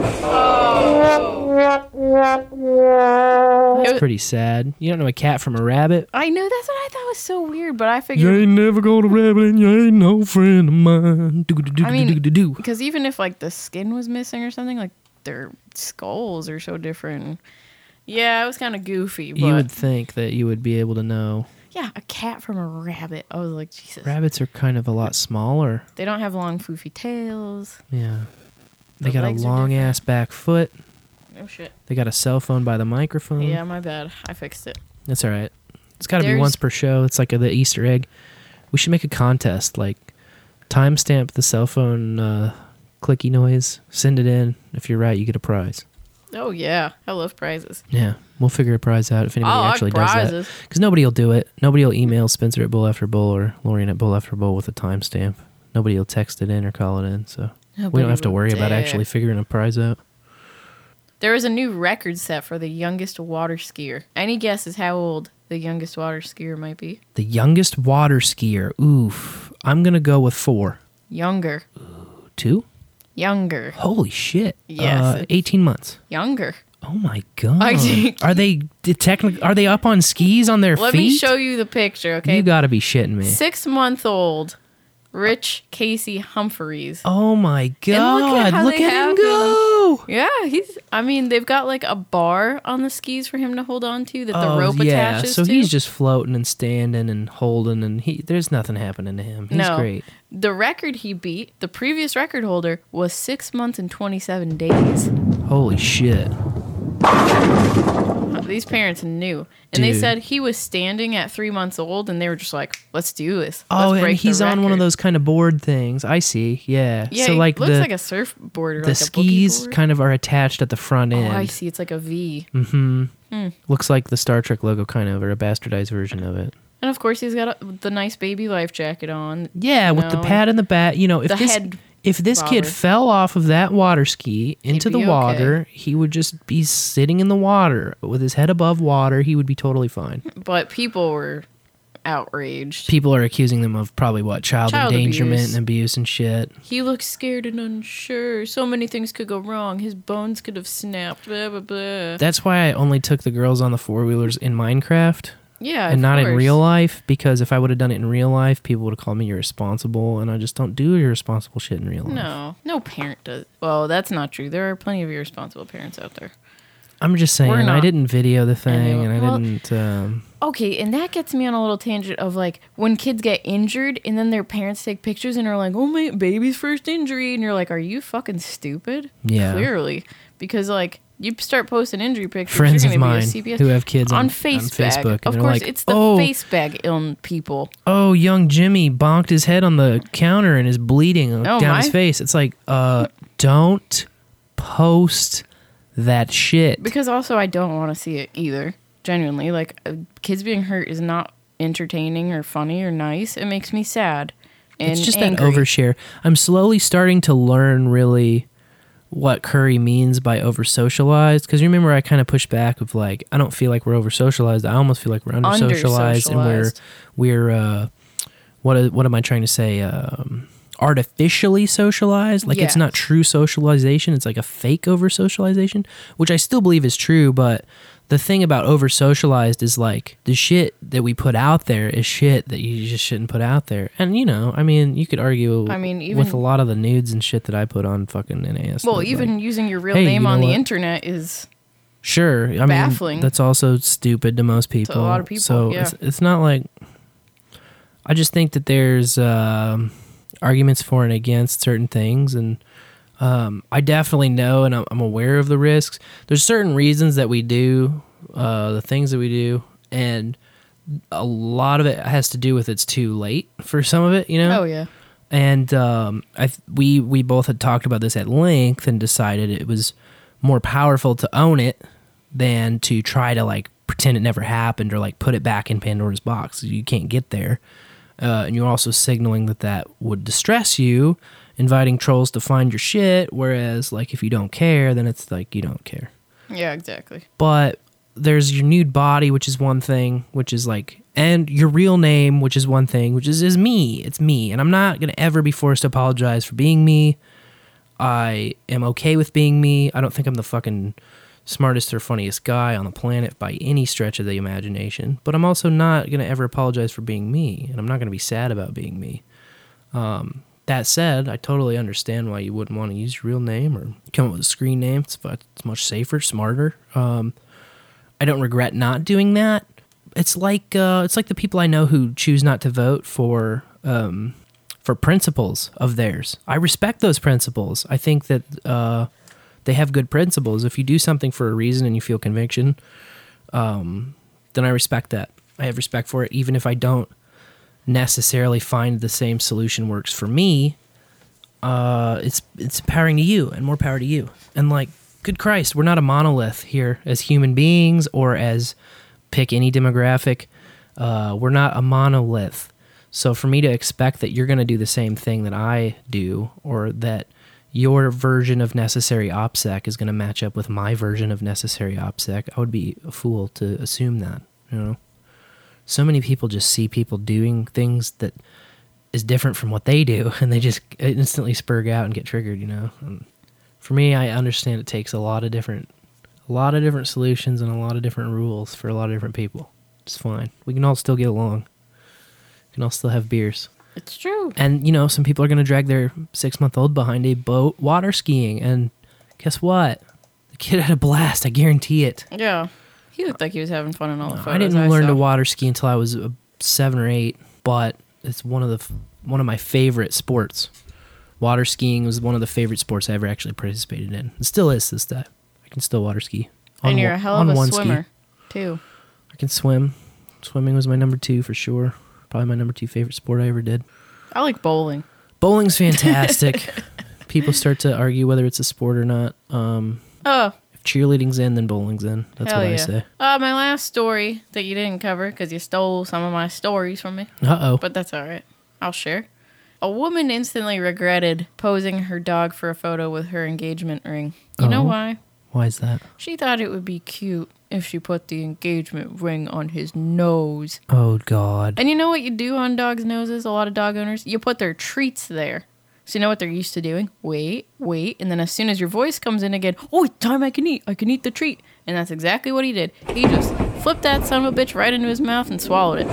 That's pretty sad. You don't know a cat from a rabbit? I know that's what I thought was so weird, but I figured. You ain't never gonna rabbit and you ain't no friend of mine. I mean, because even if like the skin was missing or something, like their skulls are so different. Yeah, it was kind of goofy, but you would think that you would be able to know. yeah, a cat from a rabbit. I was like, Jesus. Rabbits are kind of a lot smaller. They don't have long foofy tails. Yeah. They The got a long ass back foot. Oh shit. They got a cell phone by the microphone. Yeah, my bad. I fixed it. That's all right. It's got to be once per show. It's like a, the Easter egg. We should make a contest, like timestamp the cell phone uh, clicky noise. Send it in. If you're right, you get a prize. Oh yeah, I love prizes. Yeah, we'll figure a prize out if anybody I like actually does that. Because nobody will do it. Nobody will email Spencer at Bowl After Bowl or Laurien at Bowl After Bowl with a timestamp. Nobody will text it in or call it in. So we Nobody don't have to worry about dare. actually figuring a prize out. There was a new record set for the youngest water skier. Any guesses how old the youngest water skier might be? The youngest water skier. Oof. I'm gonna go with four. Younger. Two. Younger. Holy shit. Yes, Uh, it's- 18 months. Younger. Oh my god. I think- are they technically? Are they up on skis on their feet? Let feet? me show you the picture, okay? You gotta be shitting me. Six month old Rich Casey Humphreys. Oh my And god! how Look they at him have go. Yeah, he's. I mean, they've got like a bar on the skis for him to hold on to that the oh rope yeah, attaches so to. he's just floating and standing and holding, and he there's nothing happening to him. He's no, great. The record he beat, the previous record holder, was six months and 27 days. Holy shit! These parents knew. And they said he was standing at three months old, and they were just like, let's do this. Oh, Let's and he's on one of those kind of board things. I see. Yeah. Yeah, so like looks the like a surfboard or the like skis kind of are attached at the front end. Oh. I see. It's like a V. Mm-hmm. Hmm. Looks like the Star Trek logo, kind of, or a bastardized version of it. And of course, he's got a, the nice baby life jacket on. Yeah, you with the pad in the back. You know, if the this head if this kid fell off of that water ski into the be okay. water, he would just be sitting in the water with his head above water. He would be totally fine. But people were outraged. People are accusing them of probably what child, Child endangerment abuse. and abuse and shit. He looks scared and unsure. So many things could go wrong. His bones could have snapped. Blah blah blah. That's why I only took the girls on the four wheelers in Minecraft. Yeah, and not in real life because if I would have done it in real life, people would have called me irresponsible, and I just don't do irresponsible shit in real life. no, no parent does. Well, that's not true. There are plenty of irresponsible parents out there. I'm just saying, I didn't video the thing, and I well- didn't. Um, Okay, and that gets me on a little tangent of like when kids get injured and then their parents take pictures and are like, "Oh my baby's first injury," and you're like, "Are you fucking stupid?" Yeah. clearly, because like You start posting injury pictures. Friends of mine be a CPS. who have kids on- on on Facebook, Of course, like, it's the "Oh." face bag ill people. oh, young Jimmy bonked his head on the counter and is bleeding Oh, down my- his face. It's like, uh, don't post that shit. Because also, I don't want to see it either. Genuinely, like uh, kids being hurt is not entertaining or funny or nice. It makes me sad. And it's just angry. that overshare. I'm slowly starting to learn really what Curry means by over socialized. Because remember, I kind of pushed back of like, I don't feel like we're over socialized. I almost feel like we're under socialized, and we're we're uh, what what am I trying to say? Um, artificially socialized. Like it's not true socialization. It's like a fake over socialization, which I still believe is true, but. The thing about over socialized is like the shit that we put out there is shit that you just shouldn't put out there. And you know, I mean, you could argue I mean, with a lot of the nudes and shit that I put on fucking NAS. Well, like, even using your real hey, name you on know the internet is Sure. I baffling. mean, that's also stupid to most people. a lot of people, So yeah. it's, it's not like. I just think that there's um, arguments for and against certain things, and um, I definitely know and I'm, I'm aware of the risks. There's certain reasons that we do uh, the things that we do, and a lot of it has to do with it's too late for some of it. You know. Oh, yeah. And um, I th- we we both had talked about this at length and decided it was more powerful to own it than to try to like pretend it never happened or like put it back in Pandora's box. You can't get there. Uh, and you're also signaling that that would distress you, inviting trolls to find your shit. Whereas, like, if you don't care, then it's like you don't care. yeah, exactly. But there's your nude body, which is one thing, which is like, and your real name, which is one thing, which is is me. It's me, and I'm not gonna ever be forced to apologize for being me. I am okay with being me. I don't think I'm the fucking smartest or funniest guy on the planet by any stretch of the imagination. But I'm also not gonna ever apologize for being me, and I'm not gonna be sad about being me. Um, that said, I totally understand why you wouldn't want to use your real name or come up with a screen name. It's, it's much safer, smarter. Um, I don't regret not doing that. It's like uh, it's like the people I know who choose not to vote for um, for principles of theirs. I respect those principles. I think that uh, they have good principles. If you do something for a reason and you feel conviction, um, then I respect that. I have respect for it, even if I don't necessarily find the same solution works for me. Uh, it's it's empowering to you, and more power to you. And like, good Christ, we're not a monolith here as human beings or as pick any demographic. Uh, we're not a monolith. So for me to expect that you're going to do the same thing that I do, or that your version of necessary OPSEC is going to match up with my version of necessary OPSEC, I would be a fool to assume that. You know, so many people just see people doing things that is different from what they do, and they just instantly spurg out and get triggered. You know, and for me, I understand it takes a lot of different, a lot of different solutions and a lot of different rules for a lot of different people. It's fine. We can all still get along. We can all still have beers. It's true. And you know, some people are going to drag their six month old behind a boat water skiing, and guess what? The kid had a blast. I guarantee it. Yeah. He looked like he was having fun in all the photos. I didn't learn saw. to water ski until I was uh, seven or eight, but it's one of the one of my favorite sports. Water skiing was one of the favorite sports I ever actually participated in. It still is this day. I can still water ski. And you're a hell on of a one ski. swimmer, too. I can swim. Swimming was my number two for sure. Probably my number two favorite sport I ever did. I like bowling. Bowling's fantastic. People start to argue whether it's a sport or not. Um, Oh, cheerleading's in, then bowling's in. That's hell what yeah. I say. Uh, my last story that you didn't cover because you stole some of my stories from me. Uh-oh. But that's all right. I'll share. A woman instantly regretted posing her dog for a photo with her engagement ring. You know Oh. why? Why is that? She thought it would be cute if she put the engagement ring on his nose. Oh God. And you know what you do on dogs' noses? A lot of dog owners, you put their treats there. So you know what they're used to doing? Wait, wait, and then as soon as your voice comes in again, oh, it's time I can eat. I can eat the treat. And that's exactly what he did. He just flipped that son of a bitch right into his mouth and swallowed it.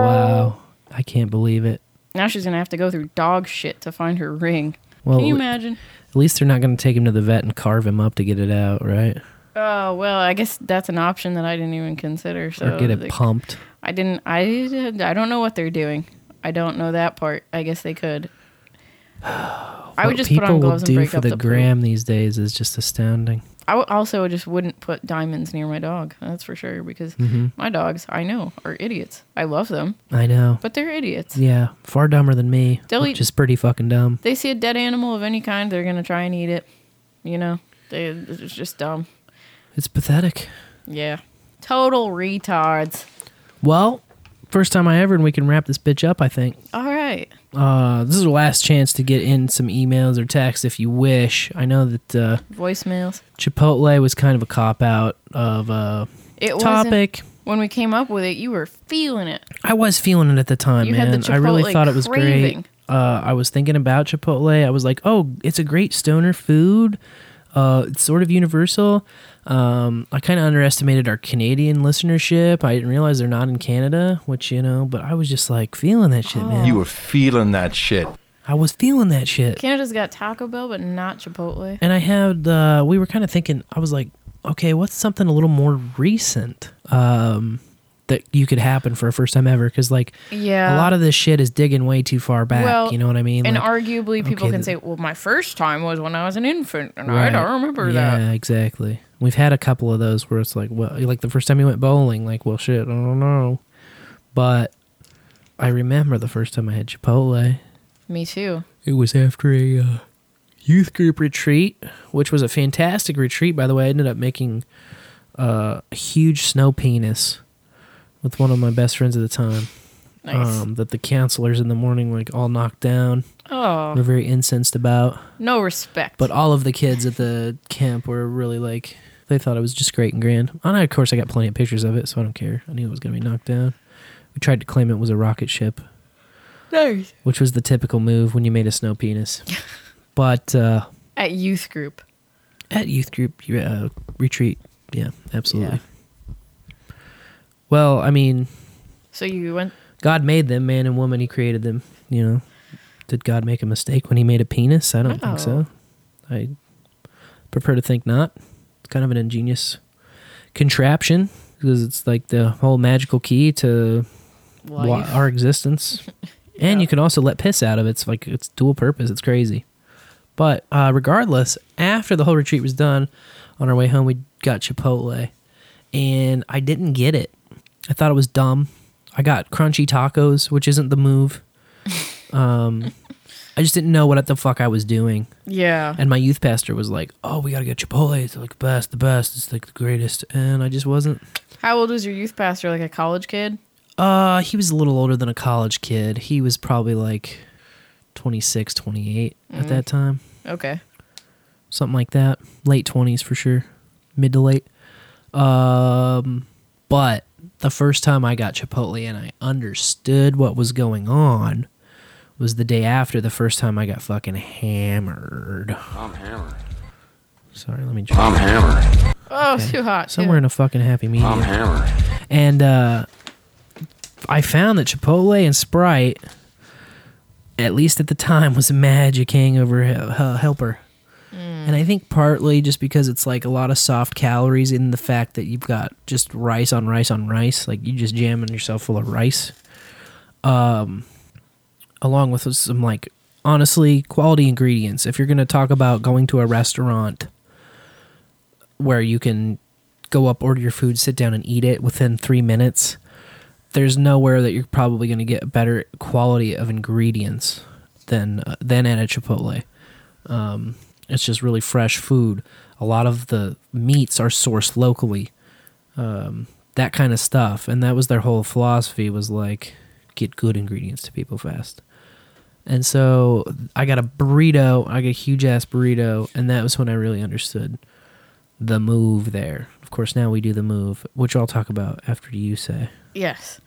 Wow. I can't believe it. Now she's gonna have to go through dog shit to find her ring. Well, can you imagine? At least they're not going to take him to the vet and carve him up to get it out, right? Oh well, I guess that's an option that I didn't even consider. So or get it like, pumped. I didn't. I I don't know what they're doing. I don't know that part. I guess they could. I would What just put people on gloves and do break for up the the poop. gram these days is just astounding. I w- also just wouldn't put diamonds near my dog. That's for sure because Mhm. my dogs, I know, are idiots. I love them, I know. but they're idiots. Yeah, far dumber than me. They'll which eat- is pretty fucking dumb. They see a dead animal of any kind, they're gonna try and eat it. You know, they it's just dumb. It's pathetic. Yeah, total retards. Well, first time I ever, and we can wrap this bitch up. I think. All right. Uh, this is the last chance to get in some emails or texts if you wish. I know that uh, Voicemails. Chipotle was kind of a cop out of a It wasn't- topic. when we came up with it. You were feeling it. I was feeling it at the time, You man. the I really thought it was craving. great. Uh, I was thinking about Chipotle. I was like, oh, it's a great stoner food. Uh, it's sort of universal. Um, I kind of underestimated our Canadian listenership. I didn't realize they're not in Canada, which you know. But I was just like feeling that shit, man. You were feeling that shit. I was feeling that shit. Canada's got Taco Bell, but not Chipotle. And I had, uh, we were kind of thinking, I was like, okay, what's something a little more recent um, that you could happen for a first time ever? Because, like, Yeah. a lot of this shit is digging way too far back. Well, you know what I mean? And Like, arguably, people okay, can the- say, "Well, my first time was when I was an infant, and I don't remember yeah, that." Yeah, exactly. We've had a couple of those where it's like, well, like the first time you went bowling, like, well, shit, I don't know. But I remember the first time I had Chipotle. Me too. It was after a uh, youth group retreat, which was a fantastic retreat, by the way. I ended up making uh, a huge snow penis with one of my best friends at the time. Nice. Um, that the counselors in the morning like all knocked down. Oh. Were very incensed about. No respect. But all of the kids at the camp were really like they thought it was just great and grand. And I, of course I got plenty of pictures of it, so I don't care. I knew it was gonna be knocked down. We tried to claim it was a rocket ship, Nice. which was the typical move when you made a snow penis. but uh, At youth group. at youth group uh, retreat, yeah, absolutely. Well, I mean, So you went. God made them, man and woman. He created them. You know, did God make a mistake when He made a penis? I don't think so. I prefer to think not. Kind of an ingenious contraption because it's like the whole magical key to wa- our existence. And you can also let piss out of it. It's like it's dual purpose. It's crazy. But uh, regardless, after the whole retreat was done, on our way home, we got Chipotle, and I didn't get it. I thought it was dumb. I got crunchy tacos, which isn't the move. Um, I just didn't know what the fuck I was doing. Yeah. And my youth pastor was like, "Oh, we gotta get Chipotle. It's like the best, the best. It's like the greatest." And I just wasn't. How old was your youth pastor? Like a college kid? Uh, he was a little older than a college kid. He was probably like 26, 28 at Mm. that time. Okay. Something like that. Late 20s for sure. Mid to late. Um, but the first time I got Chipotle and I understood what was going on was the day after the first time I got fucking hammered. I'm hammered. Sorry, let me Try. I'm hammered. Oh, it's too hot. Somewhere too. in a fucking happy medium. I'm hammered. And uh, I found that Chipotle and Sprite, at least at the time, was a magic hangover he- helper. And I think partly just because it's like a lot of soft calories in the fact that you've got just rice on rice on rice, like you just jamming yourself full of rice. Um, along with some like honestly quality ingredients. If you're going to talk about going to a restaurant where you can go up, order your food, sit down, and eat it within three minutes, there's nowhere that you're probably going to get better quality of ingredients than uh, than at a Chipotle. Um, it's just really fresh food. A lot of the meats are sourced locally. Um, that kind of stuff, and that was their whole philosophy was like get good ingredients to people fast. And so I got a burrito. I got a huge ass burrito, and that was when I really understood the move there. Of course, now we do the move, which I'll talk about after you say. Yes.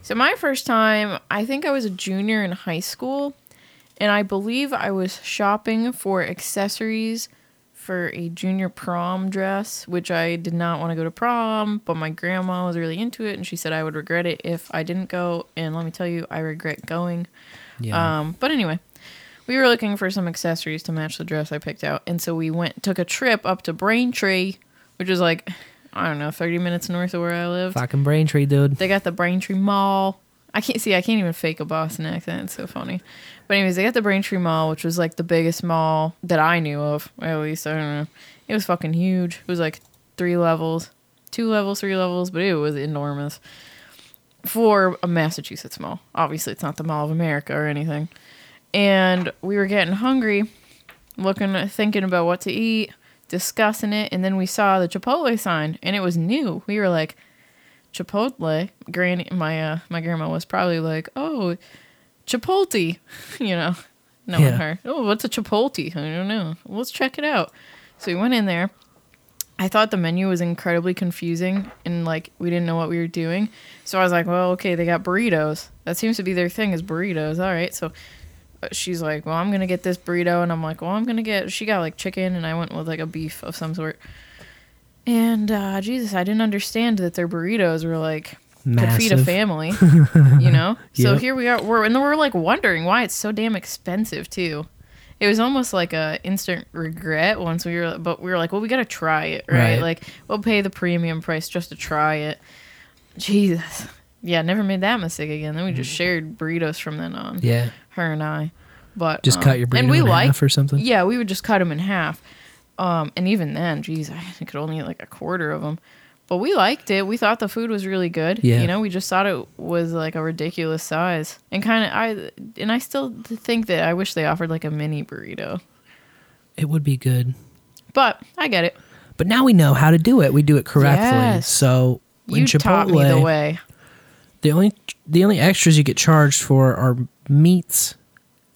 So my first time, I think I was a junior in high school, and I believe I was shopping for accessories for a junior prom dress, which I did not want to go to prom, but my grandma was really into it, and she said I would regret it if I didn't go. And let me tell you, I regret going. Yeah. Um, but anyway, we were looking for some accessories to match the dress I picked out, and so we went took a trip up to Braintree, which is like I don't know, thirty minutes north of where I live. Fucking Braintree, dude. They got the Braintree Mall. I can't see. I can't even fake a Boston accent. It's so funny. But anyways, they got the Braintree Mall, which was like the biggest mall that I knew of. At least I don't know. It was fucking huge. It was like three levels, two levels, three levels, but it was enormous for a Massachusetts mall. Obviously, it's not the Mall of America or anything. And we were getting hungry, looking, thinking about what to eat, discussing it, and then we saw the Chipotle sign, and it was new. We were like, Chipotle. Granny, my uh, my grandma was probably like, "Oh, Chipotle," you know, knowing Yeah. her. Oh, what's a Chipotle? I don't know. Let's check it out. So we went in there. I thought the menu was incredibly confusing and like we didn't know what we were doing. So I was like, well, okay, they got burritos. That seems to be their thing is burritos. All right. So uh, she's like, well, I'm going to get this burrito. And I'm like, well, I'm going to get, she got like chicken and I went with like a beef of some sort. And uh, Jesus, I didn't understand that their burritos were like, could feed a family, you know? So here we are. We're, and then we're like wondering why it's so damn expensive too. It was almost like a instant regret once we were, but we were like, well, we got to try it, right? Right. Like, we'll pay the premium price just to try it. Jesus. Yeah, never made that mistake again. Then we just shared burritos from then on. Mm. Yeah. Her and I. But Just um, cut your and burrito we in liked- half or something? Yeah, we would just cut them in half. Um, and even then, geez, I could only eat like a quarter of them. But we liked it. We thought the food was really good. Yeah. You know, we just thought it was like a ridiculous size. And kind of I and I still think that I wish they offered like a mini burrito. It would be good. But I get it. But now we know how to do it. We do it correctly. Yes. So You Chipotle, taught me the way. The only the only extras you get charged for are meats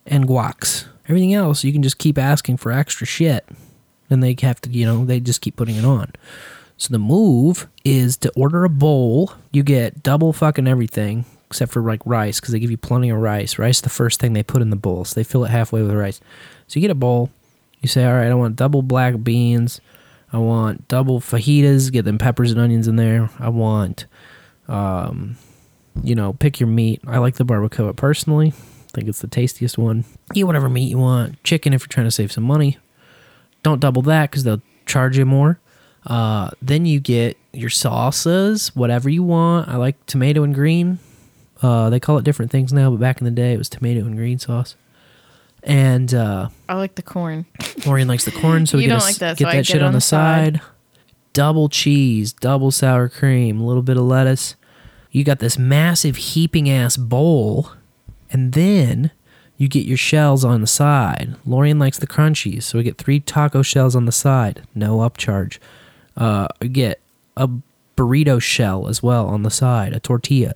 and guacs. Everything else you can just keep asking for extra shit. And they have to, you know, they just keep putting it on. So the move is to order a bowl. You get double fucking everything except for like rice because they give you plenty of rice. Rice the first thing they put in the bowl. So they fill it halfway with rice. So you get a bowl. You say, all right, I want double black beans. I want double fajitas. Get them peppers and onions in there. I want, um, you know, pick your meat. I like the barbacoa personally. I think it's the tastiest one. Eat whatever meat you want. Chicken if you're trying to save some money. Don't double that because they'll charge you more. Uh, then you get your salsas, whatever you want. I like tomato and green. Uh, they call it different things now, but back in the day it was tomato and green sauce. And uh, I like the corn. Maureen likes the corn, so we get, a- like that, get so that get shit it on the side. Double cheese, double sour cream, a little bit of lettuce. You got this massive heaping ass bowl, and then you get your shells on the side. Laurien likes the crunchies, so we get three taco shells on the side, no upcharge. Uh, get a burrito shell as well on the side, a tortilla,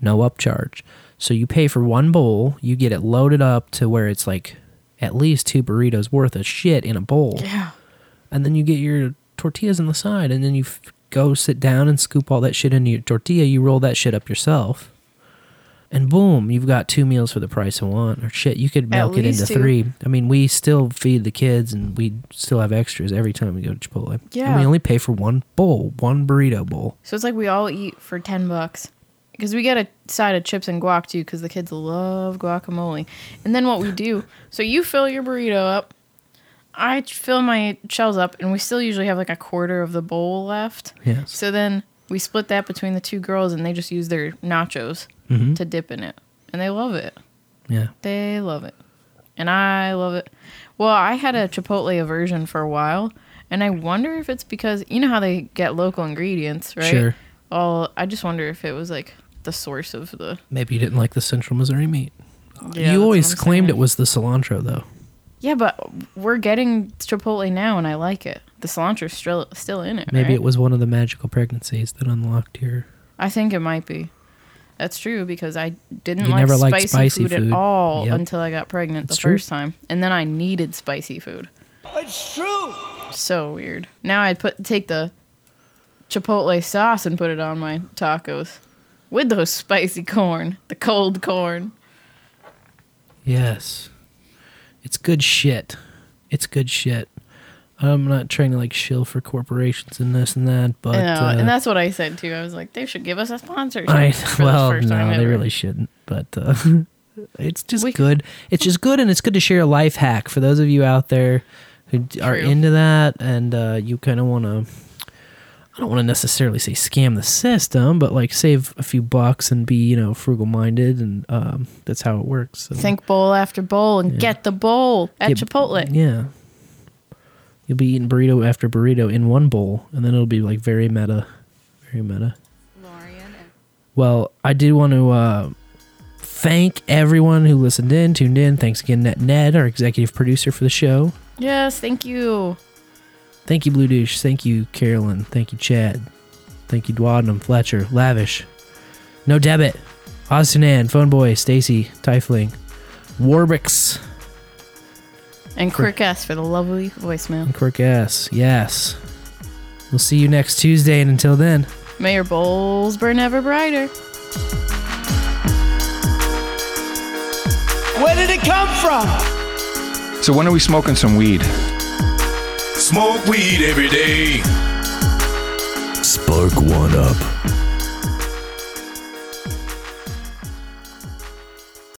no upcharge. So you pay for one bowl, you get it loaded up to where it's like at least two burritos worth of shit in a bowl. Yeah. And then you get your tortillas on the side, and then you f- go sit down and scoop all that shit into your tortilla. You roll that shit up yourself. And boom, you've got two meals for the price of one. Or shit, you could milk it into two. three. I mean, we still feed the kids and we still have extras every time we go to Chipotle. Yeah, and we only pay for one bowl, one burrito bowl. So it's like we all eat for 10 bucks. Because we get a side of chips and guac too, because the kids love guacamole. And then what we do, so you fill your burrito up, I fill my shells up, and we still usually have like a quarter of the bowl left. Yes. So then we split that between the two girls, and they just use their nachos Mhm. to dip in it. And they love it. Yeah. They love it. And I love it. Well, I had a Chipotle aversion for a while, and I wonder if it's because you know how they get local ingredients, right? Sure. Well, I just wonder if it was like the source of the. Maybe you didn't like the Central Missouri meat. Yeah, you always claimed saying. it was the cilantro, though. Yeah, but we're getting Chipotle now, and I like it. The cilantro's still still in it. Maybe right? it was one of the magical pregnancies that unlocked your. I think it might be. That's true because I didn't You like never spicy, spicy food, food. at all Yep. until I got pregnant That's the true. first time, and then I needed spicy food. It's true. So weird. Now I'd put take the chipotle sauce and put it on my tacos with those spicy corn, the cold corn. Yes. It's good shit. It's good shit. I'm not trying to like shill for corporations and this and that, but uh, and that's what I said too. I was like, they should give us a sponsorship. I for well, this first time no, they really shouldn't. But uh, it's just good. It's just good, and it's good to share a life hack for those of you out there who d- are into that, and uh, you kind of want to I don't want to necessarily say scam the system, but like save a few bucks and be you know frugal minded, and um, that's how it works. So, Think bowl after bowl and get the bowl at Get- Chipotle. Yeah. You'll be eating burrito after burrito in one bowl, and then it'll be like very meta, very meta. Well, I do want to uh, thank everyone who listened in, tuned in. Thanks again, Ned, Ned, our executive producer for the show. Yes, thank you. Thank you, Blue Douche. Thank you, Carolyn. Thank you, Chad. Thank you, Dwadnam, Fletcher, Lavish. No debit. Ozunan, Phone Boy, Stacy, Tyfling, Warbix, And Quick S for the lovely voicemail. and Quirk Ass. Yes. We'll see you next Tuesday, and until then. May your bowls burn ever brighter. Where did it come from? So when are we smoking some weed? Smoke weed every day. Spark one up.